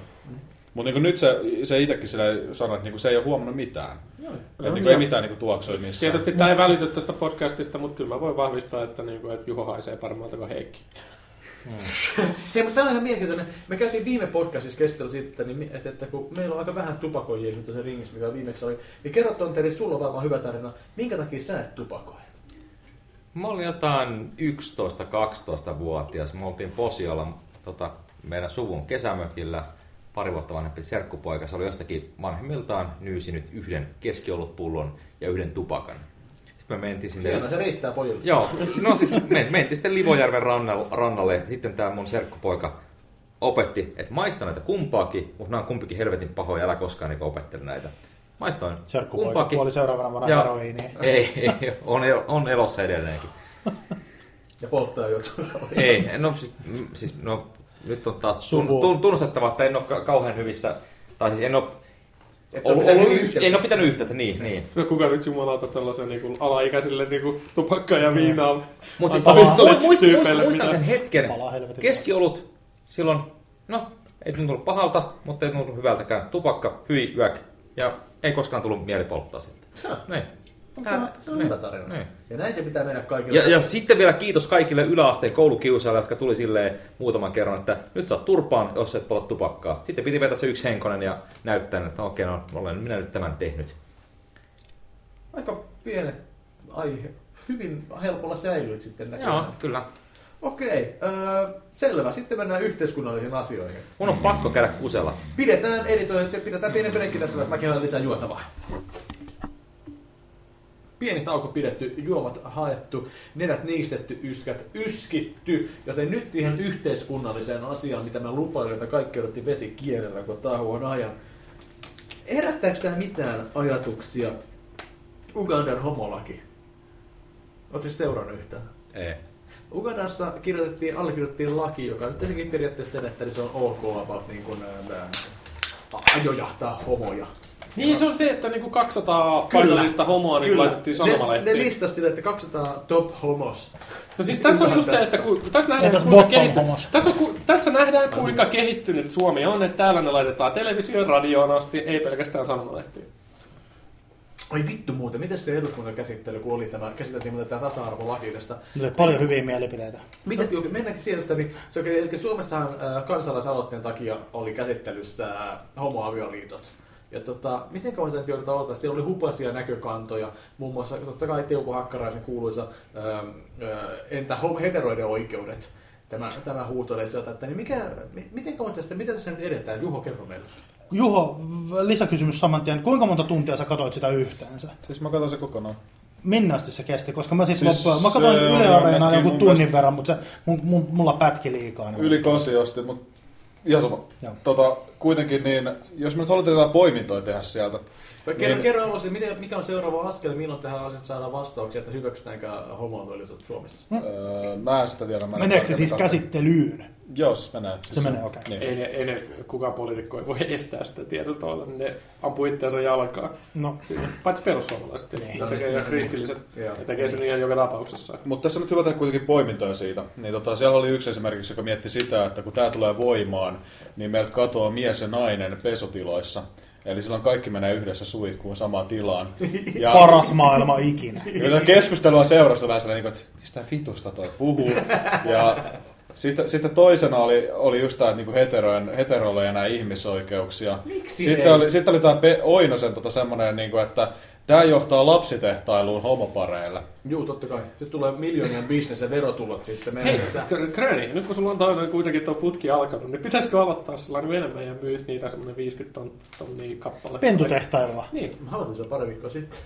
[SPEAKER 4] Mutta niin nyt se, se itsekin sille sanoi, että niin se ei ole huomannut mitään.
[SPEAKER 1] Joo.
[SPEAKER 4] Että
[SPEAKER 2] Joo,
[SPEAKER 4] niin ei mitään niin tuoksoi missään.
[SPEAKER 2] Tietysti tämä ei välity tästä podcastista, mutta kyllä mä voin vahvistaa, että, niinku, että Juho haisee paremmalta kuin Heikki.
[SPEAKER 1] Hei, mutta tämä on ihan mielenkiintoinen. Me käytiin viime podcastissa keskustella siitä, niin, että, että kun meillä on aika vähän tupakoijia nyt se ringissä, mikä viimeksi oli, niin kerro Tonteri, sulla on varmaan hyvä tarina. Minkä takia sä et tupakoi?
[SPEAKER 5] Mä olin jotain 11-12-vuotias. Me oltiin Posiolla tota, meidän suvun kesämökillä. Pari vuotta vanhempi serkkupoika. Se oli jostakin vanhemmiltaan nyysinyt yhden keskiolutpullon ja yhden tupakan. Sitten me mentiin sinne...
[SPEAKER 1] Hienoa, se riittää pojille.
[SPEAKER 5] Joo, no siis me, mentiin sitten Livojärven rannalle, rannalle. Sitten tämä mun serkkupoika opetti, että maista näitä kumpaakin, mutta nämä on kumpikin helvetin pahoja, älä koskaan niin opettele näitä. Maistoin
[SPEAKER 3] Serkkupoika
[SPEAKER 5] kumpaakin.
[SPEAKER 3] kuoli seuraavana vuonna heroiiniin.
[SPEAKER 5] Ei, ei on, el- on elossa edelleenkin.
[SPEAKER 1] Ja polttaa joutuu.
[SPEAKER 5] Ei, no siis, no, nyt on taas tun, tun, tunnustettava, että en ole ka- kauhean hyvissä, tai siis en ole,
[SPEAKER 1] Et ole
[SPEAKER 5] ollut,
[SPEAKER 1] pitänyt
[SPEAKER 5] ollut,
[SPEAKER 1] yhteyttä.
[SPEAKER 5] en ole pitänyt yhteyttä, niin, niin.
[SPEAKER 2] No kuka nyt jumalauta tällaisen niin alaikäisille niin tupakkaa ja viinaa
[SPEAKER 5] Mutta siis muistan, muistan, muistan sen hetken, keskiolut silloin, no Ei tuntunut pahalta, mutta ei tuntunut hyvältäkään. Tupakka, hyi, yök. Ja ei koskaan tullut mieli polttaa siltä.
[SPEAKER 1] Se on,
[SPEAKER 5] Niin.
[SPEAKER 1] se on, se on hyvä tarina.
[SPEAKER 5] Niin.
[SPEAKER 1] Ja näin se pitää mennä kaikille.
[SPEAKER 5] Ja, ja sitten vielä kiitos kaikille yläasteen koulukiusaajille, jotka tuli silleen muutaman kerran, että nyt saat turpaan, jos et polta tupakkaa. Sitten piti vetää se yksi henkonen ja näyttää, että okei, no olen minä nyt tämän tehnyt.
[SPEAKER 1] Aika pienet aihe. Hyvin helpolla säilyit sitten näköjään.
[SPEAKER 5] Joo, kyllä.
[SPEAKER 1] Okei, öö, selvä. Sitten mennään yhteiskunnallisiin asioihin.
[SPEAKER 5] Mun on pakko käydä kusella.
[SPEAKER 1] Pidetään editointi, pidetään pieni breikki tässä, että mäkin lisää juotavaa. Pieni tauko pidetty, juomat haettu, nenät niistetty, yskät yskitty, joten nyt siihen yhteiskunnalliseen asiaan, mitä mä lupailin, että kaikki odotti vesi kielellä koko tauon ajan. Herättääkö tämä mitään ajatuksia Ugandan homolaki? Oletko seurannut yhtään?
[SPEAKER 5] Ei.
[SPEAKER 1] Ugandassa kirjoitettiin, allekirjoitettiin laki, joka nyt tietenkin periaatteessa sen, että se on ok about niin kuin, ää, ajojahtaa homoja.
[SPEAKER 2] Niin se on se, että niinku 200 paikallista homoa niin laitettiin
[SPEAKER 1] ne, ne
[SPEAKER 2] sanomalehtiin.
[SPEAKER 1] listasi sille, että 200 top homos.
[SPEAKER 2] No siis tässä on just se, että kun, tässä nähdään, kuinka
[SPEAKER 3] bottom
[SPEAKER 2] kehitty,
[SPEAKER 3] homos?
[SPEAKER 2] tässä, on, ku- tässä nähdään, kuinka kehittynyt Suomi on, että täällä ne laitetaan televisioon, radioon asti, ei pelkästään sanomalehtiin.
[SPEAKER 1] Oi vittu muuten, miten se eduskuntakäsittely, kun oli tämä, käsiteltiin muuten tämä tasa-arvolaki tästä.
[SPEAKER 3] Oli paljon hyviä mielipiteitä.
[SPEAKER 1] Miten, okay, mennäänkin sieltä, niin se eli Suomessahan äh, kansalaisaloitteen takia oli käsittelyssä äh, homoavioliitot. Ja tota, miten kauan tätä joudutaan odottaa? Siellä oli hupaisia näkökantoja, muun muassa totta kai Teuvo Hakkaraisen kuuluisa äh, äh, entä heteroiden oikeudet? Tämä, tämä huutelee sieltä, että niin mikä, mi- miten kauan tästä, mitä tässä nyt edetään? Juho, kerro meille.
[SPEAKER 3] Juho, lisäkysymys saman tien. Kuinka monta tuntia sä katsoit sitä yhteensä?
[SPEAKER 4] Siis mä katson se kokonaan.
[SPEAKER 3] Minne asti se kesti? Koska mä
[SPEAKER 4] Siis
[SPEAKER 3] siis mä katsoin
[SPEAKER 4] se
[SPEAKER 3] Yle Areenaa
[SPEAKER 4] mun
[SPEAKER 3] tunnin
[SPEAKER 4] mielestä-
[SPEAKER 3] verran, mutta se, mun, mun, mulla pätki liikaa. Niin
[SPEAKER 4] Yli kosi osti, mutta ihan sama. Tota, kuitenkin niin, jos me nyt halutaan jotain poimintoja tehdä sieltä,
[SPEAKER 1] Kerro,
[SPEAKER 4] Niin.
[SPEAKER 1] kerro miten, mikä on seuraava askel, milloin tähän asiaan saadaan vastauksia, että hyväksytäänkö homoavioliitot Suomessa?
[SPEAKER 4] öö, mä en sitä tiedä. Mä en
[SPEAKER 3] Meneekö se siis käsittelyyn?
[SPEAKER 4] Jos menee. Siis
[SPEAKER 3] Se menee, okei.
[SPEAKER 4] Niin.
[SPEAKER 2] Ei ne, ei ne, kukaan poliitikko ei voi estää sitä tietyllä tavalla, niin ne ampuu itseänsä jalkaan.
[SPEAKER 3] No,
[SPEAKER 2] Paitsi perussuomalaiset tietysti,
[SPEAKER 1] Niin.
[SPEAKER 2] ne tekee ja kristilliset, ne tekee sen ihan joka tapauksessa.
[SPEAKER 4] Mutta tässä on nyt hyvä tehdä kuitenkin poimintoja siitä. Niin tota, siellä oli yksi esimerkiksi, joka mietti sitä, että kun tämä tulee voimaan, niin meiltä katoaa mies ja nainen pesotiloissa. Eli silloin kaikki menee yhdessä suihkuun samaan tilaan. Ja,
[SPEAKER 3] paras maailma ikinä.
[SPEAKER 4] ja keskustelua seurasta vähän sellainen, että mistä vitusta toi puhuu. Ja sitten, sitten toisena oli, oli just tämä niin heterojen, heteroille ja nämä ihmisoikeuksia.
[SPEAKER 1] Miksi
[SPEAKER 4] sitten
[SPEAKER 1] ei?
[SPEAKER 4] oli, sitten oli tämä Oinosen tota semmoinen, niin kuin, että tämä johtaa lapsitehtailuun homopareille.
[SPEAKER 1] Juu, totta kai. Sitten tulee miljoonien bisnes ja verotulot sitten
[SPEAKER 2] Hei,
[SPEAKER 1] menetetään.
[SPEAKER 2] Kr- Kröni, nyt kun sulla on toinen kuitenkin tuo putki alkanut, niin pitäisikö aloittaa sellainen enemmän ja myyt niitä semmoinen 50 ton, tonnia kappale?
[SPEAKER 3] Pentutehtailua.
[SPEAKER 2] Niin.
[SPEAKER 1] Mä aloitin sen pari viikkoa sitten.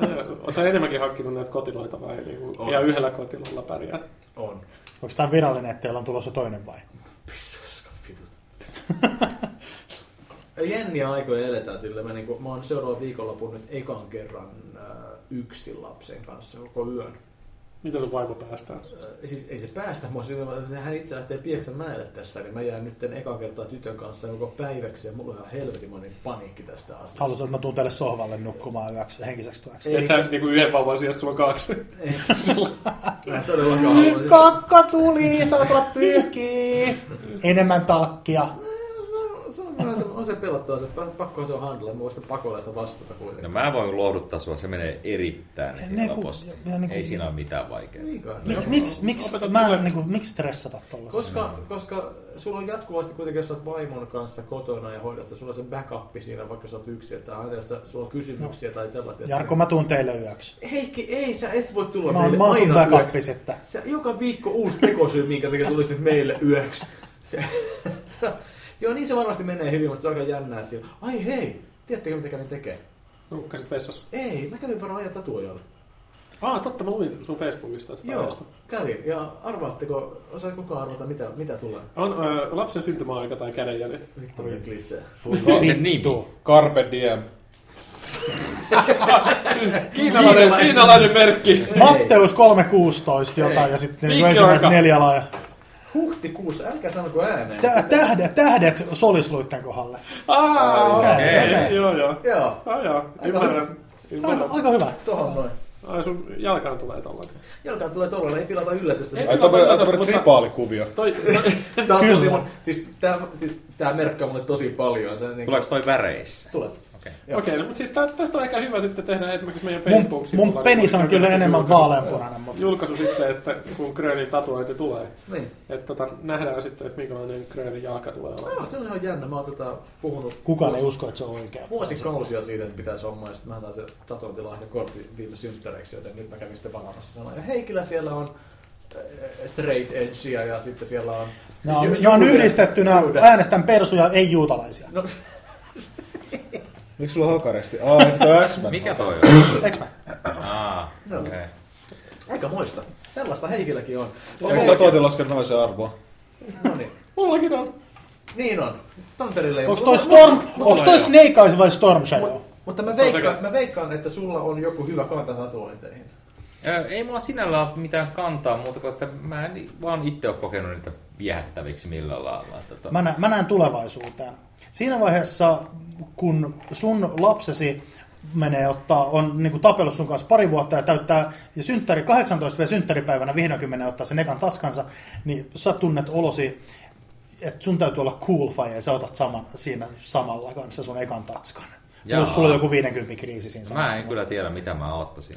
[SPEAKER 2] Oletko sä enemmänkin hankkinut näitä kotiloita vai niin kuin
[SPEAKER 1] On.
[SPEAKER 2] ihan yhdellä kotilolla pärjää?
[SPEAKER 1] On.
[SPEAKER 3] Onko tämä virallinen, että teillä on tulossa toinen vai?
[SPEAKER 1] Vitut. Jänniä aikoja eletään sillä. Mä, niinku, mä oon seuraava viikonlopun nyt ekan kerran äh, yksin lapsen kanssa koko yön.
[SPEAKER 2] Miten sun vaimo päästään?
[SPEAKER 1] Äh, siis ei se päästä se- hän itse lähtee Pieksämäelle tässä, niin mä jään nyt ekan kertaa tytön kanssa koko päiväksi ja mulla on ihan helvetimoinen paniikki tästä asiasta.
[SPEAKER 3] Haluatko, että mä tuun teille sohvalle nukkumaan yöksi henkiseksi tueksi?
[SPEAKER 1] Ei.
[SPEAKER 2] Et sä niinku yhden vauvan sijasta sulla on kaksi.
[SPEAKER 1] Ei, mä todellakaan.
[SPEAKER 3] Kakka tuli, saa tulla pyyhkii. Enemmän talkkia.
[SPEAKER 1] On, se, on se pelottava, se pakko se on handla, mä pakolaista vastata kuitenkin.
[SPEAKER 5] No mä voin lohduttaa sua, se menee erittäin
[SPEAKER 3] Ne ku-
[SPEAKER 5] helposti.
[SPEAKER 3] ja niinku-
[SPEAKER 5] Ei siinä ole mitään vaikeaa.
[SPEAKER 3] Miksi, miksi,
[SPEAKER 2] Opetat
[SPEAKER 3] mä, niin kuin, miksi stressata tollaisesta?
[SPEAKER 1] Koska, koska sulla on jatkuvasti kuitenkin, jos sä oot vaimon kanssa kotona ja hoidasta, sulla on se backup siinä, vaikka sä oot yksin, että aina jos sulla on kysymyksiä tai tällaista. että-
[SPEAKER 3] Jarkko, mä tuun teille yöksi.
[SPEAKER 1] Heikki, ei, sä et voi tulla
[SPEAKER 3] Mä
[SPEAKER 1] meille
[SPEAKER 3] mä oon sun
[SPEAKER 1] aina
[SPEAKER 3] backupi
[SPEAKER 1] yöksi.
[SPEAKER 3] sitten.
[SPEAKER 1] Sä, joka viikko uusi tekosyy, minkä takia tulisit meille yöksi. Se, joo, niin se varmasti menee hyvin, mutta se on aika jännää siellä. Ai hei, tiedättekö mitä kävin tekee?
[SPEAKER 2] Nukkasit vessassa.
[SPEAKER 1] Ei, mä kävin varmaan ajan tatuojalla.
[SPEAKER 2] Ah, totta, mä luin sun Facebookista tästä
[SPEAKER 1] Joo,
[SPEAKER 2] ajasta.
[SPEAKER 1] kävin. Ja arvaatteko, osaa kukaan arvata, mitä, mitä tulee?
[SPEAKER 2] On ö, lapsen syntymäaika tai kädenjäljet.
[SPEAKER 1] Vittu, niin klisee.
[SPEAKER 5] Se nimi.
[SPEAKER 4] Carpe diem.
[SPEAKER 2] Kiinalainen, kiinalainen merkki.
[SPEAKER 3] Matteus 3.16 jotain ja sitten niin
[SPEAKER 2] Viikki
[SPEAKER 3] ensimmäiset neljä laaja.
[SPEAKER 1] Huhtikuussa, älkää sanoko ääneen.
[SPEAKER 3] Tä- Tähdet, tähdet solisluitten kohdalle.
[SPEAKER 2] Ah,
[SPEAKER 3] Okei,
[SPEAKER 2] okei.
[SPEAKER 3] okei.
[SPEAKER 2] Joo, joo.
[SPEAKER 1] Joo,
[SPEAKER 2] Ah, joo.
[SPEAKER 1] Aika
[SPEAKER 2] Ymmärrän.
[SPEAKER 3] Aika,
[SPEAKER 2] Ymmärrän.
[SPEAKER 3] aika hyvä.
[SPEAKER 1] tohon noin.
[SPEAKER 2] Ai sun jalkaan tulee tollainen.
[SPEAKER 1] Jalkaan tulee tuolla, ei pilata yllätystä.
[SPEAKER 2] Ei
[SPEAKER 4] Ai
[SPEAKER 2] pilata yllätystä, mutta-
[SPEAKER 4] tripaalikuvio.
[SPEAKER 2] Toi, toi,
[SPEAKER 1] Tää on
[SPEAKER 3] Kyllä.
[SPEAKER 1] tosi, mun- siis tää, siis tää merkkaa mulle tosi paljon. Se, niin
[SPEAKER 5] Tuleeko toi väreissä?
[SPEAKER 1] Tulee.
[SPEAKER 5] Okei.
[SPEAKER 1] Joo.
[SPEAKER 2] Okei, no, mutta siis tä- tästä on ehkä hyvä sitten tehdä esimerkiksi meidän
[SPEAKER 3] Mun,
[SPEAKER 2] Facebook-sivulla.
[SPEAKER 3] mun penis on kyllä enemmän vaaleanpunainen, mutta
[SPEAKER 2] Julkaisu sitten, että kun Grönin tatuointi tulee.
[SPEAKER 1] Niin.
[SPEAKER 2] Että tota, nähdään sitten, että minkälainen Grönin jalka tulee
[SPEAKER 1] Joo,
[SPEAKER 2] olemaan.
[SPEAKER 1] se on ihan jännä. Mä oon tota puhunut
[SPEAKER 3] kukaan ei usko, että se on oikea.
[SPEAKER 1] vuosikausia siitä, että pitäisi homma, ja sitten mä sain se tatuointilahjakortti viime synttäreiksi, joten nyt mä kävin sitten vanaamassa sanoa. Ja hei, kyllä siellä on äh, straight edgeä ja sitten siellä on...
[SPEAKER 3] Ne on,
[SPEAKER 1] ju-
[SPEAKER 3] ne on yhdistettynä äänestän persuja, ei juutalaisia.
[SPEAKER 1] No,
[SPEAKER 4] Miksi sulla on hokaresti? Aa, nyt on X-Men.
[SPEAKER 5] Mikä toi on?
[SPEAKER 3] Mä?
[SPEAKER 5] Aa,
[SPEAKER 1] No.
[SPEAKER 5] okei.
[SPEAKER 1] aika moista. Sellaista Heikilläkin on.
[SPEAKER 4] Eikö tatuointi laskenut naisen arvoa?
[SPEAKER 1] No niin.
[SPEAKER 2] Mullakin on.
[SPEAKER 1] Niin on. Tanterille ei
[SPEAKER 3] Onks
[SPEAKER 1] ole.
[SPEAKER 3] toi, Storm, onks toi Snake Eyes vai Storm Shadow?
[SPEAKER 1] Mut- Mutta mä veikkaan, mä veikkaan, että sulla on joku hyvä kanta tatuointeihin.
[SPEAKER 5] Ei mulla sinällään ole mitään kantaa muuta kuin, että mä en vaan itse ole kokenut niitä viehättäviksi millään lailla. Tota,
[SPEAKER 3] Mä, nä, mä näen tulevaisuuteen. Siinä vaiheessa, kun sun lapsesi menee ottaa, on niin kuin tapellut sun kanssa pari vuotta ja täyttää ja synttäri 18 vielä synttäripäivänä vihdoinkin menee ottaa sen ekan taskansa, niin sä tunnet olosi, että sun täytyy olla cool faija ja sä otat saman, siinä samalla kanssa sun ekan tatskan.
[SPEAKER 5] Jaa.
[SPEAKER 3] Plus sulla on joku 50 kriisi siinä
[SPEAKER 5] mä
[SPEAKER 3] samassa.
[SPEAKER 5] en kyllä tiedä, mitä mä ottaisin.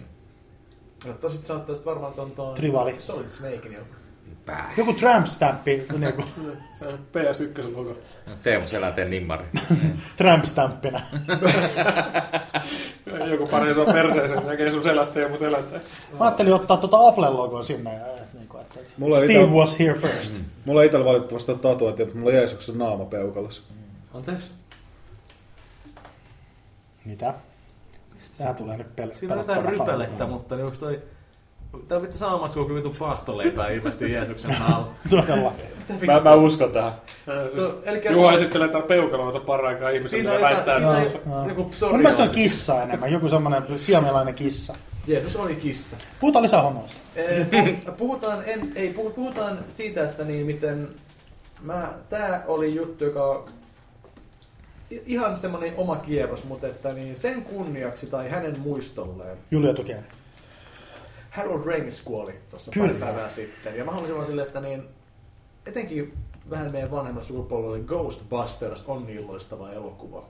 [SPEAKER 1] No tosit sä ottaisit varmaan ton, ton
[SPEAKER 3] Trivali.
[SPEAKER 1] Solid Snakein joku.
[SPEAKER 5] Pää.
[SPEAKER 3] Joku tramp stampi, niin kuin,
[SPEAKER 2] Se on PS1 logo.
[SPEAKER 5] Teemu Selänteen nimmari.
[SPEAKER 3] tramp stampina.
[SPEAKER 2] Joku pari iso perseeseen, näkee sun selästä ja mun selänteen.
[SPEAKER 3] Mä ajattelin ottaa tuota Applen logoa sinne, ja, että, niin kuin, että
[SPEAKER 4] Mulla
[SPEAKER 3] Steve
[SPEAKER 4] itä-
[SPEAKER 3] was here first.
[SPEAKER 4] Mulla ei itsellä valitettavasti ole tatuointia, mutta mulla on Jeesuksen naama peukalassa.
[SPEAKER 1] Anteeksi?
[SPEAKER 3] Mitä? Tää tulee nyt pel-
[SPEAKER 1] Siinä on jotain rypälettä, mutta niin onks toi... Tää on vittu sama matsku kuin vittu pahtoleipää ilmestyy Jeesuksen alla.
[SPEAKER 3] Todella.
[SPEAKER 4] Mä, mä uskon tähän.
[SPEAKER 2] Siis Juha esittelee täällä peukalonsa paraikaa ihmiselle ja
[SPEAKER 1] on
[SPEAKER 2] väittää,
[SPEAKER 1] on joku
[SPEAKER 3] Mun mielestä on kissa enemmän, joku semmonen siamelainen kissa.
[SPEAKER 1] Jeesus oli kissa.
[SPEAKER 3] Puhutaan lisää.
[SPEAKER 1] Eh, puh- puhutaan, en, ei, puh- puhutaan siitä, että niin miten mä, tää oli juttu, joka on ihan semmonen oma kierros, mutta että niin sen kunniaksi tai hänen muistolleen
[SPEAKER 3] Julia Tukiainen.
[SPEAKER 1] Harold Ramis kuoli tuossa pari päivää sitten. Ja mä haluaisin vaan silleen, että niin, etenkin vähän meidän vanhemmat sukupolvelle Ghostbusters on niin loistava elokuva.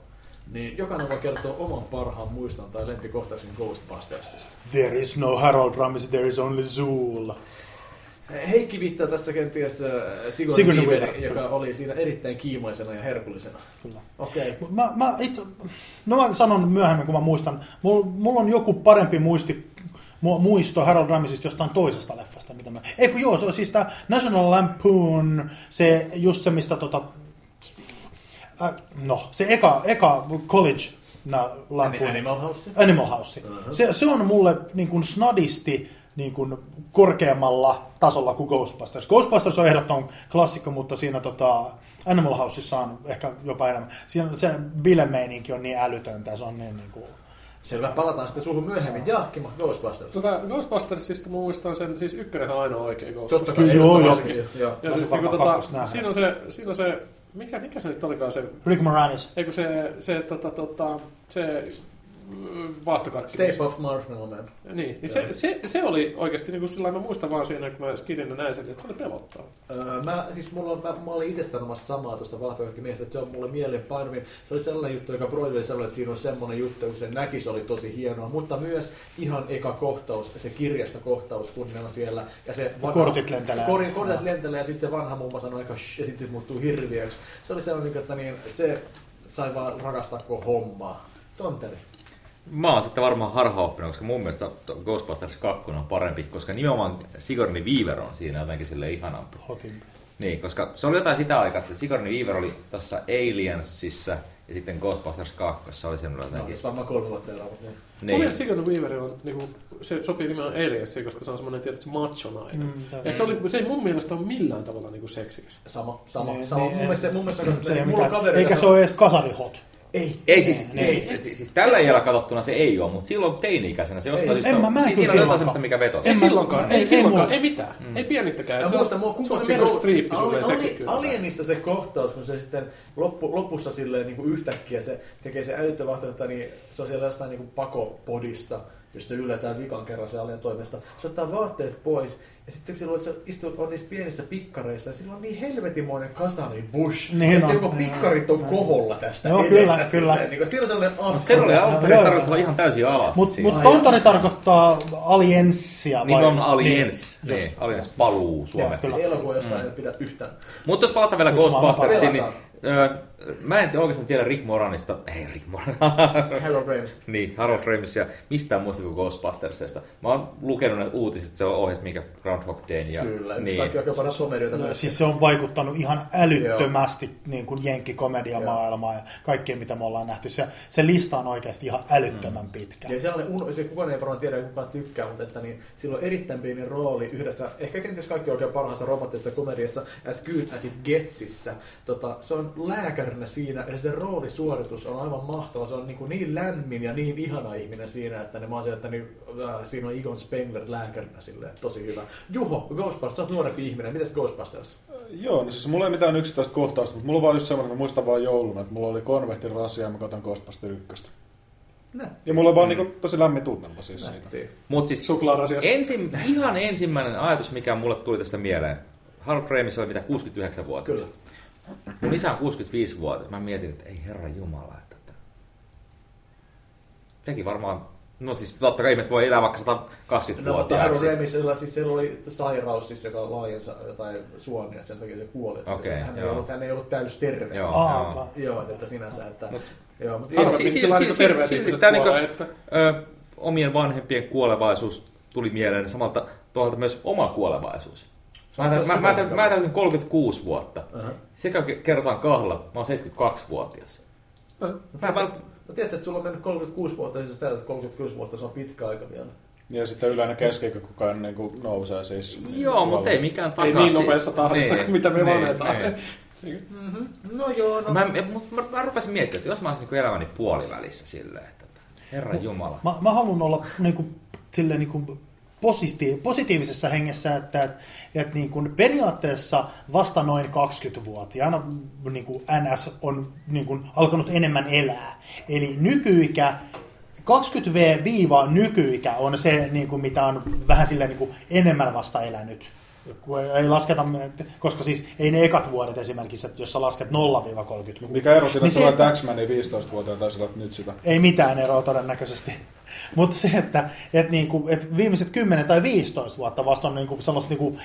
[SPEAKER 1] Niin jokainen voi kertoa oman parhaan muiston tai lempikohtaisen Ghostbustersista.
[SPEAKER 3] There is no Harold Ramis, there is only Zool.
[SPEAKER 1] Heikki viittaa tästä kenties äh, Sigourney
[SPEAKER 3] Sigourney
[SPEAKER 1] Weaver,
[SPEAKER 3] Weaver,
[SPEAKER 1] joka
[SPEAKER 3] kyllä.
[SPEAKER 1] oli siinä erittäin kiimaisena ja herkullisena.
[SPEAKER 3] Kyllä.
[SPEAKER 1] Okei. Okay.
[SPEAKER 3] Mä, mä itse, no mä sanon myöhemmin, kun mä muistan. Mulla mul on joku parempi muisti, mu- muisto Harold Ramisista jostain toisesta leffasta. Mitä mä, ei kun joo, se on siis tää National Lampoon, se just se, mistä tota, äh, no, se eka, eka college na, Lampoon.
[SPEAKER 1] Animal House.
[SPEAKER 3] Animal House.
[SPEAKER 1] Mhm.
[SPEAKER 3] Se, se on mulle niin kuin snadisti niin kuin korkeammalla tasolla kuin Ghostbusters. Ghostbusters on ehdoton klassikko, mutta siinä tota, Animal Houseissa on ehkä jopa enemmän. Siinä se bilemeininki on niin älytöntä, se on niin, niin kuin...
[SPEAKER 1] Selvä, palataan sitten suhun myöhemmin. Jaakkima, Ghostbusters.
[SPEAKER 2] Tota, Ghostbustersista mä muistan sen, siis ykkönen on ainoa oikea
[SPEAKER 1] Totta
[SPEAKER 2] Ghostbusters.
[SPEAKER 1] kai,
[SPEAKER 3] Joo, joo.
[SPEAKER 1] joo.
[SPEAKER 2] Ja
[SPEAKER 3] Mä
[SPEAKER 2] siis niinku tota, siinä on se, siinä on se, mikä, mikä se nyt olikaan se,
[SPEAKER 3] Rick Moranis.
[SPEAKER 2] eikö se, se, tota, tota, se vaahtokarkki.
[SPEAKER 1] Stay of Marshmallow Man.
[SPEAKER 2] Niin, niin se, se, se, oli oikeasti, niin kuin sillä lailla, mä muistan vaan siinä, kun mä skidinä näin sen, että se oli pelottava.
[SPEAKER 1] Öö, mä, siis mulla, mä, mä olin itse sanomassa samaa tuosta vaahtokarkkimiestä, että se on mulle mieleen painuvin. Se oli sellainen juttu, joka Broideli sanoi, että siinä on semmoinen juttu, kun se näki, se oli tosi hienoa. Mutta myös ihan eka kohtaus, se kirjastokohtaus, kun ne on siellä. Ja se
[SPEAKER 3] kortit lentelee.
[SPEAKER 1] Kor, kortit lentelee ja sitten se vanha mummo sanoi, että shh, ja sitten se muuttuu hirviöksi. Se oli sellainen, että niin, se sai vaan rakastaa koko hommaa. Tonteri.
[SPEAKER 5] Mä oon sitten varmaan harhaoppinut, koska mun mielestä Ghostbusters 2 on parempi, koska nimenomaan Sigourney Weaver on siinä jotenkin sille ihanampi.
[SPEAKER 3] Hotin.
[SPEAKER 5] Niin, koska se oli jotain sitä aikaa, että Sigourney Weaver oli tuossa Aliensissa ja sitten Ghostbusters 2 oli semmoinen
[SPEAKER 1] No,
[SPEAKER 5] jotenkin.
[SPEAKER 1] jos varmaan kolme vuotta eroa, mutta niin.
[SPEAKER 2] Mun
[SPEAKER 5] Niin.
[SPEAKER 2] mielestä Sigourney Weaver on, niin kuin, se sopii nimenomaan Aliensiin, koska se on semmoinen, tiedätkö, macho nainen.
[SPEAKER 3] Mm,
[SPEAKER 2] Mm. Et se, oli, se ei mun mielestä ole millään tavalla niin kuin seksikäs.
[SPEAKER 1] Sama, sama,
[SPEAKER 3] Niin,
[SPEAKER 1] sama.
[SPEAKER 3] niin,
[SPEAKER 1] mun mielestä, mun mielestä, mun
[SPEAKER 3] se ei ole
[SPEAKER 1] mulla on kaveri,
[SPEAKER 3] eikä se ole edes kasarihot.
[SPEAKER 1] Ei.
[SPEAKER 5] Ei siis,
[SPEAKER 3] Niin.
[SPEAKER 5] ei, siis, siis tällä iällä katsottuna se ei ole, mutta silloin teini-ikäisenä se jostain
[SPEAKER 3] Ei,
[SPEAKER 5] syystä-
[SPEAKER 3] en mä- mä en
[SPEAKER 5] siis siinä on jotain semmoista, mikä vetosi.
[SPEAKER 2] Ei silloinkaan,
[SPEAKER 3] ei-
[SPEAKER 2] ei,
[SPEAKER 3] ei
[SPEAKER 2] silloinkaan, ei mitään, mm. ei pienintäkään.
[SPEAKER 1] Ja muista,
[SPEAKER 2] on-
[SPEAKER 1] mua kumpotti
[SPEAKER 2] Meryl
[SPEAKER 1] Go-
[SPEAKER 2] Streep
[SPEAKER 1] Ali-
[SPEAKER 2] silleen
[SPEAKER 1] Ali-
[SPEAKER 2] seksikkyyttä.
[SPEAKER 1] Alienista se kohtaus, kun se sitten loppu, lopussa silleen niin kuin yhtäkkiä se tekee se älyttövahto, että niin, se on siellä jostain niin kuin pakopodissa. Jos se yllätään vikan kerran se alien toimesta. Se ottaa vaatteet pois ja sitten silloin se istuu on niissä pienissä pikkareissa ja sillä on niin helvetimoinen kasani bush.
[SPEAKER 3] Niin
[SPEAKER 1] että
[SPEAKER 3] on.
[SPEAKER 1] se joko pikkarit on koholla tästä
[SPEAKER 3] Joo,
[SPEAKER 1] edestä
[SPEAKER 3] kyllä,
[SPEAKER 1] silleen,
[SPEAKER 3] kyllä.
[SPEAKER 1] Niin kuin, siinä on sellainen
[SPEAKER 5] Mutta se oli alun tarkoitus olla ihan täysin alas.
[SPEAKER 3] Mutta mut tontoni tarkoittaa alienssia.
[SPEAKER 5] Niin
[SPEAKER 3] vai-
[SPEAKER 5] on Aliens.
[SPEAKER 3] Niin,
[SPEAKER 5] Niin, Aliens paluu suomeksi.
[SPEAKER 1] Elokuva, josta en pidä yhtään.
[SPEAKER 5] Mutta jos palataan vielä Ghostbustersiin, niin. Öö, mä en oikeastaan tiedä Rick Moranista, ei Rick Moran,
[SPEAKER 1] Harold Ramis.
[SPEAKER 5] niin, Harold Ramisia, mistään muusta kuin Ghostbustersista. Mä oon lukenut ne uutiset, että se on ohjat mikä Groundhog Dayn ja
[SPEAKER 1] Kyllä, yksi
[SPEAKER 5] niin.
[SPEAKER 1] kaikki
[SPEAKER 3] Joo,
[SPEAKER 1] myös.
[SPEAKER 3] Siis se on vaikuttanut ihan älyttömästi niin kuin jenkkikomediamaailmaan ja kaikkeen, mitä me ollaan nähty. Se, se lista on oikeasti ihan älyttömän pitkä.
[SPEAKER 1] Ja sellainen, uno, se kukaan ei varmaan tiedä, kukaan tykkää, mutta että niin, sillä on erittäin pieni rooli yhdessä, ehkä kenties kaikki oikein parhaassa romanttisessa komediassa, As Good As It Getsissä. Tota, se on lääkärinä siinä, ja se roolisuoritus on aivan mahtava. Se on niin, kuin niin lämmin ja niin ihana ihminen siinä, että ne mä oon se, että niin, äh, siinä on Egon Spengler lääkärinä silleen, tosi hyvä. Juho, Ghostbusters, sä oot nuorempi ihminen, mitäs Ghostbusters?
[SPEAKER 4] Joo, no siis mulla ei mitään yksittäistä kohtausta, mutta mulla on vaan just semmoinen, että mä muistan vaan jouluna, että mulla oli konvehtin rasia ja mä katson Ghostbuster 1.
[SPEAKER 1] Nätti.
[SPEAKER 4] Ja mulla on vaan niinku tosi lämmin tunnelma siis siitä.
[SPEAKER 1] Nätti.
[SPEAKER 5] Mutta siis
[SPEAKER 2] Suklaarasiasta.
[SPEAKER 5] ensin, ihan ensimmäinen ajatus, mikä mulle tuli tästä mieleen. Harold Ramis oli mitä 69 vuotta.
[SPEAKER 1] Kyllä.
[SPEAKER 5] Mun isä on 65 vuotta. Mä mietin, että ei herra jumala. Että että- Teki varmaan, no siis totta kai ihmiset voi elää vaikka 120
[SPEAKER 1] No, mutta
[SPEAKER 5] vuotiaaksi.
[SPEAKER 1] Ramisilla siis siellä oli sairaus, siis, joka laajensi jotain suonia, sen takia se kuoli.
[SPEAKER 5] Okei,
[SPEAKER 1] hän, ei
[SPEAKER 5] joo.
[SPEAKER 1] ollut, hän ei ollut täys terve.
[SPEAKER 5] Joo,
[SPEAKER 3] Aa,
[SPEAKER 5] joo.
[SPEAKER 1] Joo, että sinänsä, että...
[SPEAKER 5] Mut-
[SPEAKER 1] joo, mutta
[SPEAKER 2] Harvemmin
[SPEAKER 5] si- si-
[SPEAKER 2] sillä on niinku terveet ihmiset
[SPEAKER 5] tää niinku-
[SPEAKER 2] kuolee, että-
[SPEAKER 5] Ö, omien vanhempien kuolevaisuus tuli mieleen samalta tuolta myös oma kuolevaisuus. Mä,
[SPEAKER 1] tosi
[SPEAKER 5] mä, mä, täytin 36 vuotta.
[SPEAKER 1] Uh-huh.
[SPEAKER 5] Sekä kerrotaan kahdella, mä oon 72-vuotias. Mä, mä,
[SPEAKER 1] No tiedätkö, että sulla on mennyt 36 vuotta, siis täytät 36 vuotta, se on pitkä aika vielä.
[SPEAKER 4] Ja sitten yleinen keski kukaan niinku nousee siis.
[SPEAKER 5] joo, mutta ei mikään takaa.
[SPEAKER 2] Ei niin nopeassa tahdissa kuin mitä me
[SPEAKER 5] niin,
[SPEAKER 2] vanhetaan.
[SPEAKER 5] niin.
[SPEAKER 1] No joo, no...
[SPEAKER 5] Mä, mä, mä, mä rupesin miettimään, että jos mä olisin niin elämäni puolivälissä silleen, että että herra jumala.
[SPEAKER 3] Mä, mä haluan olla niin kuin, silleen, niin kuin positi- positiivisessa hengessä, että, että, että niin kuin periaatteessa vasta noin 20-vuotiaana niin kuin NS on niin kuin alkanut enemmän elää. Eli nykyikä 20V-nykyikä on se, niin kuin, mitä on vähän silleen niin kuin enemmän vasta elänyt. Kun ei- ei lasketa, koska siis ei ne ekat vuodet esimerkiksi, että jos sä lasket 0-36.
[SPEAKER 4] Mikä ero siinä,
[SPEAKER 3] niin
[SPEAKER 4] että sä olet X-Menin 15-vuotiaan tai sä olet nyt sitä?
[SPEAKER 3] ei mitään eroa todennäköisesti. Mutta se, että, että, niinku, että viimeiset 10 tai 15 vuotta vasta on niinku sellaista niinku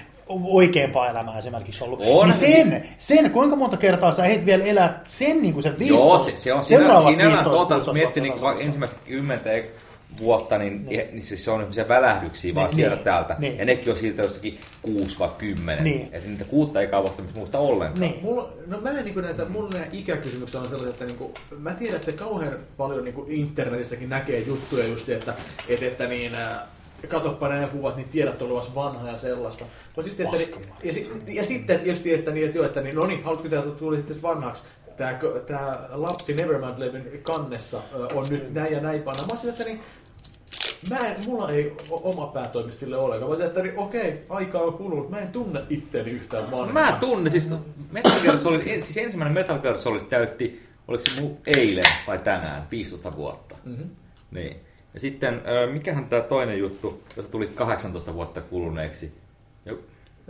[SPEAKER 3] oikeampaa elämää esimerkiksi ollut.
[SPEAKER 5] On
[SPEAKER 3] niin
[SPEAKER 5] se
[SPEAKER 3] sen, sen, kuinka monta kertaa sä ehdit vielä elää sen niinku sen 15,
[SPEAKER 5] Joo, se, se on sinä,
[SPEAKER 3] seuraavat
[SPEAKER 5] sinällään
[SPEAKER 3] 15,
[SPEAKER 5] tuota, jos
[SPEAKER 3] 16
[SPEAKER 5] miettii niin
[SPEAKER 3] taas.
[SPEAKER 5] ensimmäistä kymmentä vuotta, niin, niin. niin siis se on semmoisia välähdyksiä vaan
[SPEAKER 3] Niin,
[SPEAKER 5] sieltä
[SPEAKER 3] niin,
[SPEAKER 5] täältä.
[SPEAKER 3] niin.
[SPEAKER 5] Ja nekin on siitä jossakin kuusi vai kymmenen.
[SPEAKER 3] Niin.
[SPEAKER 5] Että niitä kuutta ei vuotta nyt muista ollenkaan.
[SPEAKER 3] Niin.
[SPEAKER 1] Mulla, no mä en niin näitä, mulla nämä ikäkysymykset on sellaisia, että niinku, mä tiedän, että kauhean paljon niinku internetissäkin näkee juttuja just, että, että, että niin, katoppa nämä kuvat, niin tiedät olevas vanha ja sellaista. No siis, että, niin, ja, ja, sitten just että, niin, että, joo, että niin, no niin, haluatko tehdä tuli sitten vanhaksi? Tämä, tämä lapsi Nevermind-levyn kannessa on nyt näin ja näin panna. Mä olisin, että niin, Mä en, mulla ei oma pää toimi sille ollenkaan. Mä olisin, että niin, okei, aika on kulunut. Mä en tunne itteeni yhtään vanhemmaksi.
[SPEAKER 5] Mä tunnen, siis Metal Gear Solid, siis ensimmäinen Metal Gear Solid täytti, oliko se mu- eilen vai tänään, 15 vuotta.
[SPEAKER 1] Mm-hmm.
[SPEAKER 5] Niin. Ja sitten, mikähän tämä toinen juttu, jota tuli 18 vuotta kuluneeksi. Ja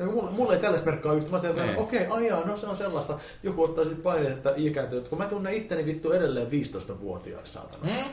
[SPEAKER 1] mulla, mulla ei tällaista merkkaa yhtä. Mä sanoin, että okei, okay, ajaa, no se on sellaista. Joku ottaa sitten paineet, että ikääntyy. Kun mä tunnen itteni vittu edelleen 15-vuotiaaksi, saatana.
[SPEAKER 5] mm?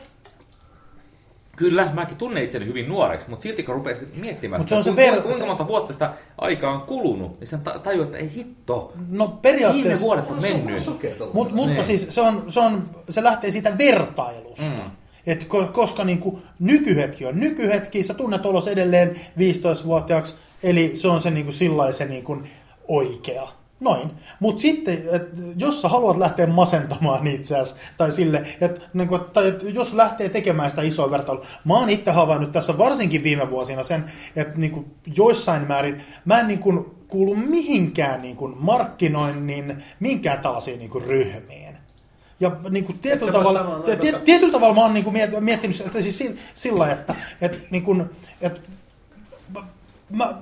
[SPEAKER 5] Kyllä, mäkin tunnen itseni hyvin nuoreksi, mutta silti kun rupesin miettimään,
[SPEAKER 3] Mut se on se
[SPEAKER 5] kuinka,
[SPEAKER 3] ver-
[SPEAKER 5] kuinka monta vuotta sitä aikaa on kulunut, niin sen ta- tajuu, että ei hitto.
[SPEAKER 3] No
[SPEAKER 5] Viime
[SPEAKER 3] periaatteessa...
[SPEAKER 5] vuodet on mennyt.
[SPEAKER 1] sokea tuolla.
[SPEAKER 3] Mut, mutta
[SPEAKER 5] Niin.
[SPEAKER 3] siis se, on, se, on, se lähtee siitä vertailusta.
[SPEAKER 5] Mm.
[SPEAKER 3] Et ko- koska niin kuin nykyhetki on nykyhetki, sä tunnet olos edelleen 15-vuotiaaksi, eli se on se niin kuin sillai se niin kuin oikea. Noin. Mutta sitten, et, jos sä haluat lähteä masentamaan itseäsi, tai sille, et, niin kuin, tai et, jos lähtee tekemään sitä isoa vertailua, mä oon itse havainnut tässä varsinkin viime vuosina sen, että niin kuin, joissain määrin mä en niin kuin, kuulu mihinkään niin kuin, markkinoinnin, minkään tällaisiin niin kuin, ryhmiin. Ja niin kuin, tietyllä, tavalla,
[SPEAKER 1] sanoa
[SPEAKER 3] tietyllä tavalla mä oon niin kuin, miet- miettinyt että siis sillä, sillä että, että, niin kuin, että mä,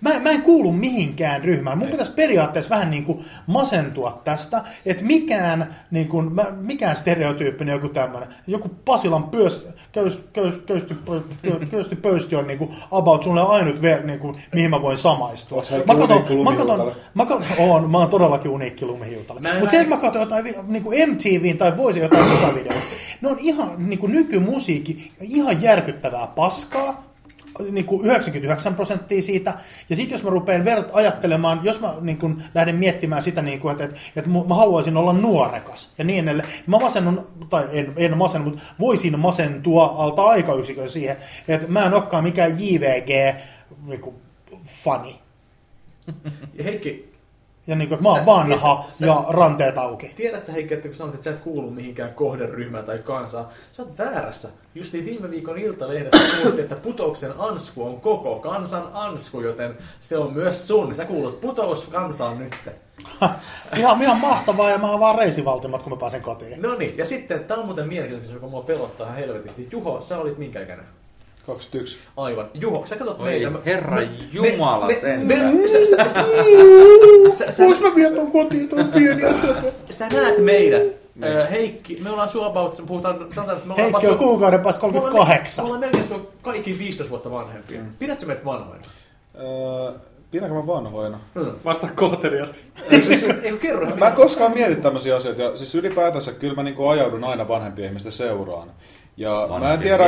[SPEAKER 3] mä, Mä, en kuulu mihinkään ryhmään. Mun pitäisi periaatteessa vähän niin kuin masentua tästä, että mikään, niin kuin, mä, mikään stereotyyppinen joku tämmöinen, joku Pasilan pös, köys, köys, köysty, köysty pöysti on niin kuin about sulle ainut, ver, niin kuin, mihin mä voin samaistua. Mä katon, mä katon, mä katon, oon, mä oon todellakin uniikki lumihiutale.
[SPEAKER 1] En-
[SPEAKER 3] Mutta se,
[SPEAKER 1] mä
[SPEAKER 3] että mä katson jotain niin kuin MTVn tai voisi jotain musavideoita, ne on ihan niin kuin nykymusiikki, ihan järkyttävää paskaa, niin kuin 99 prosenttia siitä. Ja sitten jos mä rupean vert ajattelemaan, jos mä niin kuin lähden miettimään sitä, niin kuin, että, että, että mä haluaisin olla nuorekas ja niin edelleen. Mä masennun, tai en, en masennu, mutta voisin masentua alta aikayksikön siihen, että mä en olekaan mikään JVG niin kuin, fani.
[SPEAKER 1] Ja Heikki,
[SPEAKER 3] Ja niin kuin, että mä oon
[SPEAKER 1] Sä-
[SPEAKER 3] vanha
[SPEAKER 1] sä-
[SPEAKER 3] ja ranteet auki.
[SPEAKER 1] tiedät sä Heikki, että kun sanoit, että sä et kuulu mihinkään kohderyhmään tai kansaan, sä oot väärässä. Justiin viime viikon Iltalehdessä kuulit, että putouksen ansku on koko kansan ansku, joten se on myös sun. Sä kuulut putouskansaan nyt.
[SPEAKER 3] Ihan, ihan mahtavaa ja mä oon vaan reisivaltimat, kun mä pääsen kotiin.
[SPEAKER 1] No niin, ja sitten, tää on muuten mielenkiintoista, joka mua pelottaa ihan helvetisti. Juho, sä olit minkä ikäinen?
[SPEAKER 4] 21.
[SPEAKER 1] Aivan. Juho, sä katsot
[SPEAKER 5] Oi,
[SPEAKER 1] meitä.
[SPEAKER 5] herra Jumala
[SPEAKER 1] me, sä, sä, sä, sä, sä,
[SPEAKER 3] Voinko mä viedä kotiin tuon pieni asia?
[SPEAKER 1] sä näet meidät. Ö, Heikki, me ollaan sua about, puhutaan, sanotaan, että me ollaan
[SPEAKER 3] Heikki on kuukauden päästä
[SPEAKER 1] Me ollaan-
[SPEAKER 3] 38.
[SPEAKER 1] Me ollaan melkein sua kaikki 15 vuotta vanhempia. Pidätkö meitä vanhoina?
[SPEAKER 4] Öö, pidänkö mä vanhoina?
[SPEAKER 1] Hmm.
[SPEAKER 2] Vasta kohteliasti.
[SPEAKER 1] Eikö, siis, eikö kerro
[SPEAKER 4] Mä en koskaan mieti tämmöisiä asioita. Ja siis ylipäätänsä kyllä mä niinku ajaudun aina vanhempien ihmisten seuraan. Ja mä en tiedä...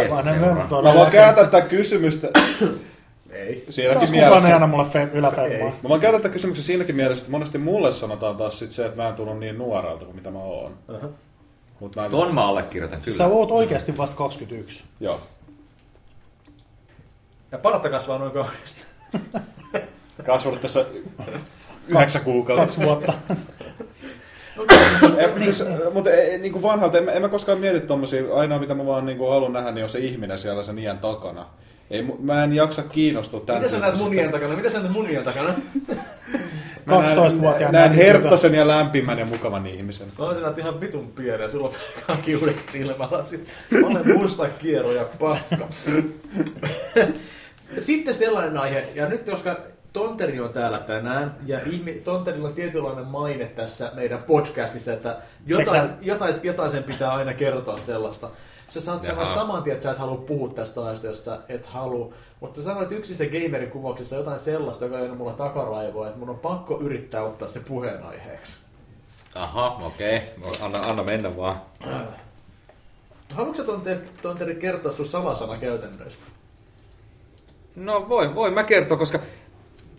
[SPEAKER 3] mä
[SPEAKER 4] voin käyttää tätä kysymystä
[SPEAKER 1] Ei.
[SPEAKER 4] siinäkin
[SPEAKER 3] Taas kukaan ei
[SPEAKER 4] mielessä.
[SPEAKER 3] anna mulle fe- yläfemmaa.
[SPEAKER 1] Ei.
[SPEAKER 4] Mä voin käyttää tätä kysymyksen siinäkin mielessä, että monesti mulle sanotaan taas sit se, että mä en tunnu niin nuorelta kuin mitä mä oon.
[SPEAKER 1] Uh-huh.
[SPEAKER 4] Mut mä en...
[SPEAKER 5] Ton mä allekirjoitan kyllä.
[SPEAKER 3] Sä oot oikeasti vasta 21.
[SPEAKER 4] Joo.
[SPEAKER 1] Ja paratta kasvaa noin kahdesta.
[SPEAKER 4] Kasvanut tässä yhdeksän kuukautta.
[SPEAKER 3] Kaksi vuotta.
[SPEAKER 4] Mutta siis, mutta niin kuin vanhalta, en, mä- en mä koskaan mieti tommosia, ainoa mitä mä vaan niin kuin haluan nähdä, niin on se ihminen siellä sen iän takana. Ei, mä en jaksa kiinnostua tämän
[SPEAKER 1] Mitä sä näet munien takana? Mitä sä näet munien takana?
[SPEAKER 4] Mä näen-
[SPEAKER 3] 12-vuotiaan
[SPEAKER 4] Näen
[SPEAKER 3] näin
[SPEAKER 4] herttaisen ja lämpimän ja mukavan ihmisen.
[SPEAKER 1] No sä näet ihan vitun pieni ja sulla on kaikki uudet silmälasit. Mä olen musta kiero ja paska. Sitten sellainen aihe, ja nyt koska Tonteri on täällä tänään, ja ihmi, Tonterilla on tietynlainen maine tässä meidän podcastissa, että jotain, jotain, jotain sen pitää aina kertoa sellaista. Sä saat sanoa saman tien, että sä et halua puhua tästä aiheesta, jos sä et halua. Mutta sä sanoit yksissä gamerin kuvauksessa jotain sellaista, joka ei ole mulla takaraivoa, että mun on pakko yrittää ottaa se puheenaiheeksi.
[SPEAKER 5] Aha, okei. Okay. Anna, anna mennä vaan.
[SPEAKER 1] Haluatko sä Tonteri, Tonteri kertoa sun salasana käytännöistä?
[SPEAKER 5] No voin, voin mä kertoa, koska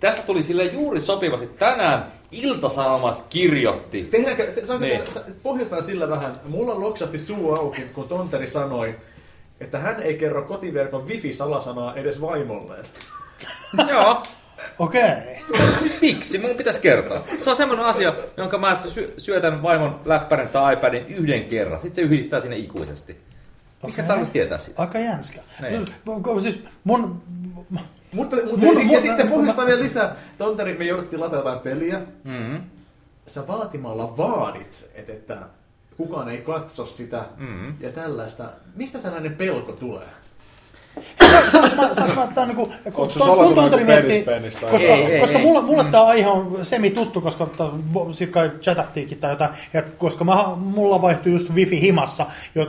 [SPEAKER 5] tästä tuli sille juuri sopivasti. Tänään Iltasanomat kirjoitti.
[SPEAKER 1] Tehdäänkö, te, saanko
[SPEAKER 5] Niin.
[SPEAKER 1] pohjustaa sillä vähän, mulla loksahti suu auki, kun Tonteri sanoi, että hän ei kerro kotiverkon wifi-salasanaa edes vaimolleen.
[SPEAKER 5] Joo.
[SPEAKER 3] Okei.
[SPEAKER 5] Siis miksi? Mun pitäisi kertoa. Se on semmoinen asia, jonka mä sy- syötän vaimon läppärin tai iPadin yhden kerran. Sitten se yhdistää sinne ikuisesti. Miksi okay. tarvitsisi tietää sitä?
[SPEAKER 3] Aika jänskä.
[SPEAKER 5] Niin.
[SPEAKER 3] No, Siis mun...
[SPEAKER 1] Mutta, mutta
[SPEAKER 3] Mun-
[SPEAKER 1] ja,
[SPEAKER 3] mun-
[SPEAKER 1] sitten
[SPEAKER 3] mun-
[SPEAKER 1] pohjustaa vielä lisää. Tonteri, me jouduttiin lataamaan peliä.
[SPEAKER 5] Mm-hmm.
[SPEAKER 1] Sä vaatimalla vaadit, että, että kukaan ei katso sitä
[SPEAKER 5] Mm-hmm.
[SPEAKER 1] ja tällaista. Mistä tällainen pelko tulee?
[SPEAKER 3] Mä, saanko mä niinku...
[SPEAKER 4] Onko se
[SPEAKER 3] Koska,
[SPEAKER 5] Ei, ei,
[SPEAKER 3] koska
[SPEAKER 5] ei.
[SPEAKER 3] mulla, mulle tää aihe on semi-tuttu, koska sit kai chatattiinkin tai jotain, ja koska mä, mulla vaihtui just wifi himassa,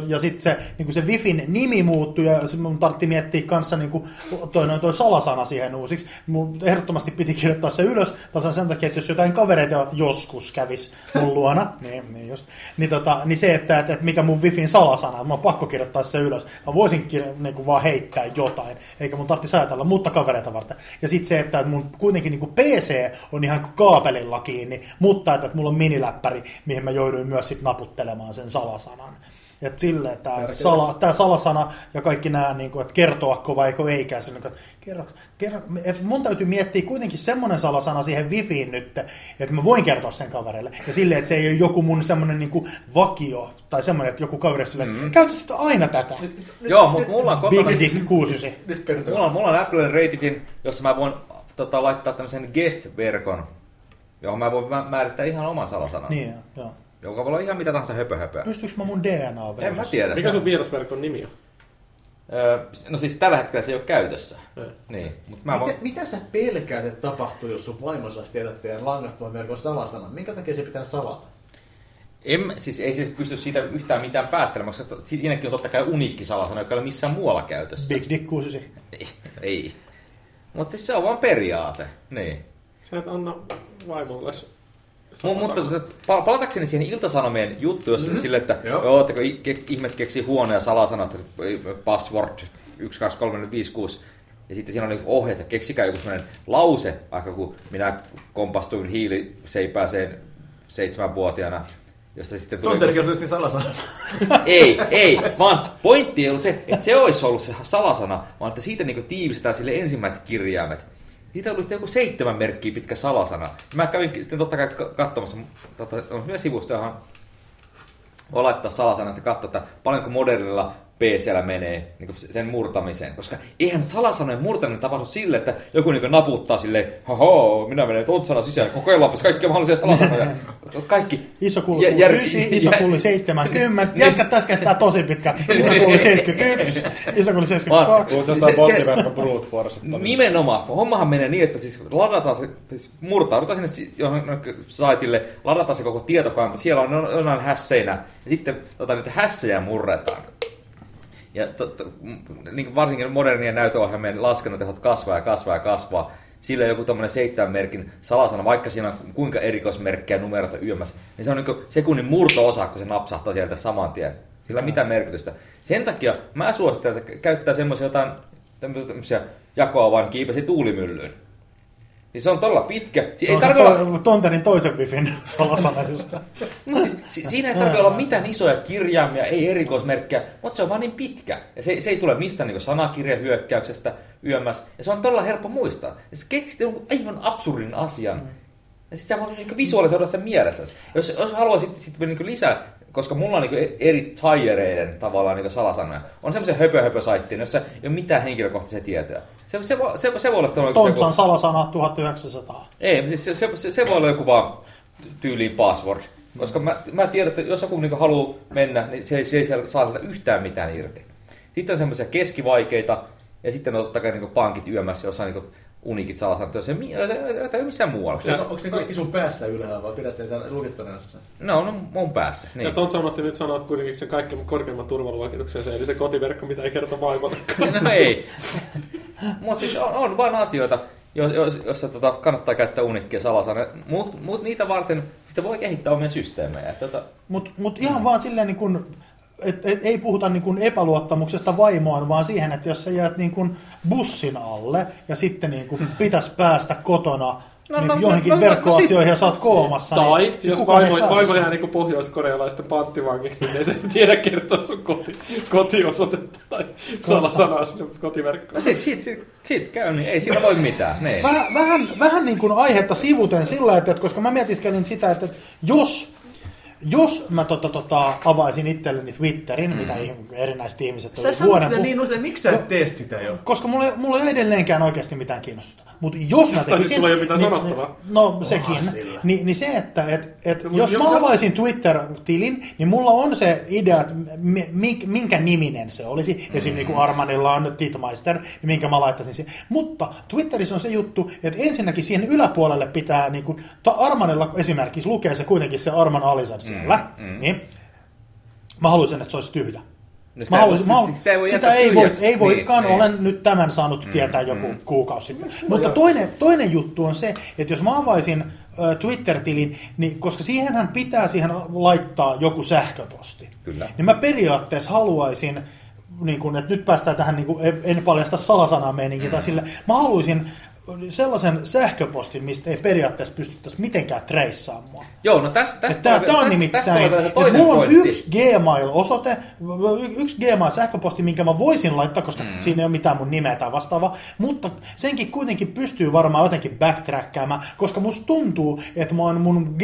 [SPEAKER 3] ja sitten se, niinku se wifin nimi muuttui, ja sit mun tartti miettiä kanssa niinku toi, noin toi salasana siihen uusiksi. Mun ehdottomasti piti kirjoittaa se ylös, tasan sen takia, että jos jotain kavereita joskus kävis mun luona, niin, niin, just, niin, tota, niin se, että, että, että mikä mun wifin salasana, että mun on pakko kirjoittaa se ylös. Mä voisin kir- niinku vaan heittää jotain, eikä mun tarvitsisi ajatella, mutta kavereita varten. Ja sitten se, että mun kuitenkin niinku PC on ihan kuin kaapelilla kiinni, mutta että, että mulla on miniläppäri, mihin mä jouduin myös sit naputtelemaan sen salasanan. Et sille, että tämä,
[SPEAKER 1] Tärkeää.
[SPEAKER 3] sala, tämä salasana ja kaikki nämä, niin kuin, että kertoako vai eikö eikä, se, niin kuin, että kerro, kerro, et mun täytyy miettiä kuitenkin semmoinen salasana siihen wifiin nyt, että mä voin kertoa sen kaverille. Ja silleen, että se ei ole joku mun semmoinen niin kuin vakio, tai semmoinen, että joku kaveri silleen, mm. käytä sitä aina tätä.
[SPEAKER 5] Joo, mutta mulla on kotona...
[SPEAKER 3] Big Dick 69.
[SPEAKER 1] Nyt kertoo.
[SPEAKER 5] Mulla on, mulla on Apple Ratitin, jossa mä voin tota, laittaa tämmöisen guest-verkon, johon mä voin mä- määrittää ihan oman salasanan.
[SPEAKER 3] Niin, joo.
[SPEAKER 5] Joka voi olla ihan mitä tahansa höpö höpö.
[SPEAKER 3] Pystyykö mä mun DNA
[SPEAKER 5] En mä tiedä.
[SPEAKER 2] Mikä sun vierasverkon nimi on?
[SPEAKER 5] Öö, no siis tällä hetkellä se ei ole käytössä.
[SPEAKER 2] Ei.
[SPEAKER 5] Niin, mutta mä
[SPEAKER 1] Mitä,
[SPEAKER 5] voin...
[SPEAKER 1] mitä sä pelkäät, että tapahtuu, jos sun vaimo saisi tietää teidän langattoman verkon salasanan? Minkä takia se pitää salata?
[SPEAKER 5] En, siis ei siis pysty siitä yhtään mitään päättelemään, koska siinäkin on totta kai uniikki salasana, joka ei ole missään muualla käytössä.
[SPEAKER 3] Big Dick 69.
[SPEAKER 5] Ei. ei. Mutta siis se on vaan periaate. Niin.
[SPEAKER 2] Sä et anna vaimolle
[SPEAKER 5] Mu- mutta pa- palatakseni siihen iltasanomien juttu, jossa mm-hmm. sille, että
[SPEAKER 1] Joo.
[SPEAKER 5] joo, ke- ihmet keksii huoneen salasanat, password 123456, ja sitten siinä oli ohjeet, että keksikää joku sellainen lause, vaikka kun minä kompastuin hiiliseipääseen seitsemänvuotiaana, josta sitten tuli...
[SPEAKER 1] Tonteri kertoi salasana.
[SPEAKER 5] Ei, ei, vaan pointti ei ollut se, että se olisi ollut se salasana, vaan että siitä niin tiivistetään sille ensimmäiset kirjaimet. Siitä oli sitten joku seitsemän merkkiä pitkä salasana. Mä kävin sitten totta kai ka- katsomassa, tota, on hyvä sivusto, johon voi laittaa salasanasta katsoa, että paljonko modernilla PCllä menee niin sen murtamiseen. Koska eihän salasanojen murtaminen tapahdu sille, että joku niin naputtaa sille, haha, minä menen tuon sanan sisään, kokeillaanpas kaikkia mahdollisia salasanoja. Kaikki.
[SPEAKER 3] Iso kulli
[SPEAKER 5] Jär- jär-
[SPEAKER 3] 69, iso kulli 70. Jätkät tässä kestää tosi pitkä. Iso kulli 71, iso kulli 72.
[SPEAKER 4] Puhut
[SPEAKER 5] Se-
[SPEAKER 4] bottiverkon brute force.
[SPEAKER 5] Nimenomaan. Hommahan menee niin, että siis ladataan se, siis murtaudutaan sinne saitille, ladataan se koko tietokanta, siellä on jonain hässeinä, ja sitten tota, niitä hässejä murretaan. Ja to, to, niin kuin varsinkin modernien näytöohjelmien laskentatehot kasvaa ja kasvaa ja kasvaa. Sillä joku tämmöinen seitsemän merkin salasana, vaikka siinä on kuinka erikoismerkkejä numeroita yömässä, niin se on niin sekunnin murto-osa, kun se napsahtaa sieltä saman tien. Sillä ei mitään merkitystä. Sen takia mä suosittelen, että käyttää semmoisia jotain tämmöisiä jakoa vain kiipesi tuulimyllyyn. Niin se on todella pitkä.
[SPEAKER 3] Se
[SPEAKER 5] ei
[SPEAKER 3] on se
[SPEAKER 5] tarvitse olla,
[SPEAKER 3] to, Tonterin toisen wifin salasana just.
[SPEAKER 5] Mut siis, si- siinä ei tarvitse olla mitään isoja kirjaimia, ei erikoismerkkejä, mutta se on vaan niin pitkä. Ja se, se ei tule mistään niin sanakirjahyökkäyksestä yömmässä. Ja se on todella helppo muistaa. Ja se keksit jonkun aivan absurdin asian. Ja sitten sä voit niin visualisoida sen mielessä. Jos, jos haluaisit sitten niin lisää, koska mulla on niin eri tiereiden tavallaan niin salasanoja. On semmoisia höpö höpö saittiin, jossa ei ole mitään henkilökohtaisia tietoja. Se, se, se, se voi olla sitten oikeasti
[SPEAKER 3] Tontsan salasana 1900.
[SPEAKER 5] ei, siis se, se, se, se voi olla joku vaan tyyliin password. Koska mä, mä tiedän, että jos joku niinku haluaa mennä, niin se, se ei sieltä saa yhtään mitään irti. Sitten on semmoisia keskivaikeita, ja sitten on totta kai niinku pankit yömässä, jossa on niinku unikit salasanat, joita ei, ole missään muualla.
[SPEAKER 1] Onko, onko ne kaikki sun päässä ylhäällä vai pidät sen jossain?
[SPEAKER 5] No, no mun päässä.
[SPEAKER 2] Ja
[SPEAKER 5] Niin.
[SPEAKER 2] Tontsa sanotti nyt sanoa kuitenkin sen kaikkein korkeimman turvaluokituksen, se eli se kotiverkko, mitä ei kerta vaimollekaan.
[SPEAKER 5] No ei. Mutta siis on, on vain asioita, jos, jos, jossa tota, kannattaa käyttää unikkia salasana. Mutta mut niitä varten sitä voi kehittää omia systeemejä. Tota,
[SPEAKER 3] Mutta mut ihan vaan silleen, niin kun, et, et, ei puhuta niin kun epäluottamuksesta vaimoon, vaan siihen, että jos sä jäät niin kun bussin alle ja sitten niin kun pitäisi päästä kotona
[SPEAKER 5] No,
[SPEAKER 3] niin
[SPEAKER 5] no,
[SPEAKER 3] johonkin
[SPEAKER 5] no, no,
[SPEAKER 3] verkkoasioihin
[SPEAKER 5] no,
[SPEAKER 3] ja sä oot koomassa.
[SPEAKER 2] Tai
[SPEAKER 3] niin,
[SPEAKER 2] jos vaimo, vaimo jää niinku pohjoiskorealaisten panttivangiksi, niin ei se tiedä kertoa sun koti, kotiosoitetta tai salasanaa sinne kotiverkkoon.
[SPEAKER 5] no sit, sit, sit, sit käy, niin ei siinä voi mitään. Niin.
[SPEAKER 3] Vähän, vähän, vähän niin kuin aihetta sivuten sillä, että, että koska mä mietiskelin sitä, että, että jos, jos mä tota, tota, avaisin itselleni Twitterin, mm. mitä erinäiset ihmiset
[SPEAKER 1] Sä
[SPEAKER 3] vuoden... pu-
[SPEAKER 1] niin usein, miksi sä et tee sitä jo?
[SPEAKER 3] Koska mulla, ei- mulla ei ole edelleenkään oikeasti mitään kiinnostusta. Mutta jos mä
[SPEAKER 2] Tai siis
[SPEAKER 3] tekisin...
[SPEAKER 2] sulla ei ole mitään
[SPEAKER 3] niin,
[SPEAKER 2] sanottavaa.
[SPEAKER 3] No sekin.
[SPEAKER 1] sillä.
[SPEAKER 3] Niin, niin se, että et, et, jos mä avaisin Twitter-tilin, niin mulla on se idea, että mi- mi- minkä niminen se olisi. Esim.
[SPEAKER 2] Mm-hmm.
[SPEAKER 3] niin kuin Armanilla on Titmeister, niin minkä mä laittaisin siihen. Mutta Twitterissä on se juttu, että ensinnäkin siihen yläpuolelle pitää, niin kuin, Armanilla esimerkiksi lukee se kuitenkin se Arman Alisad siellä,
[SPEAKER 2] Mm,
[SPEAKER 3] mm, niin. Mä haluaisin, että se olisi tyhjä.
[SPEAKER 5] No
[SPEAKER 3] Mä haluaisin, mä,
[SPEAKER 5] sitä ei voi
[SPEAKER 3] sitä ei, voi, ei voikaan,
[SPEAKER 5] Niin,
[SPEAKER 3] olen nyt tämän saanut tietää joku kuukausi sitten. Mutta toinen, toinen juttu on se, että jos mä avaisin Twitter-tilin, niin koska siihenhän pitää siihen laittaa joku sähköposti,
[SPEAKER 5] Kyllä.
[SPEAKER 3] niin mä periaatteessa haluaisin, niin kun, että nyt päästään tähän, niin kun, en paljasta salasanaa meininkiä, tai sille, mä haluaisin sellaisen sähköpostin, mistä ei periaatteessa pystyttäisi mitenkään treissaamaan.
[SPEAKER 5] Joo, no tässä, tässä,
[SPEAKER 3] Tämä, tämä on nimittäin,
[SPEAKER 5] vielä se
[SPEAKER 3] että
[SPEAKER 5] toinen
[SPEAKER 3] mulla on
[SPEAKER 5] pointti.
[SPEAKER 3] yksi Gmail-osoite, yksi Gmail-sähköposti, minkä mä voisin laittaa, koska mm. siinä ei ole mitään mun nimeä tai vastaavaa, mutta senkin kuitenkin pystyy varmaan jotenkin backtrackkaamaan, koska musta tuntuu, että mä oon mun G,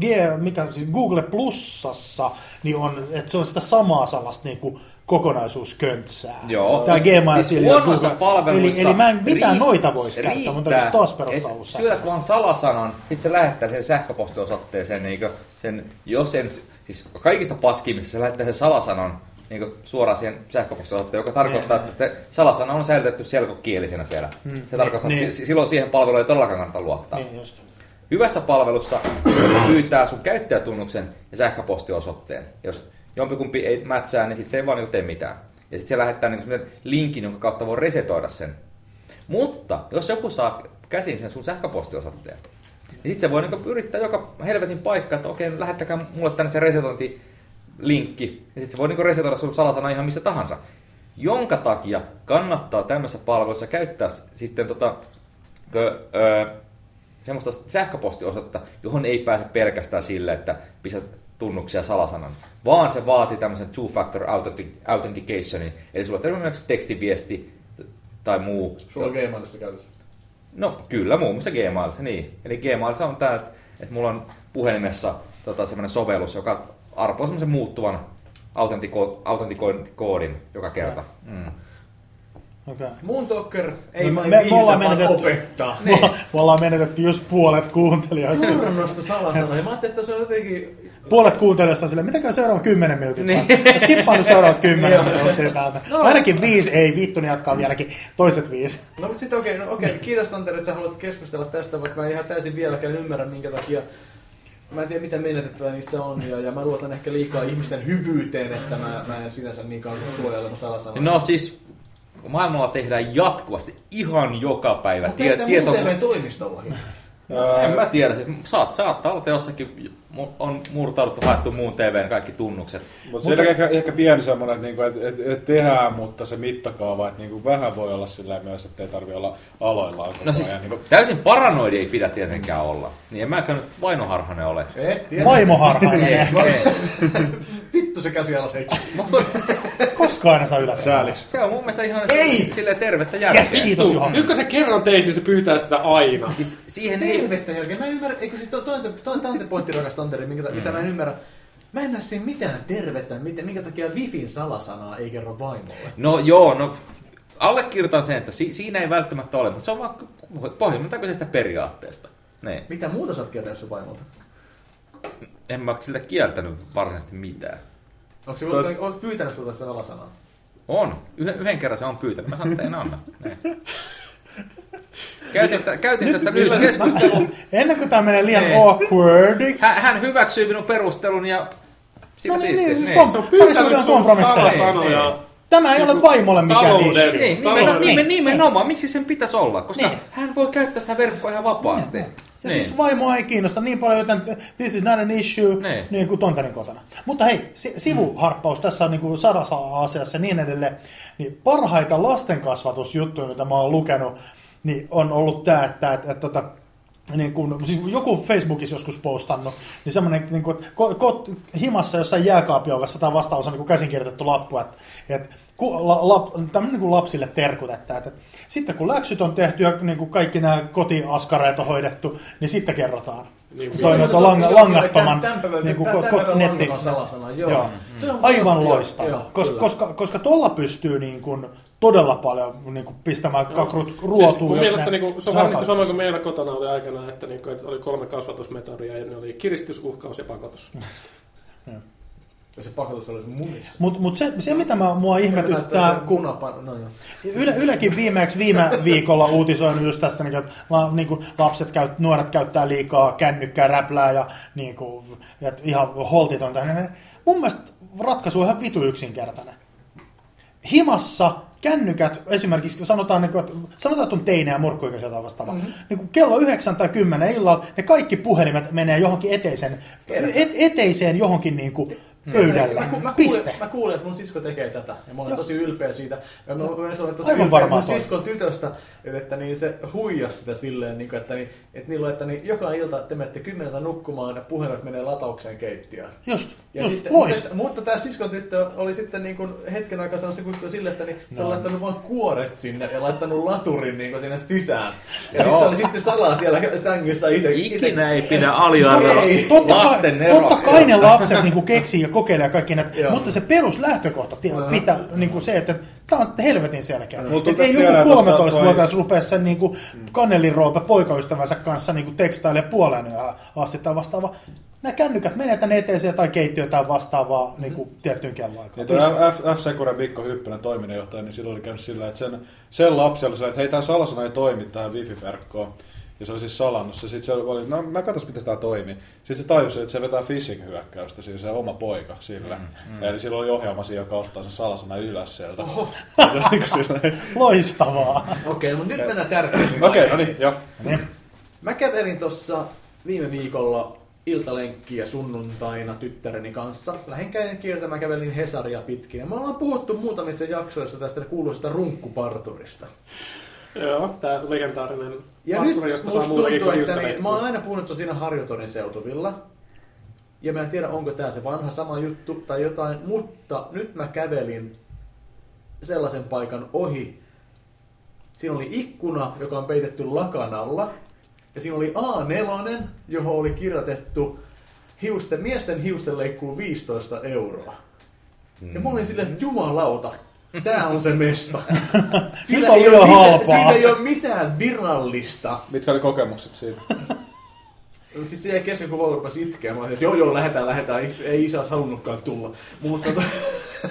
[SPEAKER 3] G, mikä, siis Google Plusassa, niin on, että se on sitä samaa sellaista niin kuin kokonaisuusköntsää.
[SPEAKER 5] Joo.
[SPEAKER 3] Tämä
[SPEAKER 5] Siis-
[SPEAKER 3] Gmail
[SPEAKER 5] siis huonossa
[SPEAKER 3] Google.
[SPEAKER 5] palvelussa
[SPEAKER 3] Eli, eli mä en mitään
[SPEAKER 5] riit-
[SPEAKER 3] noita voisi käyttää, mutta
[SPEAKER 5] riittää,
[SPEAKER 3] täytyisi taas perustaa uusi
[SPEAKER 5] Syöt vaan salasanan, sit se lähettää sen sähköpostiosoitteeseen, niin sen, jos sen, siis kaikista paskimmissa se lähettää sen salasanan niin suoraan siihen sähköpostiosoitteen, joka tarkoittaa, että se salasana on säilytetty selkokielisenä siellä.
[SPEAKER 3] Mm.
[SPEAKER 5] Se tarkoittaa,
[SPEAKER 3] Niin.
[SPEAKER 5] että si- silloin siihen palveluun ei todellakaan kannata luottaa.
[SPEAKER 3] Niin just.
[SPEAKER 5] Hyvässä palvelussa se pyytää sun käyttäjätunnuksen ja sähköpostiosoitteen. Jos jompikumpi ei mätsää, niin sit se ei vaan niinku tee mitään. Ja sitten se lähettää semmoisen linkin, jonka kautta voi resetoida sen. Mutta jos joku saa käsin sen sun sähköpostiosoitteen, niin sitten se voi niinku yrittää joka helvetin paikka, että okei, lähettäkää mulle tänne se resetointilinkki. Ja sitten se voi niinku resetoida sun salasana ihan missä tahansa. Jonka takia kannattaa tämmöisessä palvelussa käyttää sitten tota, kö, ö, semmoista sähköpostiosoitetta, johon ei pääse pelkästään sille, että pistät tunnuksia salasanan, vaan se vaatii tämmöisen two-factor authenti- authenticationin, eli sulla on esimerkiksi tekstiviesti tai muu.
[SPEAKER 1] Sulla on Gmailissa käytössä.
[SPEAKER 5] No kyllä, muun muassa Gmailissa, niin. Eli Gmailissa on tämä, että että mulla on puhelimessa tota, semmoinen sovellus, joka arpoo semmoisen muuttuvan autentiko- autentikointikoodin joka kerta. Mm.
[SPEAKER 3] Okay.
[SPEAKER 1] Mun Docker ei
[SPEAKER 3] Me-
[SPEAKER 1] vain
[SPEAKER 3] me- me ollaan
[SPEAKER 1] vaan
[SPEAKER 3] menetetty-
[SPEAKER 1] opettaa.
[SPEAKER 3] Me, me ollaan menetetty just puolet kuuntelijoista.
[SPEAKER 1] Seurannasta salasanoja. Mä ajattelin, että se on jotenkin...
[SPEAKER 3] Puolet kuuntelijoista on silleen, miten käy seuraavan kymmenen minuutin
[SPEAKER 5] Niin.
[SPEAKER 3] päästä? Skippaan nyt seuraavat kymmenen
[SPEAKER 1] Joo.
[SPEAKER 3] minuuttia täältä. Ainakin viisi, ei vittu, niin jatkaa vieläkin toiset viisi.
[SPEAKER 1] No mutta sitten okei, no, okei. kiitos Tanteri, että sä haluaisit keskustella tästä, vaikka mä en ihan täysin vieläkään ymmärrä, minkä takia Mä en tiedä mitä menetettävää niissä on ja, ja mä luotan ehkä liikaa ihmisten hyvyyteen, että mä, mä en sinänsä niin kauan suojella salasanoja.
[SPEAKER 5] No siis maailmalla tehdään jatkuvasti ihan joka päivä
[SPEAKER 1] Mutta
[SPEAKER 5] tie, tieto...
[SPEAKER 1] toimistolla.
[SPEAKER 5] No, en mä tiedä, siis saat, saattaa olla, että jossakin on murtauduttu, haettu muun TVn kaikki tunnukset.
[SPEAKER 4] Mutta siinä on ehkä, ehkä pieni semmoinen, että niinku, et, et, et tehdään, mutta se mittakaava, että niinku vähän voi olla sillä myös, että ei tarvi olla aloillaan
[SPEAKER 5] No siis
[SPEAKER 4] ajan. Niinku,
[SPEAKER 5] täysin paranoidi ei pidä tietenkään olla. Niin en mäkään nyt vainoharhanen ole.
[SPEAKER 1] Et.
[SPEAKER 3] Vaimoharhainen ehkä.
[SPEAKER 5] ei.
[SPEAKER 1] Vittu se käsi alas Heikki.
[SPEAKER 5] Mutta siis
[SPEAKER 3] Koska aina saa yläpuolella.
[SPEAKER 4] Säälis.
[SPEAKER 5] se on mun mielestä ihan
[SPEAKER 1] Ei!
[SPEAKER 5] silleen tervettä järkeä.
[SPEAKER 3] Yes, kiitos Juha.
[SPEAKER 2] Nyt kun sä kerran teit, niin se pyytää sitä aina.
[SPEAKER 5] Siis siihen ei...
[SPEAKER 1] Tervettä jälkeen. Mä en ymmärrä, eikö siis toi, on se, toi, toi on se pointti rakas Tanteri, minkä, mm. mitä mä en ymmärrä. Mä en näe siinä mitään tervettä, mitä, minkä takia Wifin salasanaa ei kerro vaimolle.
[SPEAKER 5] No joo, no allekirjoitan sen, että si- siinä ei välttämättä ole, mutta se on vaan pohjimmiltaan kyse sitä periaatteesta. Niin.
[SPEAKER 1] Mitä muuta sä oot kieltänyt sun vaimolta?
[SPEAKER 5] En mä ole siltä kieltänyt varsinaisesti mitään.
[SPEAKER 1] Onko se koskaan oot pyytänyt sulta sitä salasanaa?
[SPEAKER 5] On. Yhden, yhden kerran se on pyytänyt. Mä sanoin, että en anna. Niin. Käytin, tä- käytin tästä lyhyt keskustelua.
[SPEAKER 3] Ennen kuin tämä menee liian
[SPEAKER 5] Niin.
[SPEAKER 3] awkwardiksi.
[SPEAKER 5] Hän, hän hyväksyi minun perustelun ja siinä
[SPEAKER 3] No niin,
[SPEAKER 5] siistiä.
[SPEAKER 3] niin, siis
[SPEAKER 5] Niin.
[SPEAKER 3] kom-
[SPEAKER 2] Se on pyytänyt sun
[SPEAKER 3] kompromisseja.
[SPEAKER 2] salasanoja.
[SPEAKER 3] Tämä ei ole vaimolle mikään issue.
[SPEAKER 5] Niin,
[SPEAKER 3] niin,
[SPEAKER 5] nimen, nimenomaan. Miksi sen pitäisi olla? Koska
[SPEAKER 3] Niin.
[SPEAKER 5] hän voi käyttää sitä verkkoa ihan vapaasti.
[SPEAKER 3] Ja siis vaimoa ei kiinnosta niin paljon, joten this is not an issue,
[SPEAKER 5] Niin.
[SPEAKER 3] niin kuin Tontarin kotona. Mutta hei, si- sivuharppaus tässä on niin kuin sadassa asiassa ja niin edelleen. Niin parhaita lastenkasvatusjuttuja, mitä mä oon lukenut, niin on ollut tämä, että, että, että, että niin kun, siis joku Facebookissa joskus postannut, niin semmoinen niin kuin, ko, ko, himassa jossain jääkaapiovessa tai vastaavassa on niin kuin käsinkirjoitettu lappu, että, että ku, la, lap, tämmöinen niin kuin lapsille terkut, että, että sitten kun läksyt on tehty ja niin kuin kaikki nämä kotiaskareet on hoidettu, niin sitten kerrotaan.
[SPEAKER 2] Niin,
[SPEAKER 3] Toi
[SPEAKER 1] Joo,
[SPEAKER 3] noita
[SPEAKER 1] joo,
[SPEAKER 3] lang,
[SPEAKER 1] joo,
[SPEAKER 3] langattoman niin kuin,
[SPEAKER 1] tämän
[SPEAKER 3] ko, netti,
[SPEAKER 1] joo.
[SPEAKER 3] joo.
[SPEAKER 1] Mm. On-
[SPEAKER 3] Aivan
[SPEAKER 1] joo,
[SPEAKER 3] loistava,
[SPEAKER 1] joo,
[SPEAKER 3] koska, koska, koska tuolla pystyy niin kuin, todella paljon niin kuin, pistämään kakrut
[SPEAKER 2] Siis
[SPEAKER 3] ruotuun. jos
[SPEAKER 2] mielestä
[SPEAKER 3] ne-
[SPEAKER 2] niinku, se on vähän niin kuin sama kuin meillä kotona oli aikana, että, niinku, että oli kolme kasvatusmetodia ja ne oli kiristys, uhkaus ja pakotus.
[SPEAKER 1] Ja se pakotus oli sun munissa.
[SPEAKER 3] Mutta mut se, se, mitä mä, mua ihmetyttää, kun
[SPEAKER 1] no joo.
[SPEAKER 3] Yle, Ylekin viimeksi viime viikolla uutisoinut just tästä, niin kuin, että la, niin kuin lapset käy, nuoret käyttää liikaa kännykkää, räplää ja, niin kuin, ja ihan holtitonta. Niin Mun mielestä ratkaisu on ihan vitu yksinkertainen. Himassa kännykät, esimerkiksi sanotaan, niin kuin, sanotaan, että on teinejä ja murkkuikäisiä tai vastaavaa. Mm-hmm. Niin kuin kello 9 tai 10 illalla ne kaikki puhelimet menee johonkin eteisen, et, eteiseen johonkin niin kuin, pöydälle.
[SPEAKER 1] Mä, ku, mä,
[SPEAKER 3] Piste.
[SPEAKER 1] kuulin, mä kuulin, että mun sisko tekee tätä. Ja mä olen
[SPEAKER 3] Joo.
[SPEAKER 1] tosi ylpeä siitä. Ja mä, mä olen tosi
[SPEAKER 3] Aivan
[SPEAKER 1] ylpeä mun
[SPEAKER 3] toi.
[SPEAKER 1] siskon tytöstä, että, että niin se huijas sitä silleen, niin kuin, että, niin, että niillä on, että niin, joka ilta te menette kymmeneltä nukkumaan ja puhelimet menee lataukseen keittiöön.
[SPEAKER 3] Just,
[SPEAKER 1] Ja
[SPEAKER 3] just
[SPEAKER 1] sitten,
[SPEAKER 3] loist.
[SPEAKER 1] mutta, mutta tämä siskon tyttö oli sitten niin kuin hetken aikaa sanonut se sille, että niin, se on laittanut vain kuoret sinne ja laittanut laturin niin kuin sinne sisään. Ja sitten se oli sitten se salaa siellä sängyssä itse.
[SPEAKER 5] Ikinä ei pidä.
[SPEAKER 3] Totta
[SPEAKER 5] lasten
[SPEAKER 3] kai, totta kai ne lapset niinku keksii ja kokeilemaan kaikki näitä, mutta se peruslähtökohta pitää niin kuin se, että tämä on helvetin selkeä.
[SPEAKER 4] Mulla
[SPEAKER 3] Et
[SPEAKER 4] tuli
[SPEAKER 3] ei joku
[SPEAKER 4] mieleen tosta
[SPEAKER 3] 13-vuotias rupea sen niin kuin kanneliroope poikaystävänsä kanssa niin kuin tekstailemaan puoleen yöhön asti tai vastaava. Nämä kännykät menee tänne eteeseen tai keittiöön tai vastaavaa niin kuin tiettyyn kelloaikaan.
[SPEAKER 4] Niin tuo F, F Securen Mikko Hyppinen toiminnanjohtaja, niin silloin oli käynyt sillä, että sen, sen lapsi oli se, että hei, tämä salasana ei toimi tähän wifi-verkkoon. Ja se oli siis salannut se. Sitten se oli, no mä katsos, miten tämä toimii. Sitten se tajusi, että se vetää phishing-hyökkäystä, siis se oma poika sillä. Mm, mm. Eli sillä oli ohjelma siinä, joka ottaa sen salasana ylös sieltä. Oho. se oli niin
[SPEAKER 3] Loistavaa.
[SPEAKER 1] Okei, mutta nyt mennään tärkeimpiin
[SPEAKER 4] Okei, no
[SPEAKER 1] vaiheisiin.
[SPEAKER 4] niin, joo.
[SPEAKER 3] Niin.
[SPEAKER 1] Mä kävelin tuossa viime viikolla iltalenkkiä sunnuntaina tyttäreni kanssa. Lähdin käyn kiertämään, kävelin Hesaria pitkin. Ja me ollaan puhuttu muutamissa jaksoissa tästä kuuluisesta runkkuparturista.
[SPEAKER 2] Joo, tää legendaarinen
[SPEAKER 1] Ja
[SPEAKER 2] parturi,
[SPEAKER 1] nyt
[SPEAKER 2] josta saa muutakin
[SPEAKER 1] tuntuu, että niin, mä oon aina puhunut, että se on siinä Harjotorin seutuvilla. Ja mä en tiedä, onko tää se vanha sama juttu tai jotain, mutta nyt mä kävelin sellaisen paikan ohi. Siinä oli ikkuna, joka on peitetty lakan alla. Ja siinä oli A4, johon oli kirjoitettu hiusten, miesten hiusten leikkuu 15 euroa. Ja mä olin silleen, että jumalauta, tää on se mesta.
[SPEAKER 3] On
[SPEAKER 1] ei ole mitään-
[SPEAKER 3] halpaa.
[SPEAKER 1] Siinä ei ole mitään virallista
[SPEAKER 4] Mitkä oli kokemukset siitä?
[SPEAKER 1] Siis se jäi kesken, kun Vauva rupesi itkeä. Mä olin, että joo, joo, lähdetään, lähdetään. Ei isä olisi halunnutkaan tulla. Mutta to,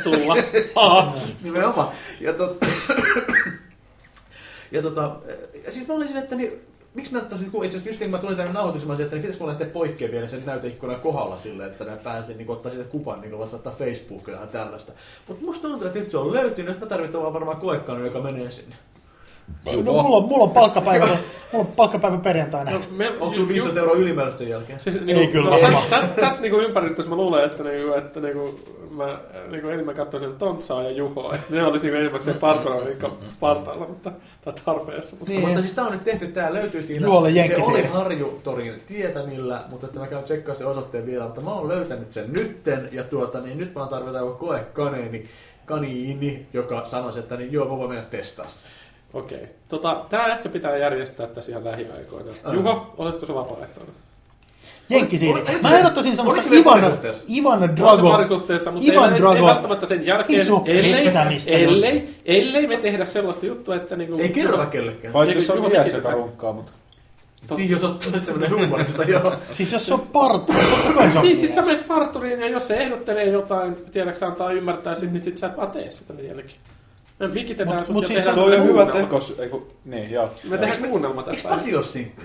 [SPEAKER 2] tulla.
[SPEAKER 1] Nimenomaan. Ja, tot, ja tota, ja siis mä olin siinä, että niin, miksi mä ottaisin, kun itse asiassa just niin, mä tulin tänne nauhoitukseen, että niin pitäisikö lähteä poikkeen vielä sen näyteikkunan kohdalla silleen, että mä pääsin niin ottaa siitä kuvan, niin vaan saattaa Facebookia ja tällaista. Mutta musta tuntuu, että nyt se on löytynyt, että mä tarvitaan vaan varmaan koekanu, joka menee sinne.
[SPEAKER 3] No, mulla, on, mulla on palkkapäivä, mulla on palkkapäivä perjantaina.
[SPEAKER 2] No, me,
[SPEAKER 1] Onko sulla 15 euroa ylimääräistä sen jälkeen?
[SPEAKER 2] Siis,
[SPEAKER 3] Ei kyllä
[SPEAKER 2] no. Tässä, tässä niinku ympäristössä mä luulen, että, niinku, että niinku, mä niinku enemmän katsoisin Tontsaa ja Juhoa. Että ne olisi niinku enimmäkseen partneroiden partailla, mutta, tai tarpeessa. Mutta,
[SPEAKER 3] Niin.
[SPEAKER 1] Mutta siis tää on nyt tehty, tää löytyy siinä.
[SPEAKER 3] Juolle
[SPEAKER 1] se oli. Harjutorin tietämillä, mutta että mä käyn tsekkaa sen osoitteen vielä, mutta mä oon löytänyt sen nytten, ja tuota, niin nyt vaan tarvitaan joku koekaneeni, kaniini, joka sanoisi, että niin joo, mä voin mennä testaa sen.
[SPEAKER 2] Okei. Tota, tää ehkä pitää järjestää tässä ihan lähiaikoina.
[SPEAKER 1] Ah.
[SPEAKER 2] Juho, oletko se vapaaehtoinen?
[SPEAKER 3] Jenkkisiini.
[SPEAKER 1] Oliko-
[SPEAKER 3] Mä ehdottaisin semmoista Ivan? Ivan
[SPEAKER 2] Drago. Parisuhteessa, mutta
[SPEAKER 3] Ivan
[SPEAKER 2] ei,
[SPEAKER 3] Drago.
[SPEAKER 2] ei, välttämättä sen jälkeen,
[SPEAKER 3] Iso
[SPEAKER 2] ellei, ellei, ellei me tehdä sellaista juttua, että niinku,
[SPEAKER 1] Ei kerrota kellekään.
[SPEAKER 4] Paitsi jos on mies, joka runkkaa, mutta...
[SPEAKER 1] Niin, jos ottaa tämmönen huumorista, joo.
[SPEAKER 3] Siis jos se on partu, totta kai se on
[SPEAKER 2] Niin, siis sä menet parturiin ja jos se ehdottelee jotain, tiedätkö antaa ymmärtää sit, niin sit sä et vaan tee sitä sen Me vikitetään
[SPEAKER 3] Mut-
[SPEAKER 2] sut
[SPEAKER 3] mut
[SPEAKER 2] ja
[SPEAKER 3] siis
[SPEAKER 2] tehdään
[SPEAKER 4] Toi on hyvä
[SPEAKER 2] kuunnelma.
[SPEAKER 4] tekos. Ei kun, niin, joo.
[SPEAKER 2] Me tehdään kuunnelma
[SPEAKER 1] Eikö
[SPEAKER 2] tästä.
[SPEAKER 1] Pasi ole sinkku?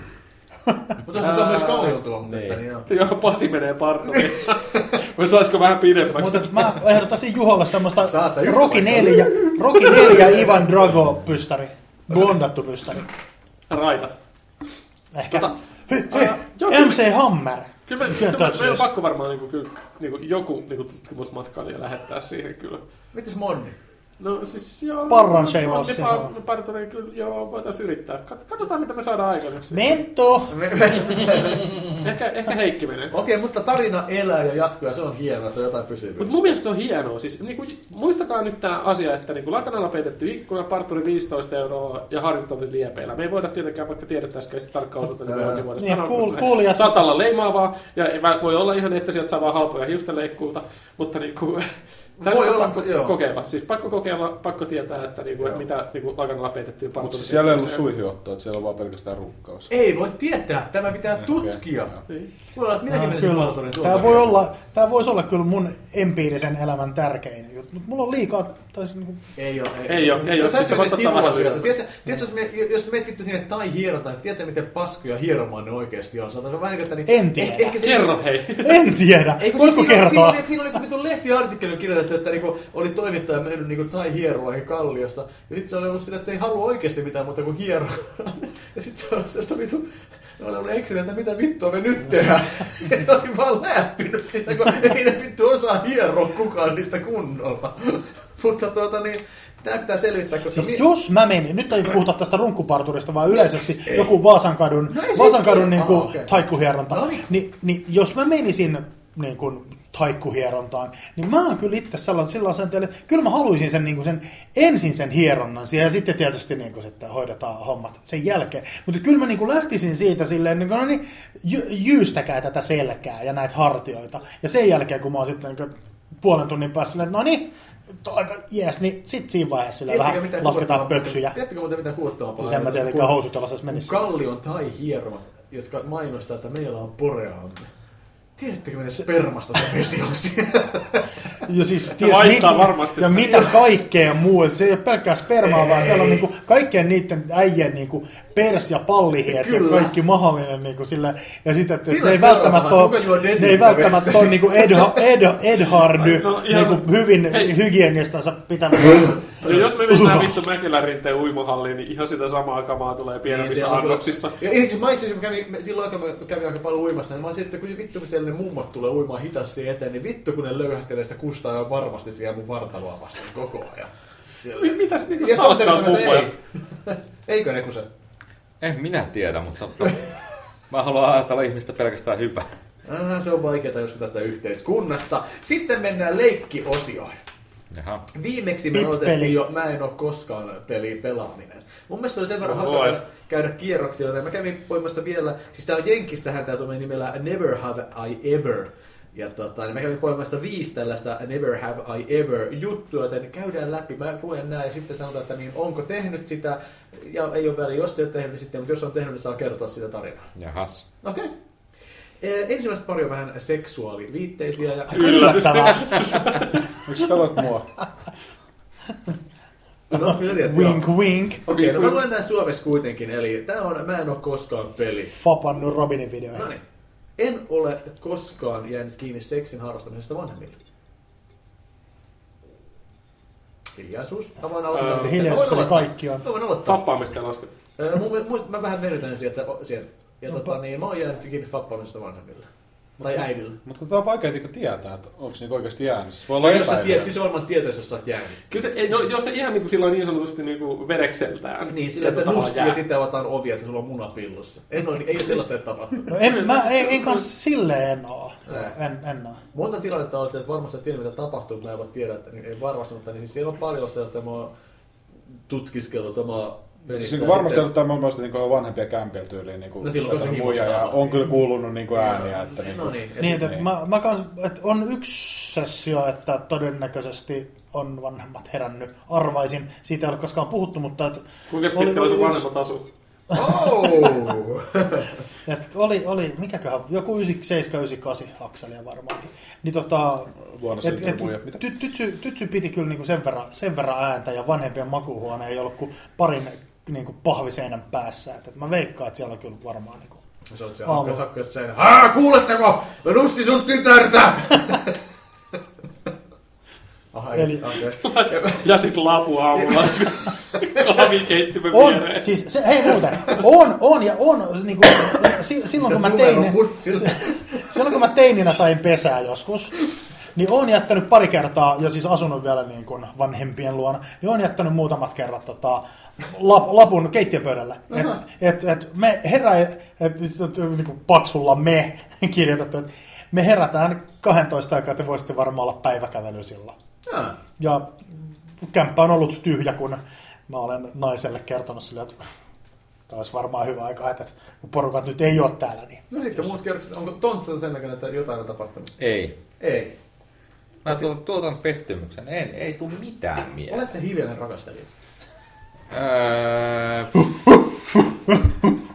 [SPEAKER 1] Mutta jos se on myös kauliutua, mutta niin joo.
[SPEAKER 2] Joo, Pasi menee parturiin. Vai saisiko vähän pidemmäksi?
[SPEAKER 3] Mutta mä ehdottaisin Juholle semmoista
[SPEAKER 1] Saat sä yhtä
[SPEAKER 3] Rocky
[SPEAKER 1] vaikka.
[SPEAKER 3] 4, Rocky 4 Ivan Drago pystäri. Blondattu pystäri.
[SPEAKER 2] Raidat.
[SPEAKER 3] Ehkä.
[SPEAKER 2] Tota,
[SPEAKER 3] Hei, hei, MC Hammer.
[SPEAKER 2] Kyllä, me,
[SPEAKER 3] Kyllä
[SPEAKER 2] me, meillä on
[SPEAKER 3] this.
[SPEAKER 2] pakko varmaan niinku, kyllä, niinku, joku niinku, tutkimusmatkailija lähettää siihen kyllä.
[SPEAKER 1] Mites Monni?
[SPEAKER 2] No siis joo.
[SPEAKER 3] Parran sheivaus
[SPEAKER 2] ne
[SPEAKER 3] siis
[SPEAKER 2] par-
[SPEAKER 3] on.
[SPEAKER 2] Parturi kyllä joo, voitaisiin yrittää. Kat- Katsotaan mitä me saadaan aikaiseksi.
[SPEAKER 3] Mento.
[SPEAKER 2] Ehkä, ehkä Heikki menee.
[SPEAKER 1] Okei, mutta tarina elää ja jatkuu ja se on hienoa, että on jotain pysyvää.
[SPEAKER 2] Mutta mun mielestä on hienoa. Siis, niinku, muistakaa nyt tämä asia, että niinku, lakanalla peitetty ikkuna, parturi 15 euroa ja harjoittelun liepeillä. Me ei voida tietenkään, vaikka tiedettäisikö sitä tarkkaan osoitetta, niin me ei oikein voida
[SPEAKER 3] Niin,
[SPEAKER 2] sanoa,
[SPEAKER 3] kuul-
[SPEAKER 2] koska se saattaa olla leimaavaa. Ja ei- voi olla ihan, että sieltä saa vaan halpoja hiustenleikkuuta. Mutta niinku, Tämä
[SPEAKER 1] Voi olla,
[SPEAKER 2] pakko
[SPEAKER 1] joo.
[SPEAKER 2] kokeilla. Siis pakko kokeilla, pakko tietää, että, niinku, että mitä niinku, lakanalla peitettyä
[SPEAKER 4] Mutta
[SPEAKER 2] parturi.
[SPEAKER 4] siis siellä ei ollut suihiottoa, että siellä on vaan pelkästään runkkaus.
[SPEAKER 1] Ei voi tietää, tämä pitää
[SPEAKER 4] Okei,
[SPEAKER 1] tutkia.
[SPEAKER 2] Niin.
[SPEAKER 1] Voi olla, että minäkin
[SPEAKER 3] Tää,
[SPEAKER 1] menisin
[SPEAKER 3] tämä, voi olla, tämä voisi olla kyllä mun empiirisen elämän tärkein juttu, mutta mulla on liikaa, tai siis niinku,
[SPEAKER 1] Ei ole.
[SPEAKER 2] Ei oo, ei oo.
[SPEAKER 1] Tämä
[SPEAKER 2] Siis se
[SPEAKER 1] on
[SPEAKER 2] voisi ottaa.
[SPEAKER 1] Tiedätkö, jos, me, menet vittu sinne tai hierotaan, tiedätkö miten paskoja hieromaan ne oikeasti on? Sanotaan, se on vähän niin kuin, että niin,
[SPEAKER 3] En tiedä.
[SPEAKER 1] Ehkä, ehkä se,
[SPEAKER 2] Kerro hei.
[SPEAKER 3] en tiedä,
[SPEAKER 1] Ei,
[SPEAKER 3] voitko
[SPEAKER 1] siinä,
[SPEAKER 3] kertoa?
[SPEAKER 1] Siinä oli, siinä oli vittu lehtiartikkeli kirjoitettu, että niinku, oli toimittaja mennyt niinku tai hieroihin kalliosta. Ja sitten se oli ollut sillä, että se ei halua oikeasti mitään muuta kuin hieroa. ja sitten se oli sellaista vittu, ne oli ollut ekseli, että mitä vittua me nyt tehdään. Ja ne oli vaan läppinyt sitä, kun ei ne vittu osaa hieroa kukaan niistä kunnolla. Mutta tuota niin, tämä pitää selvittää, koska...
[SPEAKER 3] Siis
[SPEAKER 1] mi-
[SPEAKER 3] jos mä menin, nyt ei puhuta tästä runkkuparturista, vaan yleisesti
[SPEAKER 1] Ei.
[SPEAKER 3] joku Vaasankadun,
[SPEAKER 1] No
[SPEAKER 3] Vaasankadun
[SPEAKER 1] kiinni.
[SPEAKER 3] niin kuin,
[SPEAKER 1] Ah, okei.
[SPEAKER 3] taikkuhieronta,
[SPEAKER 1] No niin.
[SPEAKER 3] niin, niin jos mä menisin niin kuin, taikkuhierontaan, niin mä oon kyllä itse sellaisen, sellaisen teille, kyllä mä haluaisin sen, niin kuin sen, ensin sen hieronnan siihen, ja sitten tietysti niin kuin, sitten hoidetaan hommat sen jälkeen. Mutta kyllä mä niin kuin lähtisin siitä silleen, niin kuin, no niin, jy, jyystäkää tätä selkää ja näitä hartioita. Ja sen jälkeen, kun mä oon sitten niin kuin, puolen tunnin päässä, silleen, että no niin, aika jees, niin sit siinä vaiheessa
[SPEAKER 1] Tiedättekö,
[SPEAKER 3] vähän lasketaan pöksyjä.
[SPEAKER 1] Tiedättekö muuten mitä kuulottavaa
[SPEAKER 3] Ja sen mä tietenkään housut menisi.
[SPEAKER 1] Kallion tai hieromat, jotka mainostaa, että meillä on poreamme. Tiedättekö, miten spermasta se vesi on siellä?
[SPEAKER 3] Ja siis
[SPEAKER 2] vaihtaa varmasti
[SPEAKER 3] ja
[SPEAKER 2] sen.
[SPEAKER 3] mitä kaikkea muu. Se ei ole pelkkää spermaa, vaan siellä on niinku kaikkien niiden äijien niinku pers- ja pallihiet ja kaikki mahdollinen. Niinku sille, ja sitten, että
[SPEAKER 1] Sillä
[SPEAKER 3] ne ei välttämättä ole, ne ei välttämättä ole niinku Ed, Ed, Edhardy
[SPEAKER 2] No,
[SPEAKER 3] niinku hyvin
[SPEAKER 2] Hei.
[SPEAKER 3] hygienistansa pitämä.
[SPEAKER 2] Ja jos me mennään vittu Mäkelän rinteen uimahalliin, niin ihan sitä samaa kamaa tulee pienemmissä
[SPEAKER 1] siellä on kyllä-
[SPEAKER 2] annoksissa.
[SPEAKER 1] Ja ja siis mä itse asiassa kävin, me- silloin aikaa mä kävin aika paljon uimassa, niin mä olisin, että kun vittu kun siellä ne mummat tulee uimaan hitaasti eteen, niin vittu kun ne löyhähtelee sitä kustaa jo varmasti siellä mun vartaloa vasten koko ajan. Siellä.
[SPEAKER 2] Mi- Mitäs niinku
[SPEAKER 1] Ja
[SPEAKER 2] stalkkaa mummoja?
[SPEAKER 1] ei. Eikö ne kuse?
[SPEAKER 5] En minä tiedä, mutta mä haluan ajatella ihmistä pelkästään hyvää.
[SPEAKER 1] Ah, se on vaikeaa joskus tästä yhteiskunnasta. Sitten mennään leikkiosioon.
[SPEAKER 5] Jaha.
[SPEAKER 1] Viimeksi me aloitettiin jo Mä en oo koskaan peli pelaaminen. Mun mielestä oli sen verran
[SPEAKER 2] No
[SPEAKER 1] hauska käydä, kierroksia, joten mä kävin poimassa vielä, siis tää on Jenkissähän tää tulee nimellä Never Have I Ever. Ja tota, niin mä kävin poimassa viisi tällaista Never Have I Ever juttua, joten käydään läpi. Mä luen nää ja sitten sanotaan, että niin onko tehnyt sitä, ja ei ole väliä, jos ei ole tehnyt, niin sitten, mutta jos on tehnyt, niin saa kertoa sitä tarinaa.
[SPEAKER 5] Jahas.
[SPEAKER 1] Okei. Okay. Ensimmäistä pari on vähän seksuaaliviitteisiä ja.
[SPEAKER 3] Yllättävää.
[SPEAKER 4] Miksi katsot mua?
[SPEAKER 1] No, minä tiedän,
[SPEAKER 3] wink
[SPEAKER 1] joo.
[SPEAKER 3] wink.
[SPEAKER 1] Okei, no mä luen tän suomeksi kuitenkin, eli tää on Mä en oo koskaan peli.
[SPEAKER 3] Fapannut Robinin videoihin.
[SPEAKER 1] No niin. En ole koskaan jäänyt kiinni seksin harrastamisesta vanhemmille. Hiljaisuus. Mä voin aloittaa
[SPEAKER 2] Öö,
[SPEAKER 1] sitten.
[SPEAKER 3] Hiljaisuus oli
[SPEAKER 1] aloittaa.
[SPEAKER 3] kaikki on.
[SPEAKER 1] Mä voin aloittaa.
[SPEAKER 2] Tappaamista ja lasketa.
[SPEAKER 1] Öö, mä vähän venytän sieltä. sieltä. Ja
[SPEAKER 3] No,
[SPEAKER 1] tota, niin, mä oon jäänyt kiinni fappaamisesta vanhemmille. Tai äidillä.
[SPEAKER 4] Mutta kun tää on vaikea niinku tietää, että onko niinku oikeasti jäänyt. Se voi olla
[SPEAKER 1] No, jos sä tiedät, kyllä se varmaan tietäisi, jos sä oot jäänyt.
[SPEAKER 2] Kyllä se, ei, no, jos se ihan niin kuin silloin niin sanotusti niin kuin verekseltään.
[SPEAKER 1] Niin, sillä että
[SPEAKER 2] tota
[SPEAKER 1] nussi ja sitten avataan ovia, että sulla on munapillussa. En ole, ei ole sellaista ei tapahtunut.
[SPEAKER 3] No en, mä en, en kanssa silleen en oo. En, en oo.
[SPEAKER 1] Monta tilannetta on se, että varmasti et tiedä mitä tapahtuu, mutta mä en voi tiedä, että niin ei varmasti, mutta niin siis siellä on paljon sellaista, että mä oon tutkiskellut omaa.
[SPEAKER 4] Siis niin varmasti
[SPEAKER 1] sitten-
[SPEAKER 4] ollut tämä mielestä niin vanhempia kämpiä tyyliin niin
[SPEAKER 1] No silloin, kun se himossa
[SPEAKER 4] ja
[SPEAKER 1] on.
[SPEAKER 4] on kyllä kuulunut niin ääniä. Että niin
[SPEAKER 1] No niin.
[SPEAKER 3] Niin, että mä, mä kans, että on yksi sessio, että todennäköisesti on vanhemmat herännyt. Arvaisin, siitä ei ole koskaan puhuttu, mutta että
[SPEAKER 2] Kuinka
[SPEAKER 3] oli-
[SPEAKER 2] pitkällä sun
[SPEAKER 3] oli
[SPEAKER 2] vanhemmat asuu?
[SPEAKER 1] Oh!
[SPEAKER 3] Et oli, oli, mikäköhän, joku 97-98 akselia varmaankin. Niin tota,
[SPEAKER 4] Vuonna
[SPEAKER 3] et, et, ty, tytsy, tytsy, piti kyllä niinku sen, verran, sen verran ääntä ja vanhempien makuuhuone ei ollut kuin parin niinku pahviseinän päässä. Et, et mä veikkaan, että siellä on kyllä varmaan niinku,
[SPEAKER 1] Se on se
[SPEAKER 3] Aamu.
[SPEAKER 1] seinä. Haa, kuuletteko? Mä nustin sun tytärtä! Aha,
[SPEAKER 3] Eli-.
[SPEAKER 2] Jätit lapu aamulla kahvikeittimen
[SPEAKER 3] on,
[SPEAKER 2] viereen.
[SPEAKER 3] siis se, hei muuten, on, on ja on, niinku, si, silloin kun mä tein, silloin kun mä teininä sain pesää joskus, niin on jättänyt pari kertaa, ja siis asunut vielä niin kuin vanhempien luona, niin on jättänyt muutamat kerrat tota, lap, lapun keittiöpöydällä. Et, et, et me herää, et, et, niin kuin paksulla me kirjoitettu, että me herätään 12 aikaa, että voisitte varmaan olla päiväkävely silloin.
[SPEAKER 1] Ah,
[SPEAKER 3] Ja kämppä on ollut tyhjä, kun mä olen naiselle kertonut sille, että tämä olisi varmaan hyvä aika, että kun porukat nyt ei ole täällä, niin
[SPEAKER 1] No sitten muut kerrokset, onko Tontsa sen näköinen, että jotain on tapahtunut?
[SPEAKER 5] Ei.
[SPEAKER 1] Ei.
[SPEAKER 5] Mä tuon, tuotan pettymyksen. En, ei tule mitään mieleen.
[SPEAKER 1] Olet se hiljainen rakastelija?
[SPEAKER 5] Öö...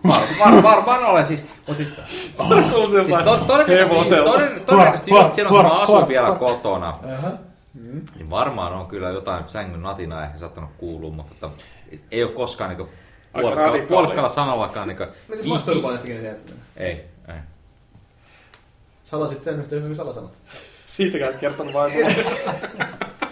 [SPEAKER 5] var, var, varmaan olen siis, mutta siis, siis to, todennäköisesti, todennäköisesti just silloin, kun mä asun vielä kotona,
[SPEAKER 1] Aha.
[SPEAKER 5] niin varmaan on kyllä jotain sängyn natinaa ehkä saattanut kuulua, mutta että, ei ole koskaan niin
[SPEAKER 2] Aika
[SPEAKER 5] puolikkaalla, puolikkaalla sanallakaan niin
[SPEAKER 1] mastoilupainistakin se jättäminen?
[SPEAKER 5] Ei, ei.
[SPEAKER 1] Salasit sen yhtä hyvin kuin salasanat.
[SPEAKER 2] Siitäkään et kertonut vain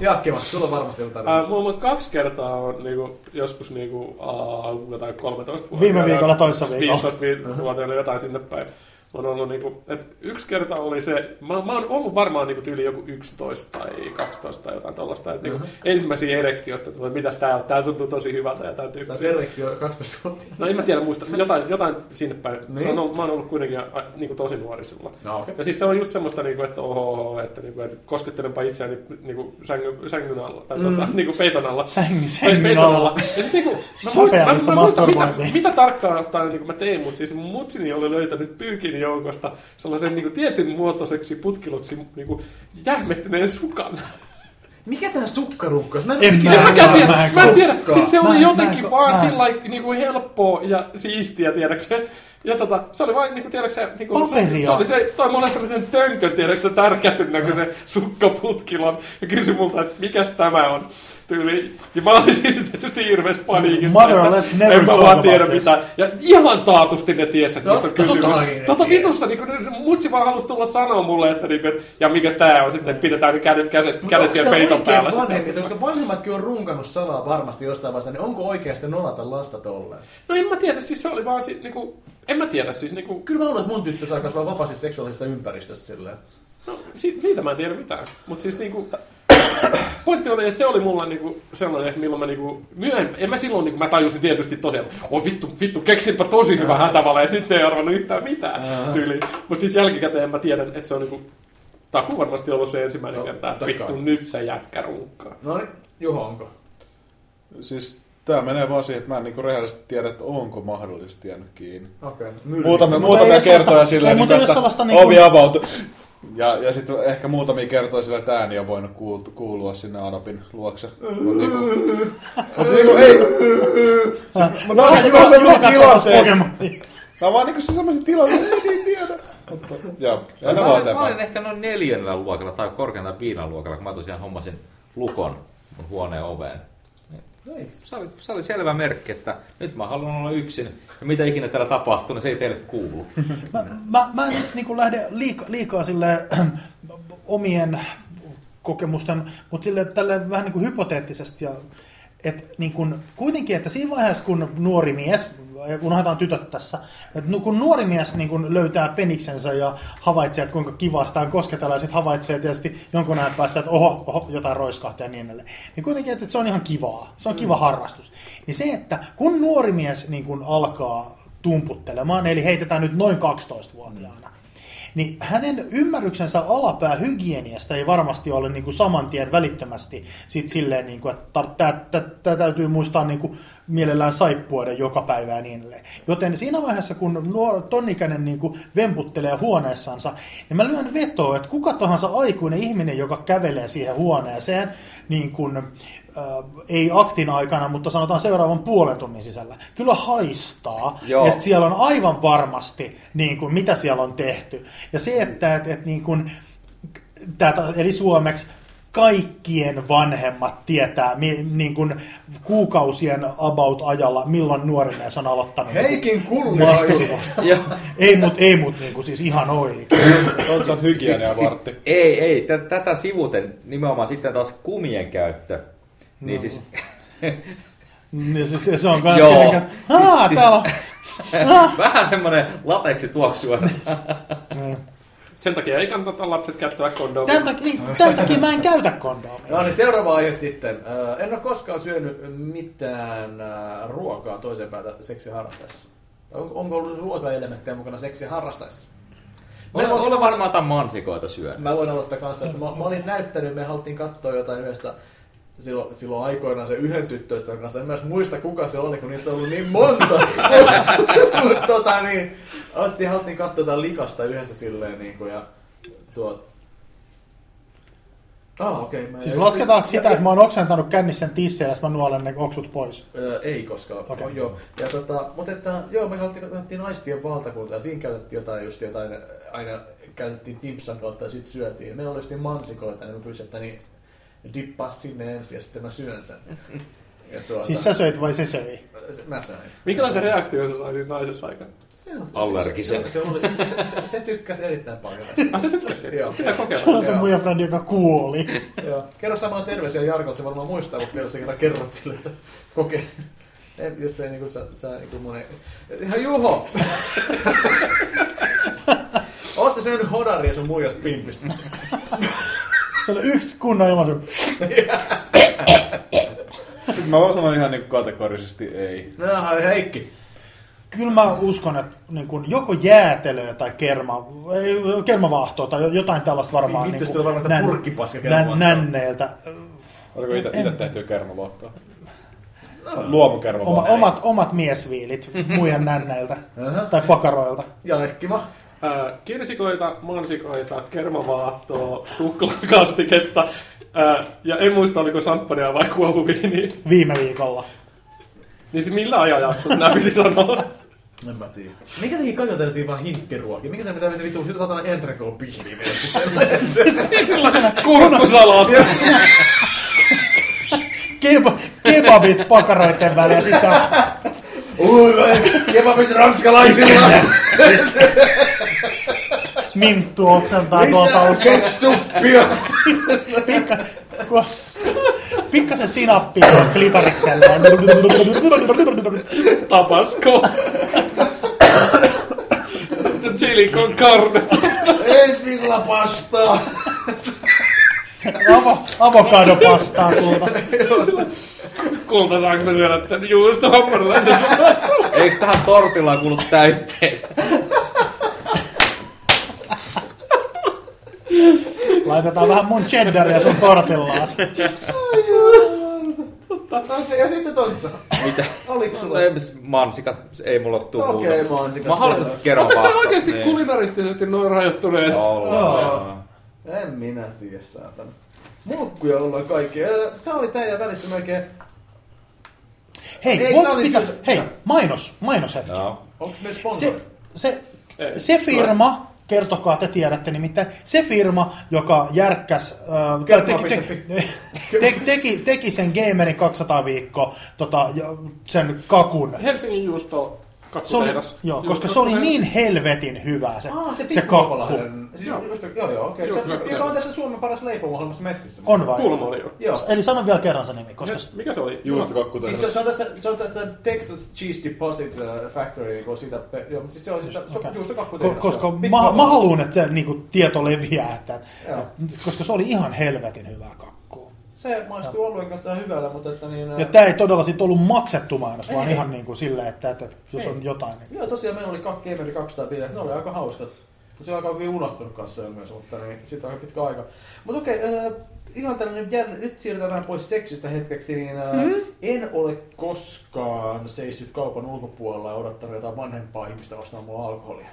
[SPEAKER 2] mulle.
[SPEAKER 1] Jaakkima, sulla on varmasti jotain.
[SPEAKER 2] Äh, mulla on kaksi kertaa on niinku, joskus niinku, uh, jotain 13 vuotta.
[SPEAKER 3] Viime viikolla, toissa viikolla.
[SPEAKER 2] 15 vuotta jotain sinne päin. On ollut niinku, että yksi kerta oli se, mä, mä oon ollut varmaan niinku tyyli joku 11 tai 12 tai jotain tollaista, että niinku ensimmäisiä erektioita, että mitäs tää on, tää tuntuu tosi hyvältä ja tää
[SPEAKER 1] Sä
[SPEAKER 2] tyyppi.
[SPEAKER 1] Serrekki on 12 vuotta.
[SPEAKER 2] No en mä tiedä muista, jotain, jotain sinne päin.
[SPEAKER 1] Niin.
[SPEAKER 2] Se on ollut, mä oon ollut kuitenkin a, niinku tosi nuori silloin.
[SPEAKER 1] No okei.
[SPEAKER 2] Ja siis se on just semmoista, niinku, että oho, oho että, niinku, että koskettelenpa itseäni niinku, sängyn, sängyn alla, tai tuossa
[SPEAKER 1] Mm.
[SPEAKER 2] niinku peiton alla.
[SPEAKER 3] Sängin,
[SPEAKER 2] Pe-
[SPEAKER 3] sängin
[SPEAKER 2] peiton
[SPEAKER 3] alla.
[SPEAKER 2] alla. Ja sit niinku, mä muistan, mä,
[SPEAKER 3] Häpeällistä
[SPEAKER 2] mä muistan mitä, mitä tarkkaan ottaen niinku mä tein, mutta siis mun mutsini oli löytänyt pyykin joukosta sellaisen niinku tietyn muotoiseksi putkiloksi niinku jähmettyneen sukan.
[SPEAKER 1] Mikä tää sukkarunkko on? Mä
[SPEAKER 3] En
[SPEAKER 1] ikinä-
[SPEAKER 3] mä-
[SPEAKER 2] En mäkään tiedä,
[SPEAKER 3] mä en
[SPEAKER 2] mä en tiedä. Siis se
[SPEAKER 3] Mä
[SPEAKER 2] oli
[SPEAKER 3] en-
[SPEAKER 2] jotenkin
[SPEAKER 3] mä en-
[SPEAKER 2] vaan
[SPEAKER 3] mä en-
[SPEAKER 2] sillä niinku helppoa ja siistiä, tiedäksä. Ja tota, se oli vain, niinku, tiedäksä, niinku, se,
[SPEAKER 3] Paperia.
[SPEAKER 2] se, oli se, toi mulle sellaisen tönkön, tiedäksä, tärkätyn näköisen sukkaputkilon. Ja kysyi multa, että mikäs tämä on. Tyyli. Ja mä olin siitä tietysti hirveässä paniikissa.
[SPEAKER 3] Mother,
[SPEAKER 2] että
[SPEAKER 3] let's never
[SPEAKER 2] en mä
[SPEAKER 3] talk
[SPEAKER 2] vaan
[SPEAKER 3] about
[SPEAKER 2] tiedä
[SPEAKER 3] this.
[SPEAKER 2] mitään. Ja ihan taatusti ne tiesi, että mistä on
[SPEAKER 1] Totta
[SPEAKER 2] kysymys.
[SPEAKER 1] ne
[SPEAKER 2] Tota vitussa, niin kun mutsi vaan halusi tulla sanoa mulle, että, niin, että ja mikäs tää on sitten, että pidetään ne kädet, kädet, kädet siellä peiton
[SPEAKER 1] oikein
[SPEAKER 2] päällä.
[SPEAKER 1] vanhempi,
[SPEAKER 2] sitten.
[SPEAKER 1] koska vanhemmatkin on runkannut salaa varmasti jossain vaiheessa, niin onko oikeasti nolata lasta tolleen?
[SPEAKER 2] No en mä tiedä, siis se oli vaan si, niinku, en mä tiedä, siis niinku,
[SPEAKER 1] Kyllä mä luulen, että mun tyttö saa kasvaa vapaasti seksuaalisessa ympäristössä silleen.
[SPEAKER 2] no, si, siitä mä en tiedä mitään. Mutta siis niinku, pointti oli, että se oli mulla niinku sellainen, että milloin mä niinku, myöhemmin, en mä silloin niinku, mä tajusin tietysti tosiaan, että oh vittu, vittu, keksinpä tosi hyvä hätävale, että nyt ei arvannut yhtään mitään tyyliin. Mutta siis jälkikäteen mä tiedän, että se on niinku, taku varmasti ollut se ensimmäinen
[SPEAKER 1] No,
[SPEAKER 2] kerta, että vittu, nyt se jätkä runkkaa.
[SPEAKER 1] No niin, Juho, onko?
[SPEAKER 4] Siis tää menee vaan siihen, että mä en niinku rehellisesti tiedä, että onko mahdollisesti jäänyt kiinni.
[SPEAKER 1] Okei. Okay.
[SPEAKER 4] Muutamia,
[SPEAKER 3] Mutta
[SPEAKER 4] muutamia
[SPEAKER 3] ole
[SPEAKER 4] kertoja
[SPEAKER 3] sellaista-
[SPEAKER 4] silleen,
[SPEAKER 3] ei,
[SPEAKER 4] niin
[SPEAKER 3] ole
[SPEAKER 4] että
[SPEAKER 3] sellaista niinku-
[SPEAKER 4] ovi avautui. Ja, ja sitten ehkä muutamia kertoja sillä, että ääni on voinut kuulua, kuulua sinne Adapin luokse. Mut niinku, mut niinku, ei, siis, mutta on niinku vaan semmosia tilanteita.
[SPEAKER 3] Pokemon.
[SPEAKER 4] Tää on vaan niinku se semmosia tilanteita, ei niin tiedä. Mutta, joo, ja
[SPEAKER 5] mä,
[SPEAKER 4] vaan
[SPEAKER 5] olin, mä olin ehkä noin neljännellä luokalla tai korkeintaan viidennellä luokalla, kun mä tosiaan hommasin lukon mun huoneen oveen. Se oli, se oli selvä merkki, että nyt mä haluan olla yksin. Ja mitä ikinä täällä tapahtuu, niin se ei teille kuulu.
[SPEAKER 3] Mä, mä, mä en nyt niin lähde liika, liikaa sille omien kokemusten, mutta sille tälle vähän niin kuin hypoteettisesti. Ja, et niin kuin, kuitenkin, että siinä vaiheessa, kun nuori mies, unohdetaan tytöt tässä, nu- kun nuori mies niin kuin löytää peniksensä ja havaitsee, että kuinka kivastaan kosketella, ja sitten havaitsee tietysti jonkun ajan päästä, että oho, oho jotain roiskahtaa ja niin edelleen. Niin kuitenkin, että se on ihan kivaa. Se on kiva harrastus. Niin se, että kun nuori mies niin kuin alkaa tumputtelemaan, eli heitetään nyt noin 12-vuotiaana, niin hänen ymmärryksensä alapäähygieniasta ei varmasti ole niin kuin saman tien välittömästi sit silleen, niin kuin, että tämä täytyy muistaa niin kuin mielellään saippuoida joka päivä ja niin edelleen. Joten siinä vaiheessa, kun nuor, tonikäinen niin kuin vemputtelee huoneessansa, niin mä lyön vetoa, että kuka tahansa aikuinen ihminen, joka kävelee siihen huoneeseen, niin kuin, äh, ei aktin aikana, mutta sanotaan seuraavan puolen tunnin sisällä, kyllä haistaa,
[SPEAKER 5] Joo.
[SPEAKER 3] että siellä on aivan varmasti, niin kuin, mitä siellä on tehty. Ja se, että et, et, niin kuin, tätä, eli suomeksi, kaikkien vanhemmat tietää mi, niin kuin kuukausien about-ajalla, milloin nuori mies on aloittanut.
[SPEAKER 1] Heikin kulli
[SPEAKER 3] Masturbointi.
[SPEAKER 5] Ja,
[SPEAKER 3] Ei mut, ei mut niin kuin, siis ihan oikein.
[SPEAKER 4] Oletko sä hygienia vartti?
[SPEAKER 5] ei, ei, t- tätä sivuten nimenomaan sitten taas kumien käyttö. Niin
[SPEAKER 3] No.
[SPEAKER 5] siis,
[SPEAKER 3] Niin se, se, se on kans
[SPEAKER 5] Joo.
[SPEAKER 3] siinä, että haa,
[SPEAKER 5] Siis-
[SPEAKER 3] täällä on.
[SPEAKER 5] vähän semmoinen lateksi tuoksua.
[SPEAKER 2] Sen takia ei kannata lapset käyttää kondomia.
[SPEAKER 3] Tämän takia, tämän takia mä en käytä kondomia.
[SPEAKER 1] No niin, seuraava aihe sitten. Äh, en ole koskaan syönyt mitään äh, ruokaa toisen päätä seksiharrastaessa. On, onko ollut ruokaelementtejä mukana seksiharrastaessa?
[SPEAKER 5] Olen,
[SPEAKER 1] voin-
[SPEAKER 5] olen varmaan jotain mansikoita syönyt.
[SPEAKER 1] Mä voin aloittaa kanssa, että mä, mä olin näyttänyt, me haluttiin katsoa jotain yhdessä silloin, silloin aikoinaan se yhden tyttöystävän kanssa. En mä edes muista kuka se oli, kun niitä on ollut niin monta. Tota niin, alettiin, haluttiin katsoa jotain likasta yhdessä silleen niin kuin, ja tuo... Ah, okei. Okay,
[SPEAKER 3] Siis lasketaanko sitä, että mä oon oksentanut kännissä sen tissejä ja sitten mä nuolen ne oksut pois?
[SPEAKER 1] Öö, ei koskaan. Okay. joo. Ja tota, mutta että, joo, me haluttiin, naistien valtakuntaa ja siinä käytettiin jotain just jotain, aina käytettiin pimpsan kautta ja sitten syötiin. Meillä oli just niin mansikoita, niin me pyysin, että niin dippaa sinne ensin ja sitten mä syön sen. Ja tuota,
[SPEAKER 3] Siis sä söit vai se söi?
[SPEAKER 1] Mä söin.
[SPEAKER 2] Minkälaisen reaktion sä saisit naisessa aikana?
[SPEAKER 1] Se on-
[SPEAKER 5] Allergisen.
[SPEAKER 1] Se, se, oli, se, se, se, tykkäsi erittäin paljon.
[SPEAKER 2] Ah, se tykkäsi.
[SPEAKER 1] Joo.
[SPEAKER 2] Pitää kokeilla.
[SPEAKER 3] Se on se mun friend, joka kuoli.
[SPEAKER 1] Joo. Kerro samalla terveisiä Jarkolta, se varmaan muistaa, mutta vielä sä kerran kerrot sille, että kokee. Ei, Jos ei niinku sä, sä niinku mun ei... Ihan Juho! Oot sä syönyt hodaria sun muijas pimpistä?
[SPEAKER 3] Se oli yksi kunnon ilmaisu.
[SPEAKER 4] Mä voin sanoa ihan niin kategorisesti ei.
[SPEAKER 1] No, Heikki.
[SPEAKER 3] Kyllä mä uskon, että niin kun joko jäätelöä tai kerma, ei, kermavaahtoa tai jotain tällaista varmaan
[SPEAKER 1] Vittu,
[SPEAKER 3] niin
[SPEAKER 1] se on varmaan sitä purkkipaskia
[SPEAKER 3] nän, nänneiltä.
[SPEAKER 4] Oliko itse, tehtyä kermavaahtoa? Luomukermavaahtoa.
[SPEAKER 3] Oma, omat, omat miesviilit muiden nänneiltä tai pakaroilta.
[SPEAKER 1] Jaikkima.
[SPEAKER 2] Kirsikoita, mansikoita, kermavaahtoa, suklaakastiketta. Ja en muista, oliko samppania vai kuohuviiniä.
[SPEAKER 3] Viime viikolla.
[SPEAKER 2] Niin se millä ajanjaksolla nämä piti sanoa?
[SPEAKER 1] En mä tiedä. Minkä takia kajoteltiin vaan hinkkiruokia? Minkä takia pitää vittu satana entrecot pihviä
[SPEAKER 2] Niin sillä kurkkusalaatti.
[SPEAKER 3] Keba, kebabit pakaroiden väliin ja sitten
[SPEAKER 1] kebabit ranskalaisilla!
[SPEAKER 3] minttu oksentaa tuolta uskoa.
[SPEAKER 1] ketsuppia!
[SPEAKER 3] Pikkasen sinappia klitorikselle.
[SPEAKER 2] Tapasko. Se chili con carne.
[SPEAKER 1] Ensi viikolla pastaa!
[SPEAKER 3] Avo, avokadopastaa kulta.
[SPEAKER 2] Kulta saanko me syödä tän juusto hammarilaisen sun
[SPEAKER 5] Eikö tähän tortillaan kuulu täytteet?
[SPEAKER 3] Laitetaan vähän mun cheddaria sun tortillaas.
[SPEAKER 1] Ja sitten Tontsa.
[SPEAKER 5] Mitä?
[SPEAKER 1] Oliko
[SPEAKER 5] No,
[SPEAKER 1] sulla?
[SPEAKER 5] ei, mansikat ei mulla tuu
[SPEAKER 1] Okei,
[SPEAKER 5] muuta.
[SPEAKER 1] mansikat.
[SPEAKER 5] Mahdollisesti
[SPEAKER 1] selvä.
[SPEAKER 5] kerran
[SPEAKER 2] Oletteko te
[SPEAKER 5] vaahto.
[SPEAKER 2] oikeasti
[SPEAKER 5] Niin.
[SPEAKER 2] kulinaristisesti noin rajoittuneet?
[SPEAKER 5] Ollaan.
[SPEAKER 1] En minä tiedä, saatana. Mulkkuja ollaan kaikki. Ää, Tää oli teidän välistä melkein...
[SPEAKER 3] Hei,
[SPEAKER 1] Ei,
[SPEAKER 3] voiko pitää...
[SPEAKER 1] kyllä-
[SPEAKER 3] Hei, mainos, mainoshetki.
[SPEAKER 5] Joo.
[SPEAKER 1] Onks me
[SPEAKER 3] Se,
[SPEAKER 1] sponsori?
[SPEAKER 3] se,
[SPEAKER 2] Ei.
[SPEAKER 3] se firma, kertokaa, te tiedätte nimittäin, se firma, joka järkkäs, äh, teki,
[SPEAKER 1] piste
[SPEAKER 3] te, te, teki, teki sen Gamerin 200 viikko, tota, sen kakun.
[SPEAKER 2] Helsingin juusto
[SPEAKER 3] Se oli, joo, koska se oli niin helvetin hyvä se,
[SPEAKER 1] Aa, se,
[SPEAKER 3] se kakku.
[SPEAKER 1] Siis,
[SPEAKER 2] Joo.
[SPEAKER 1] just, joo, joo, okei.
[SPEAKER 2] Just
[SPEAKER 1] Se, se, on tässä Suomen paras leipomohjelmassa Messissä.
[SPEAKER 3] On vai?
[SPEAKER 2] Kuulemma oli jo.
[SPEAKER 1] Joo.
[SPEAKER 3] Eli sano vielä kerran se nimi, koska...
[SPEAKER 2] Nyt, mikä se oli?
[SPEAKER 4] Juustokakku
[SPEAKER 1] Siis se, se, on tästä, se on tästä Texas Cheese Deposit uh, Factory, kun sitä, joo, mutta siis se on sitä,
[SPEAKER 3] Okei.
[SPEAKER 1] juustokakku
[SPEAKER 3] Ko, koska mä, mä haluan, että se niinku, tieto leviää, että,
[SPEAKER 1] Joo.
[SPEAKER 3] että, koska se oli ihan helvetin hyvää kakkua.
[SPEAKER 1] Se maistuu oluen kanssa ihan hyvällä, mutta että niin...
[SPEAKER 3] Ja tämä ei todella sit ollut maksettu mainos, vaan
[SPEAKER 1] Ei.
[SPEAKER 3] ihan niin kuin silleen, että, että jos
[SPEAKER 1] Ei.
[SPEAKER 3] on jotain. Niin.
[SPEAKER 1] Joo, tosiaan meillä oli kaksi Gameri 200 bileet, ne oli aika hauskat. Tosiaan aika hyvin unohtunut kanssa myös, mutta niin, siitä on aika pitkä aika. Mutta okei, äh, ihan tällainen jännä, nyt siirrytään vähän pois seksistä hetkeksi, niin äh,
[SPEAKER 3] Hmm?
[SPEAKER 1] en ole koskaan seissyt kaupan ulkopuolella ja odottanut jotain vanhempaa ihmistä ostamaan mulle alkoholia.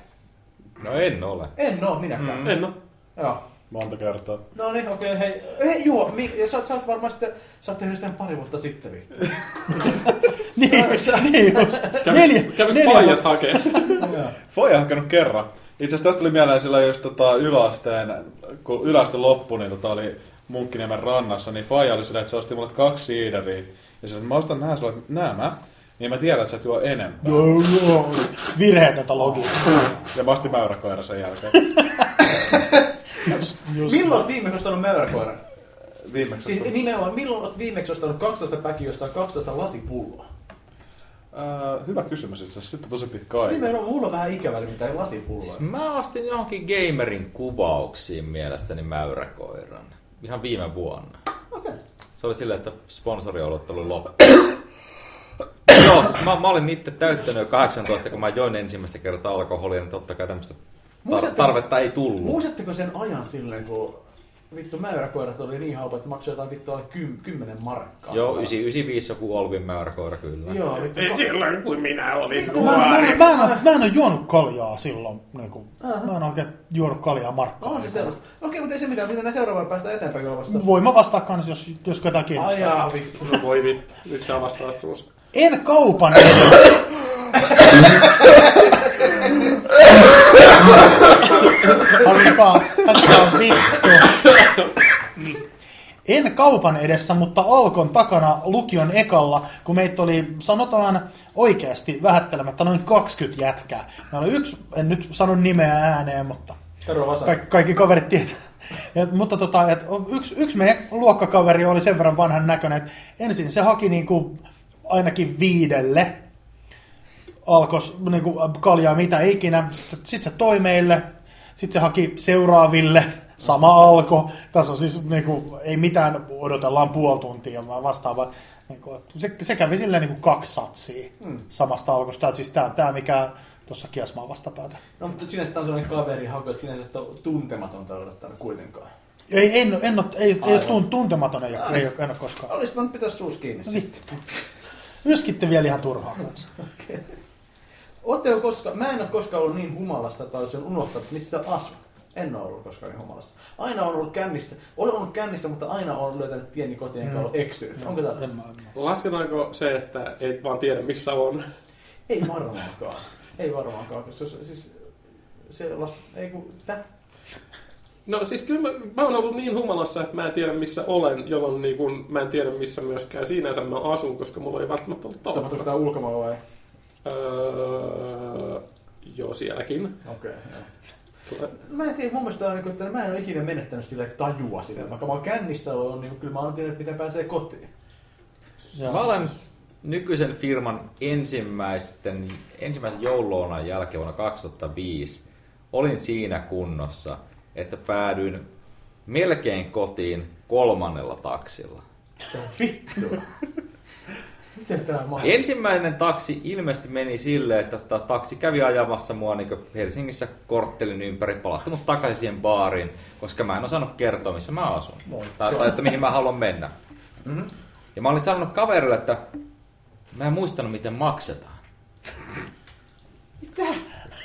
[SPEAKER 5] No en ole.
[SPEAKER 1] En oo minäkään.
[SPEAKER 2] En oo.
[SPEAKER 1] Joo.
[SPEAKER 4] Monta kertaa.
[SPEAKER 1] No niin, okei, okay, hei. Hei, juo, mi- ja sä, oot- sä oot varmaan sitten, sä oot tehnyt sitä pari vuotta sitten, vittu.
[SPEAKER 3] Niin, niin just.
[SPEAKER 2] Kävis, kävis Faijas hakee.
[SPEAKER 4] Foija hakenut kerran. Itse asiassa tästä tuli mieleen sillä, jos tota yläasteen, kun yläaste loppui, niin tota oli Munkkiniemen rannassa, niin Faija oli sillä, että se osti mulle kaksi siideriä. Ja että mä ostan nää sulle, nämä, niin mä tiedän, että sä et juo enemmän.
[SPEAKER 3] Joo, joo. Virheetöntä logiikkaa.
[SPEAKER 4] Ja mä ostin mäyräkoira sen jälkeen.
[SPEAKER 3] Just, just.
[SPEAKER 1] Milloin oot viimeksi ostanut mäyräkoiran?
[SPEAKER 4] Viimeksi
[SPEAKER 1] Siis
[SPEAKER 4] ostin.
[SPEAKER 1] nimenomaan, milloin oot viimeksi ostanut 12 päkiä jostain 12 lasipulloa?
[SPEAKER 4] Äh, hyvä kysymys itse asiassa. Sitten on tosi pitkä aika.
[SPEAKER 1] Nimenomaan, mulla on vähän ikävä, mitään lasipulloa.
[SPEAKER 5] Siis mä ostin johonkin gamerin kuvauksiin mielestäni mäyräkoiran. Ihan viime vuonna.
[SPEAKER 1] Okei.
[SPEAKER 5] Se oli silleen, että sponsoriolut oli loppu. Joo, siis mä, mä olin itse täyttänyt jo 18, kun mä join ensimmäistä kertaa alkoholia, niin totta kai tämmöistä
[SPEAKER 1] Muistatteko-
[SPEAKER 5] tarvetta ei tullut.
[SPEAKER 1] Muistatteko sen ajan silleen, kun vittu mäyräkoirat oli niin halpa, että maksoi jotain vittu alle kym, 10 markkaa?
[SPEAKER 5] Joo, 95 joku Olvin mäyräkoira kyllä.
[SPEAKER 1] Joo, vittu.
[SPEAKER 2] Ei silloin, kun minä olin
[SPEAKER 3] Mä, mä,
[SPEAKER 2] nuori.
[SPEAKER 3] mä, en, mä en ole juonut kaljaa silloin. Niin kuin, mä en oikein juonut kaljaa markkaa.
[SPEAKER 1] On se sellaista. Okei, mutta ei se mitään, mennään seuraavaan päästä eteenpäin kyllä vasta.
[SPEAKER 3] Voin mä vastaa kans, jos, jos jotain
[SPEAKER 1] Ai
[SPEAKER 3] kiinnostaa.
[SPEAKER 1] jaa, vittu.
[SPEAKER 2] No voi vittu. Nyt se avastaa suus.
[SPEAKER 3] En kaupan edessä. Haistakaa, haistakaa vittu. En kaupan edessä, mutta Alkon takana lukion ekalla, kun meitä oli, sanotaan oikeasti vähättelemättä, noin 20 jätkää. Meillä oli yksi, en nyt sano nimeä ääneen, mutta
[SPEAKER 1] Vasa.
[SPEAKER 3] kaikki, kaverit tietää. Et, mutta tota, et, yksi, yksi meidän luokkakaveri oli sen verran vanhan näköinen, että ensin se haki niinku ainakin viidelle alkos niinku, kaljaa mitä ikinä. Sitten sit se toi meille, sitten se haki seuraaville, sama alko. Tässä on siis niinku, ei mitään, odotellaan puoli tuntia, vaan vastaava. Niinku, se, se kävi silleen niinku kaksi satsia
[SPEAKER 1] Hmm.
[SPEAKER 3] samasta alkosta. Et Siis tää on tää, mikä tuossa kiasmaa vastapäätä.
[SPEAKER 1] No, mutta sinänsä tämä on sellainen kaveri haku, että sinänsä että on tuntematonta odottanut kuitenkaan.
[SPEAKER 3] Ei, en, en, ole, ei, ei tun- tuntematon, ei, ei en ole koskaan.
[SPEAKER 1] Olisit voinut pitää suus kiinni.
[SPEAKER 3] No sitten. Yskitte vielä ihan turhaa kanssa.
[SPEAKER 1] Ootteko koska, mä en ole koskaan ollut niin humalasta, että olisin unohtanut, missä asun. En ole ollut koskaan niin humalassa. Aina on ollut kännissä. Olen ollut kännissä, mutta aina on löytänyt tieni kotiin enkä
[SPEAKER 3] Mm.
[SPEAKER 1] ollut eksynyt. Onko
[SPEAKER 3] En
[SPEAKER 1] tällaista?
[SPEAKER 2] Lasketaanko se, että ei vaan tiedä missä on?
[SPEAKER 1] Ei varmaankaan. Ei varmaankaan. koska Se, siis, se las, ei kun, tä?
[SPEAKER 2] No siis kyllä mä, mä oon ollut niin humalassa, että mä en tiedä missä olen, jolloin niin kun, mä en tiedä missä myöskään sinänsä mä asun, koska mulla ei välttämättä ollut
[SPEAKER 1] Tapahtuuko
[SPEAKER 2] totta.
[SPEAKER 1] tämä ulkomailla vai?
[SPEAKER 2] Öö, joo, sielläkin.
[SPEAKER 1] Okei, okay, Mä en tiedä, mun mielestä on, niin kuin, että mä en ole ikinä menettänyt sille tajua sille. Vaikka mä oon kännissä ollut, niin kyllä mä oon tiennyt, miten pääsee kotiin.
[SPEAKER 3] Joo.
[SPEAKER 5] Mä olen nykyisen firman ensimmäisten, ensimmäisen joululounaan jälkeen vuonna 2005 olin siinä kunnossa, että päädyin melkein kotiin kolmannella taksilla.
[SPEAKER 1] Vittu. Miten mahdollista?
[SPEAKER 5] Ensimmäinen taksi ilmeisesti meni silleen, että tota, taksi kävi ajamassa mua niin Helsingissä korttelin ympäri, palautti mut takaisin siihen baariin, koska mä en osannut kertoa, missä mä asun. Tai, tai että mihin mä haluan mennä.
[SPEAKER 1] Mhm.
[SPEAKER 5] Ja mä olin sanonut kaverille, että mä en muistanut, miten maksetaan. Mitä?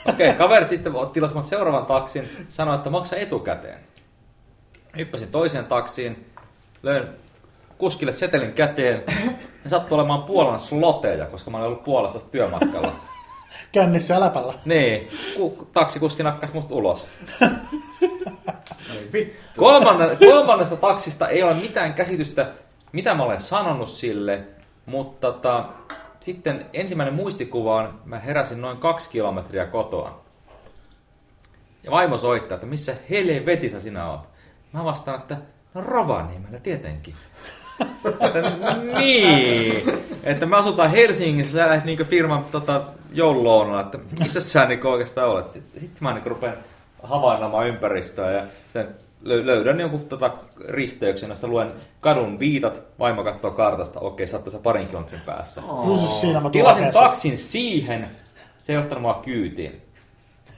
[SPEAKER 5] Okei, okay, kaveri sitten tilasi mut seuraavan taksin, sanoi, että maksa etukäteen. Hyppäsin toiseen taksiin, löin kuskille setelin käteen. Ne sattui olemaan Puolan sloteja, koska mä olin ollut Puolassa työmatkalla.
[SPEAKER 3] Kännissä läpällä.
[SPEAKER 5] Niin, ku, taksikuski nakkas mut ulos.
[SPEAKER 1] Ei vittu.
[SPEAKER 5] Kolmanne, kolmannesta taksista ei ole mitään käsitystä, mitä mä olen sanonut sille, mutta tota, sitten ensimmäinen muistikuva on, mä heräsin noin kaksi kilometriä kotoa. Ja vaimo soittaa, että missä helvetissä sinä oot. Mä vastaan, että no Rovaniemellä tietenkin. Että, niin, että me asutaan Helsingissä, sä lähdet niinku firman tota, joululounalla, että missä sä niinku oikeastaan olet. Sitten, sitten mä niinku rupean havainnoimaan ympäristöä ja sitten lö- löydän jonkun tota risteyksen, josta luen kadun viitat, vaimo katsoo kartasta, okei, sä oot parin kilometrin päässä.
[SPEAKER 3] Plus siinä mä
[SPEAKER 5] Tilasin
[SPEAKER 3] tuon
[SPEAKER 5] taksin siihen, se ei ottanut mua kyytiin.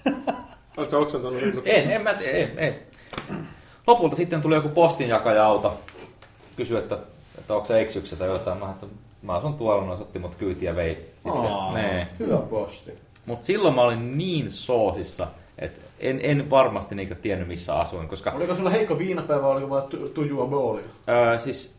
[SPEAKER 2] Oletko sä oksentanut?
[SPEAKER 5] En, en mä, ei, ei. Lopulta sitten tuli joku postinjakaja-auto, kysyi, että, että onko se eksyksä tai jotain. Mä, että mä asun tuolla, no otti mut kyytiä ja vei.
[SPEAKER 1] Aa,
[SPEAKER 5] Sitten, nee.
[SPEAKER 1] Hyvä posti.
[SPEAKER 5] Mut silloin mä olin niin soosissa, että en, en varmasti niinku tiennyt missä asuin, koska
[SPEAKER 1] Oliko sulla heikko viinapäivä vai oliko vaan tu- tujua boolia?
[SPEAKER 5] öö, siis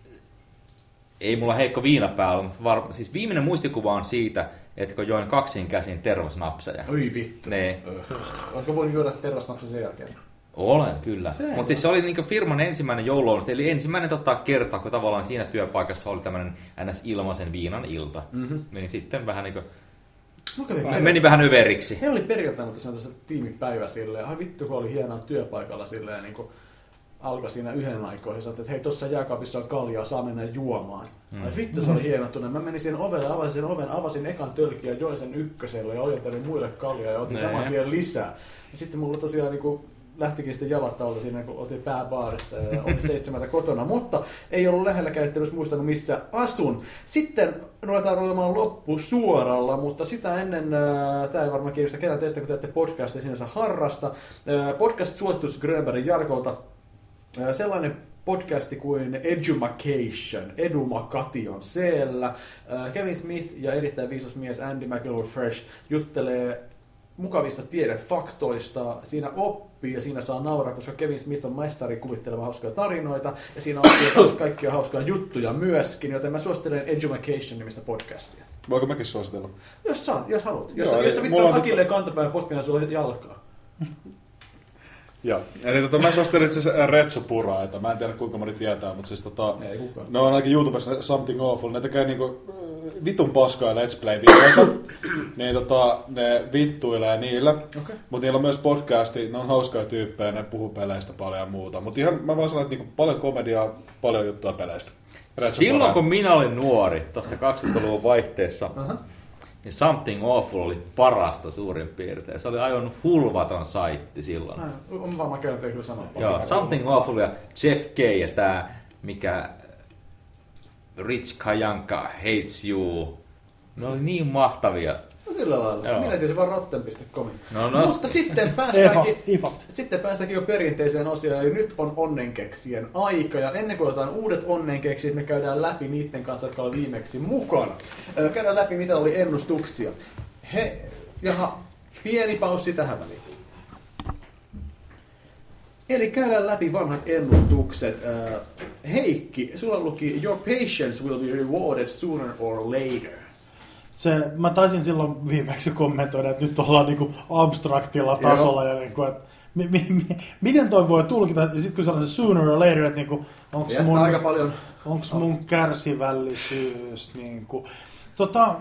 [SPEAKER 5] ei mulla heikko viinapää ollut, mutta var, siis viimeinen muistikuva on siitä, että kun join kaksin käsin tervasnapseja.
[SPEAKER 1] Oi vittu.
[SPEAKER 5] Nee.
[SPEAKER 1] Öh. Onko voinut juoda tervasnapsen sen jälkeen?
[SPEAKER 5] Olen, kyllä. Mutta siis se oli niinku firman ensimmäinen joululounas, eli ensimmäinen tota, kerta, kun tavallaan siinä työpaikassa oli tämmöinen ns. ilmaisen viinan ilta.
[SPEAKER 1] Mhm.
[SPEAKER 5] Niin sitten vähän niinku,
[SPEAKER 1] Mulla kävi
[SPEAKER 5] meni, vähän överiksi.
[SPEAKER 1] He oli perjantaina tosiaan tässä tiimipäivä silleen, ai vittu kun oli hienoa työpaikalla silleen niin kuin alkoi siinä yhden aikoihin, sanoi, että hei tuossa jääkaapissa on kaljaa, saa mennä juomaan. Mm. Ai vittu se oli hieno tunne. Mä menin siihen ovelle, avasin sen oven, avasin ekan tölkin ja join sen ykköselle ja ojentelin muille kaljaa ja otin
[SPEAKER 5] Nee.
[SPEAKER 1] saman tien lisää. Ja sitten mulla tosiaan niin kuin, lähtikin sitten jalat alta siinä, kun oltiin pääbaarissa ja olin seitsemältä kotona, mutta ei ollut lähellä käyttänyt, muistanut missä asun. Sitten ruvetaan olemaan loppu suoralla, mutta sitä ennen, äh, tämä ei varmaan kiinnosta ketään teistä, kun teette podcastia sinänsä harrasta. Äh, podcast-suositus Grönbergin Jarkolta. Äh, sellainen podcasti kuin Edumacation, Edumakation siellä. Äh, Kevin Smith ja erittäin viisas mies Andy McIlroy Fresh juttelee mukavista tiedefaktoista. Siinä oppii ja siinä saa nauraa, koska Kevin Smith on maistari kuvittelemaan hauskoja tarinoita. Ja siinä taas kaikkia hauskoja juttuja myöskin, joten mä suosittelen Edumacation nimistä podcastia.
[SPEAKER 4] Voinko mäkin suositella?
[SPEAKER 1] Jos saat, jos haluat. Jos,
[SPEAKER 4] Joo,
[SPEAKER 1] jos sä vitsi
[SPEAKER 4] mulla
[SPEAKER 1] on
[SPEAKER 4] on
[SPEAKER 1] akilleen kantapään potkina sulla jalkaa.
[SPEAKER 4] Joo. Eli tota, mä suosittelen itse asiassa Retsu Puraita. Mä en tiedä kuinka moni tietää, mutta siis tota,
[SPEAKER 1] Ei kukaan.
[SPEAKER 4] ne on ainakin YouTubessa Something Awful. Ne tekee niinku vitun paskaa Let's Play-videoita. niin tota, ne vittuilee niillä.
[SPEAKER 1] Okay.
[SPEAKER 4] Mutta niillä on myös podcasti, ne on hauskoja tyyppejä, ne puhuu peleistä paljon ja muuta. Mutta ihan mä vaan sanon, että niinku paljon komediaa, paljon juttua peleistä. Retsu
[SPEAKER 5] Silloin
[SPEAKER 4] Pura.
[SPEAKER 5] kun minä olin nuori, tuossa 2000-luvun vaihteessa, niin Something Awful oli parasta suurin piirtein. Se oli aivan hulvaton saitti silloin.
[SPEAKER 1] Mä on varmaan käynyt kyllä sanoa.
[SPEAKER 5] Joo, Something Awful ja Jeff K ja tää, mikä Rich Kajanka Hates You. Ne oli niin mahtavia.
[SPEAKER 1] No sillä lailla.
[SPEAKER 5] Joo.
[SPEAKER 1] Minä tiesin se vaan rotten.com.
[SPEAKER 5] No, no,
[SPEAKER 1] Mutta sitten päästäänkin, sitten päästäänkin jo perinteiseen osioon, eli nyt on onnenkeksien aika. Ja ennen kuin otetaan uudet onnenkeksijät, me käydään läpi niiden kanssa, jotka olivat viimeksi mukana. Käydään läpi, mitä oli ennustuksia. He, jaha, pieni paussi tähän väliin. Eli käydään läpi vanhat ennustukset. Ö, Heikki, sulla luki Your patience will be rewarded sooner or later.
[SPEAKER 3] Se, mä taisin silloin viimeksi kommentoida, että nyt ollaan niinku abstraktilla tasolla ja niinku, että mi, mi, mi, miten toi voi tulkita, ja sitten kun sellaisen sooner or later, että niinku, onko mun,
[SPEAKER 1] aika paljon
[SPEAKER 3] onks mun kärsivällisyys, niinku, tota,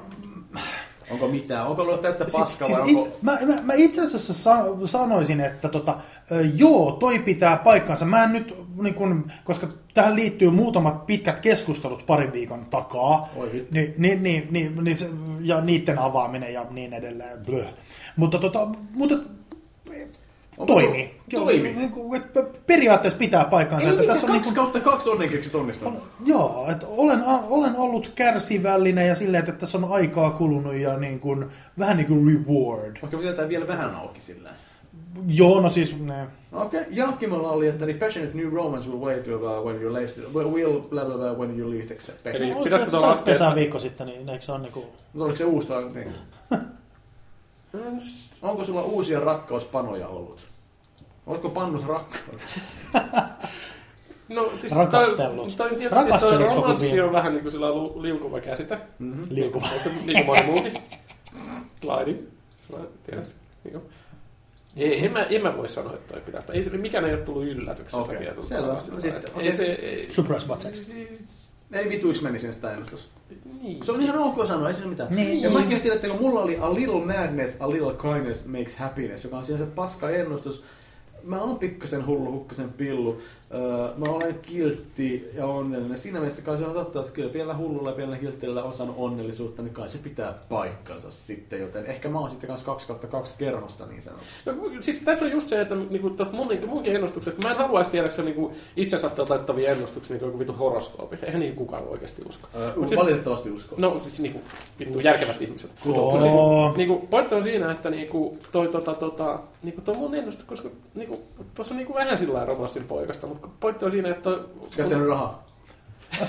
[SPEAKER 1] Onko mitään? Onko ollut täyttä paskaa
[SPEAKER 3] Siis-
[SPEAKER 1] vai
[SPEAKER 3] siis
[SPEAKER 1] onko...
[SPEAKER 3] it, mä, mä, mä itse asiassa sa, sanoisin, että tota, joo, toi pitää paikkansa. Mä en nyt, niin kun, koska tähän liittyy muutamat pitkät keskustelut parin viikon takaa,
[SPEAKER 1] Oi
[SPEAKER 3] niin, niin, niin, niin, niin ja niiden avaaminen ja niin edelleen. Blö. Mutta, tota, mutta
[SPEAKER 1] Onko
[SPEAKER 3] toimii.
[SPEAKER 1] Toimii.
[SPEAKER 3] Niin kuin, että periaatteessa pitää paikkansa.
[SPEAKER 1] Ei
[SPEAKER 3] että
[SPEAKER 1] mitään,
[SPEAKER 3] tässä on
[SPEAKER 1] kaksi
[SPEAKER 3] niin kuin,
[SPEAKER 1] kautta kaksi onnenkeksit onnistunut.
[SPEAKER 3] Joo, että olen, a- olen ollut kärsivällinen ja silleen, että tässä on aikaa kulunut ja niin kuin, vähän niin kuin reward.
[SPEAKER 1] Okei, pidetään vielä vähän auki sillä.
[SPEAKER 3] Joo, no siis ne,
[SPEAKER 1] Okei, okay. Jaakimolla oli, että the passionate new romance will wait blah, blah, when you least, will blah, blah, blah, when you least expect.
[SPEAKER 2] Eli-
[SPEAKER 1] Eli...
[SPEAKER 2] pitäisikö
[SPEAKER 3] se
[SPEAKER 2] tuo laskea, että-
[SPEAKER 3] viikko sitten, niin eikö se ole niinku...
[SPEAKER 1] Oliko se uusi vai niin? Onko sulla uusia rakkauspanoja ollut? Oletko pannut rakkautta?
[SPEAKER 2] No siis
[SPEAKER 3] Rakastellut.
[SPEAKER 2] toi, toi tietysti toi romanssi on vähän niin kuin sillä liukuva käsite.
[SPEAKER 1] Mm-hmm.
[SPEAKER 3] liukuva?
[SPEAKER 2] niin kuin moni muukin. Gliding. Sä tiedät. Niin. Ei, en, mä, en mä voi sanoa, että toi pitäisi. Ei, mikään ei ole tullut yllätyksenä
[SPEAKER 1] Okei,
[SPEAKER 2] tietyllä
[SPEAKER 1] selvä. sitten, okei.
[SPEAKER 2] Ei se... Ei,
[SPEAKER 3] Surprise butt sex.
[SPEAKER 1] Ei vituiksi meni sinne sitä ennustus.
[SPEAKER 2] Niin.
[SPEAKER 1] Se on ihan ok sanoa, ei siinä mitään.
[SPEAKER 3] Niin.
[SPEAKER 1] ja mä mietin, että kun mulla oli a little madness, a little kindness makes happiness, joka on siinä se paska ennustus. Mä oon pikkasen hullu hukkasen pillu. Öö, mä olen kiltti ja onnellinen. Siinä mielessä kai se on totta, että kyllä pienellä hullulla ja pienellä kilttillä on saanut onnellisuutta, niin kai se pitää paikkansa sitten. Joten ehkä mä oon sitten kanssa 2 kautta 2 kerhosta niin sanotusti.
[SPEAKER 2] No, siis tässä on just se, että niinku, tosta mun, munkin ennustuksesta, mä en haluaisi tiedäksä niinku, itsensä toteuttavia ennustuksia, niinku joku vittu horoskoopit. Eihän niin kukaan oikeasti usko.
[SPEAKER 1] Öö,
[SPEAKER 2] Mut se-
[SPEAKER 1] valitettavasti uskon.
[SPEAKER 2] No siis niinku, vittu järkevät ihmiset.
[SPEAKER 3] Oo.
[SPEAKER 2] Mut siis, niinku, pointti on siinä, että niinku, toi, tota, tota, niinku, toi mun ennustus, koska niinku, tossa on niinku vähän sillä lailla romanssin poikasta, mutta pointti on siinä, että toi,
[SPEAKER 1] Käyttänyt rahaa.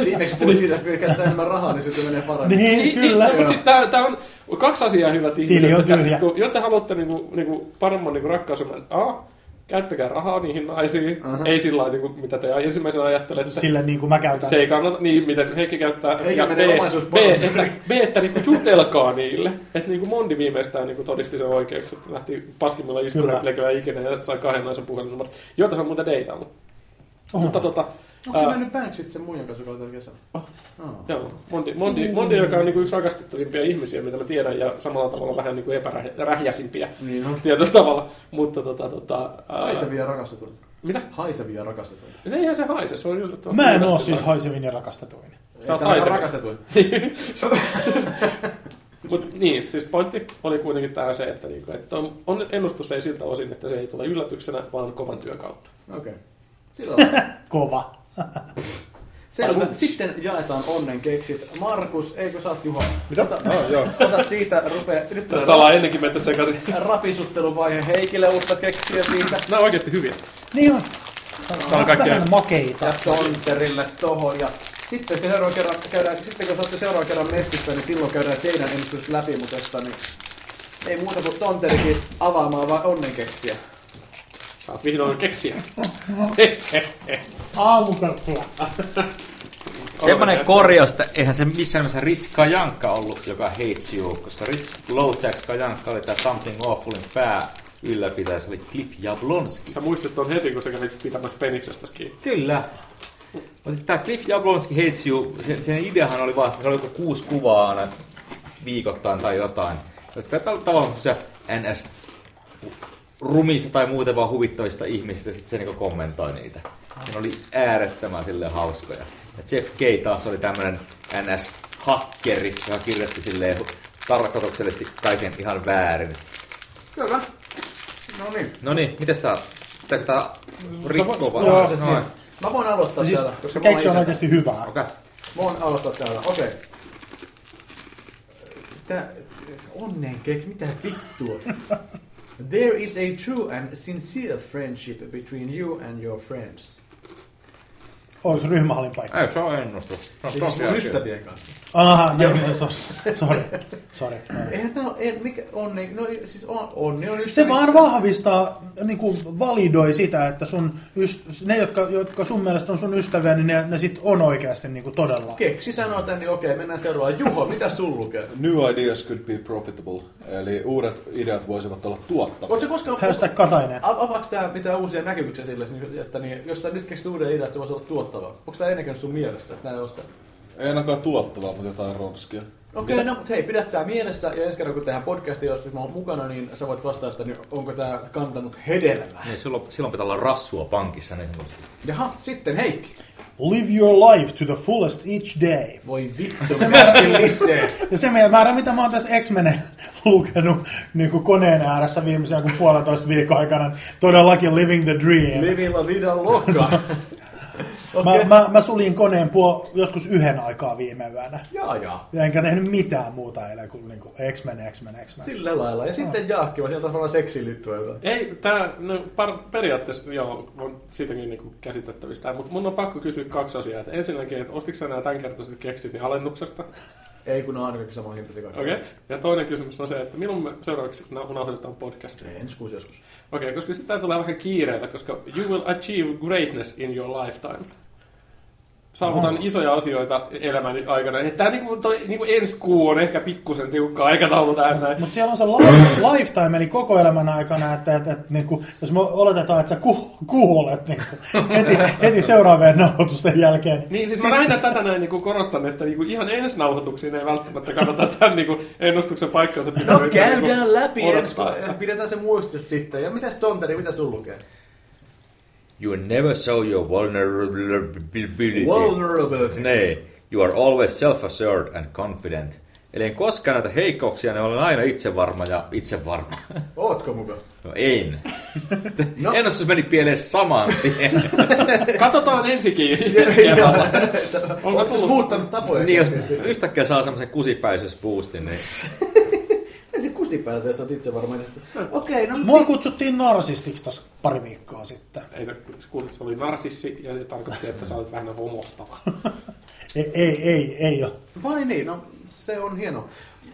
[SPEAKER 1] Viimeksi puhuin siitä, että käyttää enemmän rahaa, niin sitten menee paremmin.
[SPEAKER 3] Niin,
[SPEAKER 2] Niin,
[SPEAKER 3] kyllä.
[SPEAKER 2] Niin, mutta siis tää, tää on kaksi asiaa hyvät ihmiset.
[SPEAKER 3] Tili on
[SPEAKER 2] että
[SPEAKER 3] tyhjä.
[SPEAKER 2] Niinku, jos te haluatte niinku, niinku, paremman niinku, rakkausuuden, A, käyttäkää rahaa niihin naisiin.
[SPEAKER 1] Aha.
[SPEAKER 2] Ei sillä lailla, niinku, mitä te ensimmäisenä ajattelette.
[SPEAKER 3] Sille niin kuin mä käytän.
[SPEAKER 2] Se ei kannata, niin miten Heikki käyttää.
[SPEAKER 1] Eikä
[SPEAKER 2] ja
[SPEAKER 1] mene
[SPEAKER 2] B,
[SPEAKER 1] omaisuuspalveluun.
[SPEAKER 2] että, B, että niinku jutelkaa niille. Että niinku Mondi viimeistään niinku todisti sen oikeaksi, että lähti paskimmilla
[SPEAKER 3] Kyllä.
[SPEAKER 2] iskurepliikillä ikinä ja sai kahden naisen puhelinnumerot, joita saa muuten deitailla.
[SPEAKER 3] Oho.
[SPEAKER 2] Mutta tota,
[SPEAKER 1] Onko se mennyt Banksit sen muijan kanssa, joka oli kesällä?
[SPEAKER 2] Oh.
[SPEAKER 1] Oh.
[SPEAKER 2] Joo, Mondi, Mondi, Mondi, joka on niinku yksi rakastettavimpia ihmisiä, mitä mä tiedän, ja samalla tavalla vähän niinku epärähjäsimpiä
[SPEAKER 1] Niin on.
[SPEAKER 2] tietyllä tavalla. Mutta tota, tota, ää,
[SPEAKER 1] Haisevia rakastetuin.
[SPEAKER 2] mitä?
[SPEAKER 1] Haisevia rakastetuin.
[SPEAKER 2] Eihän se haise, se on yllättävän.
[SPEAKER 3] Mä en oo siis haisevin ja rakastetuin.
[SPEAKER 2] Sä oot
[SPEAKER 1] Tämä
[SPEAKER 2] haiseva.
[SPEAKER 1] rakastetuin.
[SPEAKER 2] Mut niin, siis pointti oli kuitenkin tää se, että, niinku, että on, on ennustus ei siltä osin, että se ei tule yllätyksenä, vaan kovan työn kautta.
[SPEAKER 1] Okei. Okay. Silloin.
[SPEAKER 3] Kova.
[SPEAKER 1] Selvä. Sitten jaetaan onnen keksit. Markus, eikö sä oot Juha?
[SPEAKER 4] Mitä?
[SPEAKER 1] Ota,
[SPEAKER 4] Ah, joo.
[SPEAKER 1] otat siitä, rupee, nyt tulee
[SPEAKER 2] ollaan ennenkin menty sekaisin.
[SPEAKER 1] rapisutteluvaihe Heikille uutta keksiä siitä.
[SPEAKER 2] Nämä on oikeasti hyviä.
[SPEAKER 3] Niin on.
[SPEAKER 2] Tää on kaikkea.
[SPEAKER 3] Vähän makeita.
[SPEAKER 1] Ja Tonterille tohon. Ja sitten kun seuraavan kerran käydään, sitten kun saatte seuraavan kerran messissä, niin silloin käydään teidän ennustus läpi, mutta tästä, niin ei muuta kuin Tonterikin avaamaan vaan onnen keksiä.
[SPEAKER 2] Saat vihdoin keksiä.
[SPEAKER 3] Aamukarppula.
[SPEAKER 5] Semmoinen korjaus, että eihän se missään nimessä Rich Kajanka ollut, joka hates you, koska Rich Lowjacks Kajanka oli tämä Something Awfulin pää ylläpitäjä, se oli Cliff Jablonski.
[SPEAKER 2] Sä muistat ton heti, kun sä kävit pitämässä peniksestä kiinni.
[SPEAKER 5] Kyllä. Mutta tämä Cliff Jablonski Hates You, sen, sen ideahan oli vaan, että se oli joku kuusi kuvaa aina viikoittain tai jotain, jotka tavallaan se NS rumista tai muuten vaan huvittavista ihmisistä, ja sitten se niinku kommentoi niitä. Ne oli äärettömän sille hauskoja. Ja Jeff K taas oli tämmönen NS-hakkeri, joka kirjoitti silleen tarkoituksellisesti kaiken ihan väärin.
[SPEAKER 1] Hyvä. No niin.
[SPEAKER 5] No niin, mites tää? Pitääkö tää rikkoo vai?
[SPEAKER 3] Joo,
[SPEAKER 5] se
[SPEAKER 3] niin.
[SPEAKER 5] noin?
[SPEAKER 1] Mä voin aloittaa
[SPEAKER 3] Siis
[SPEAKER 1] täällä, koska mä
[SPEAKER 3] keksi on oikeasti hyvää.
[SPEAKER 5] Okei.
[SPEAKER 1] Mä voin aloittaa täällä, okei. Tää, onnen kek, mitä vittua? There is a true and sincere friendship between you and your friends.
[SPEAKER 3] Onko se ryhmähallin paikka?
[SPEAKER 5] Ei, se on ennustus. Se on
[SPEAKER 1] Siis ystävien kanssa.
[SPEAKER 3] Aha, näin, sorry. Sorry. sorry.
[SPEAKER 1] Eihän tää ei, mikä, onni, no siis on, onni on
[SPEAKER 3] Se
[SPEAKER 1] ystävissä.
[SPEAKER 3] vaan vahvistaa, niin kuin validoi sitä, että sun, yst- ne, jotka, jotka sun mielestä on sun ystäviä, niin ne, ne sit on oikeasti niin kuin todella.
[SPEAKER 1] Keksi sanoo tän, niin okei, mennään seuraavaan. Juho, mitä sun lukee?
[SPEAKER 4] New ideas could be profitable. Eli uudet ideat voisivat olla tuottavia.
[SPEAKER 1] Oletko koskaan...
[SPEAKER 3] Hashtag Katainen.
[SPEAKER 1] Avaako tää mitään uusia näkemyksiä sille, niin, että niin, jos sä nyt keksit uuden idean, että se voisi olla tuottavaa? Onko tää ennenkin sun mielestä, että näin ostaa?
[SPEAKER 4] Ei ainakaan tuottavaa, mutta jotain ronskia.
[SPEAKER 1] Okei, okay, no mutta hei, pidä tää mielessä ja ensi kerran kun tehdään podcastia, jos mä oon mukana, niin sä voit vastata, että niin onko tää kantanut hedelmää.
[SPEAKER 5] Niin, silloin, silloin pitää olla rassua pankissa. Niin.
[SPEAKER 1] Jaha, sitten Heikki.
[SPEAKER 3] Live your life to the fullest each day.
[SPEAKER 1] Voi vittu,
[SPEAKER 3] Se
[SPEAKER 1] se lisää.
[SPEAKER 3] Ja se määrä, mitä mä oon tässä X-Menen lukenut niin kuin koneen ääressä viimeisen joku puolentoista viikon aikana, todellakin living the dream.
[SPEAKER 1] Living la vida loca.
[SPEAKER 3] Mä,
[SPEAKER 1] Okei.
[SPEAKER 3] mä, mä sulin koneen puol- joskus yhden aikaa viime yönä.
[SPEAKER 1] Jaa, jaa.
[SPEAKER 3] Ja enkä tehnyt mitään muuta eilen kuin, niin kuin X-Men, X-Men, X-Men.
[SPEAKER 1] Sillä lailla. Ja sitten Jaakki, vaan sieltä varmaan seksiin liittyy jotain.
[SPEAKER 2] Ei, tää, no, par, periaatteessa joo, on siitäkin niinku käsitettävistä, mutta mun on pakko kysyä kaksi asiaa. Et ensinnäkin, että ostitko sä nämä tämänkertaiset keksit niin alennuksesta?
[SPEAKER 1] Ei kun ne on aina kaikki hintaisia kaikki.
[SPEAKER 2] Okei. Okay. Ja toinen kysymys on se, että milloin me seuraavaksi nau- nauhoitetaan podcastia?
[SPEAKER 1] Ei, ensi kuusi joskus.
[SPEAKER 2] Okei, okay, koska sitten tulee vähän kiireellä, koska you will achieve greatness in your lifetime. Saavutan isoja asioita elämäni aikana. Tämä niinku, toi, niinku ensi kuu on ehkä pikkusen tiukka aikataulu tähän näin.
[SPEAKER 3] Mutta siellä on se li- lifetime, eli koko elämän aikana, että, että, että niin kuin, jos me oletetaan, että sä ku, kuolet niin kuin, heti, heti seuraavien nauhoitusten jälkeen.
[SPEAKER 2] Niin, siis mä lähinnä tätä näin niin korostan, että niin ihan ensi nauhoituksiin ei välttämättä kannata tämän niin ennustuksen paikkansa pitää
[SPEAKER 1] No
[SPEAKER 2] yrittää
[SPEAKER 1] käydään
[SPEAKER 2] niinku
[SPEAKER 1] läpi ensi
[SPEAKER 2] odottaa, että-
[SPEAKER 1] Pidetään se muistissa sitten. Ja mitäs Tonteri, mitä sun lukee?
[SPEAKER 5] You never show your vulnerability.
[SPEAKER 1] Vulnerability.
[SPEAKER 5] Nee, you are always self-assured and confident. Eli en koskaan näitä heikkouksia, ne olen aina itsevarma ja itsevarma.
[SPEAKER 1] Ootko mukaan?
[SPEAKER 5] No en.
[SPEAKER 1] No.
[SPEAKER 5] No. Ennustus meni pieleen saman tien.
[SPEAKER 2] Katsotaan ensikin. Onko tullut?
[SPEAKER 1] muuttanut tapoja?
[SPEAKER 5] niin jos yhtäkkiä saa semmoisen kusipäisyysboostin, niin
[SPEAKER 1] kusipäältä, jos oot itse varma edestä. Okei, no
[SPEAKER 3] Mua kutsuttiin narsistiksi tuossa pari viikkoa sitten.
[SPEAKER 2] Ei se kuulit, se oli narsissi ja se tarkoitti, että sä olet vähän homohtava.
[SPEAKER 3] Ei, ei, ei, ei ole.
[SPEAKER 1] Vai niin, no se on hieno.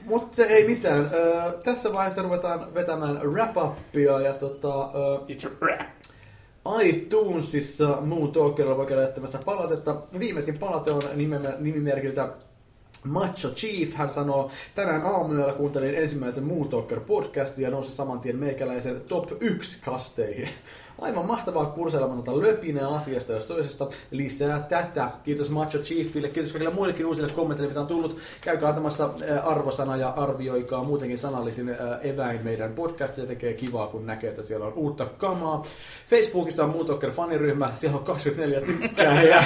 [SPEAKER 1] Mutta se ei mitään. Ö, tässä vaiheessa ruvetaan vetämään wrap-upia ja tota, ö,
[SPEAKER 2] It's a rap.
[SPEAKER 1] iTunesissa muun talkerilla voi käydä jättämässä palautetta. Viimeisin palaute on nimimerkiltä Macho Chief, hän sanoo, tänään aamuyöllä kuuntelin ensimmäisen Moon Talker podcastin ja nousi saman tien meikäläisen top 1 kasteihin. Aivan mahtavaa kurseilematonta löpinää asiasta jos toisesta. Lisää tätä. Kiitos Macho Chiefille. Kiitos kaikille muillekin uusille kommenteille, mitä on tullut. Käykää antamassa arvosana ja arvioikaa muutenkin sanallisin eväin meidän podcastia. Tekee kivaa, kun näkee, että siellä on uutta kamaa. Facebookista on Moon faniryhmä. Siellä on 24 tykkää.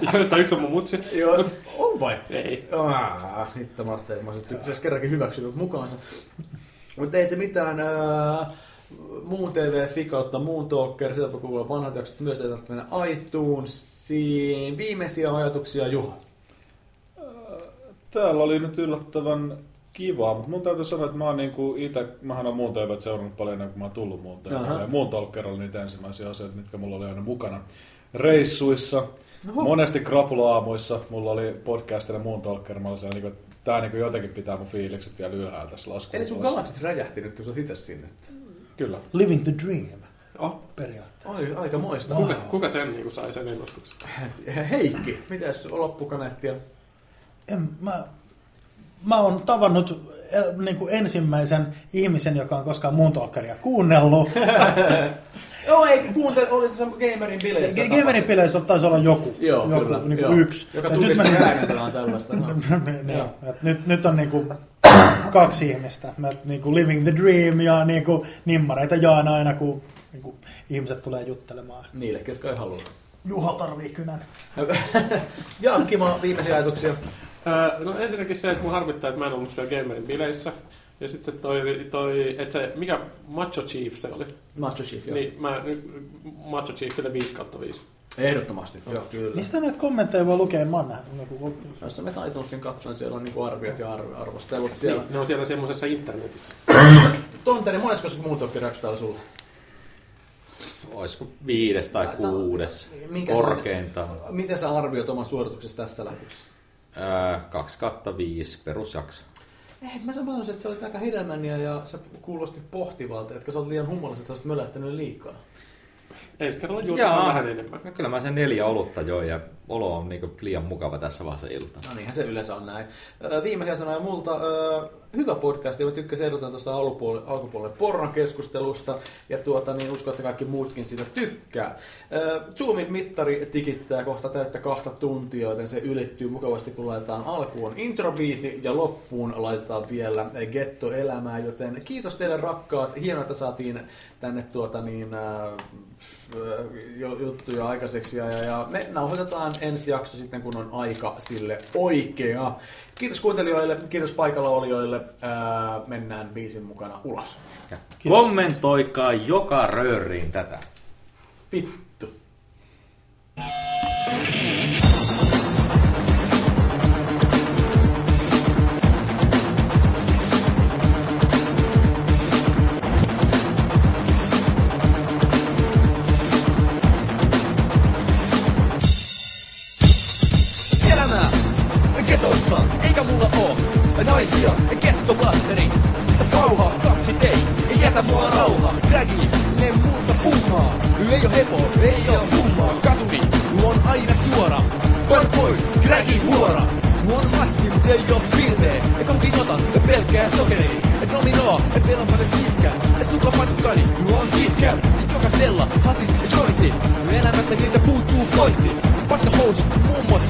[SPEAKER 2] Joista yksi on mun mutsi.
[SPEAKER 1] Joo, on vai?
[SPEAKER 2] Ei.
[SPEAKER 1] Ah, hitto Martte, mä olisin jos kerrankin hyväksynyt mukaansa. Mutta ei se mitään. Ää, muun TV Fikautta, muun Talker, sieltä voi kuulla vanhat jaksot myös, ei tarvitse mennä iTunesiin. Viimeisiä ajatuksia, Juha.
[SPEAKER 4] Täällä oli nyt yllättävän kivaa, mutta mun täytyy sanoa, että mä oon niinku ite, mähän oon muun TVt seurannut paljon ennen kuin mä oon tullut muun. Ja muun Talker oli niitä ensimmäisiä asioita, mitkä mulla oli aina mukana reissuissa.
[SPEAKER 1] Oho.
[SPEAKER 4] Monesti krapula-aamuissa mulla oli podcastina muun Talker. Mä olin niinku, että tää niinku jotenkin pitää mun fiilikset vielä ylhäällä tässä
[SPEAKER 1] Eli sun
[SPEAKER 4] laskuun.
[SPEAKER 1] galaksit räjähti nyt, kun sä itse sinne.
[SPEAKER 4] Kyllä.
[SPEAKER 3] Living the dream,
[SPEAKER 2] Oh,
[SPEAKER 3] periaatteessa.
[SPEAKER 1] Ai, aika moista.
[SPEAKER 2] kuka, kuka sen niin sai sen ennustuksen?
[SPEAKER 1] Heikki, mitäs loppukaneettia?
[SPEAKER 3] En, mä, mä oon tavannut eh, niin kuin ensimmäisen ihmisen, joka on koskaan muun talkkaria kuunnellut.
[SPEAKER 1] Joo, ei kuuntele, oli se Gamerin bileissä.
[SPEAKER 3] G- Gamerin pileissä taisi olla joku,
[SPEAKER 1] Joo,
[SPEAKER 3] joku
[SPEAKER 1] kyllä.
[SPEAKER 3] niin
[SPEAKER 1] joo.
[SPEAKER 3] kuin yksi.
[SPEAKER 1] Joka
[SPEAKER 3] Et nyt, mä,
[SPEAKER 1] äänen tällaista. No.
[SPEAKER 3] niin, et nyt, nyt on niin kuin kaksi ihmistä. Mä, niin kuin living the dream ja niin kuin nimmareita jaan aina, kun niin kuin ihmiset tulee juttelemaan.
[SPEAKER 1] Niille, ketkä ei halua.
[SPEAKER 3] Juha tarvii kynän.
[SPEAKER 1] Jaakki, mä viimeisiä ajatuksia.
[SPEAKER 2] No ensinnäkin se, että mun harmittaa, että mä en ollut siellä gamerin bileissä. Ja sitten toi, toi että se, mikä Macho Chief se oli?
[SPEAKER 1] Macho Chief, joo.
[SPEAKER 2] Niin, mä Macho Chiefille 5 kautta 5.
[SPEAKER 1] Ehdottomasti, joo, kyllä.
[SPEAKER 3] Mistä näitä kommentteja voi lukea? Mä oon nähnyt. Niinku-
[SPEAKER 1] Jos me Titansin katsoin, siellä on niinku arviot ja arv- arvostelut siellä.
[SPEAKER 2] Niin, ne on siellä semmoisessa internetissä.
[SPEAKER 1] Tonteri, monesko se muut oppiraksi täällä sulla?
[SPEAKER 5] Olisiko viides tai kuudes
[SPEAKER 1] Minkä sä-
[SPEAKER 5] korkeintaan.
[SPEAKER 1] Miten sä arvioit oman suorituksesi tässä lähetyksessä?
[SPEAKER 5] Öö, 2 kautta 5 perusjakso.
[SPEAKER 1] Eh, mä sanoisin, että sä olit aika hedelmänniä ja sä kuulostit pohtivalta, että sä olet liian hummalliset, että sä olisit mölähtänyt liikaa.
[SPEAKER 2] Ensi kerralla juotetaan vähän enemmän.
[SPEAKER 5] No, kyllä mä sen neljä olutta join ja olo on niinku liian mukava tässä vaiheessa iltaa.
[SPEAKER 1] No niinhän se yleensä on näin. Viimeisiä sanoja multa. Hyvä podcast, ja mä tykkäsin ehdotan tuosta alkupuolelle, alkupuolelle pornokeskustelusta, ja tuota, niin uskon, että kaikki muutkin siitä tykkää. Zoomin mittari tikittää kohta täyttä kahta tuntia, joten se ylittyy mukavasti, kun laitetaan alkuun introbiisi, ja loppuun laitetaan vielä getto-elämää, joten kiitos teille rakkaat, hienoa, että saatiin tänne tuota niin, juttuja aikaiseksi ja, ja me nauhoitetaan ensi jakso sitten, kun on aika sille oikea. Kiitos kuuntelijoille, kiitos paikalla olijoille. Ää, mennään biisin mukana ulos.
[SPEAKER 5] Ja kommentoikaa joka rööriin tätä.
[SPEAKER 1] Vittu.
[SPEAKER 6] Naisia, kettobasteri. Kauha, kaksi tei, ei jätä mua rauhaa. Dragi, ne muuta pummaa. Ei oo hepo, ei oo kummaa. Katuri, on aina suora. Pan pois, Dragi huora. On massi, mut ei oo pirtee. Ja konkin otan, ja pelkkää sokeri. Et nominoo, et pelon paljon pitkä. Et suka patkani, on pitkä. Jokasella, hasis ja jointi. Elämästä niitä puuttuu pointti. Paska housut, mummot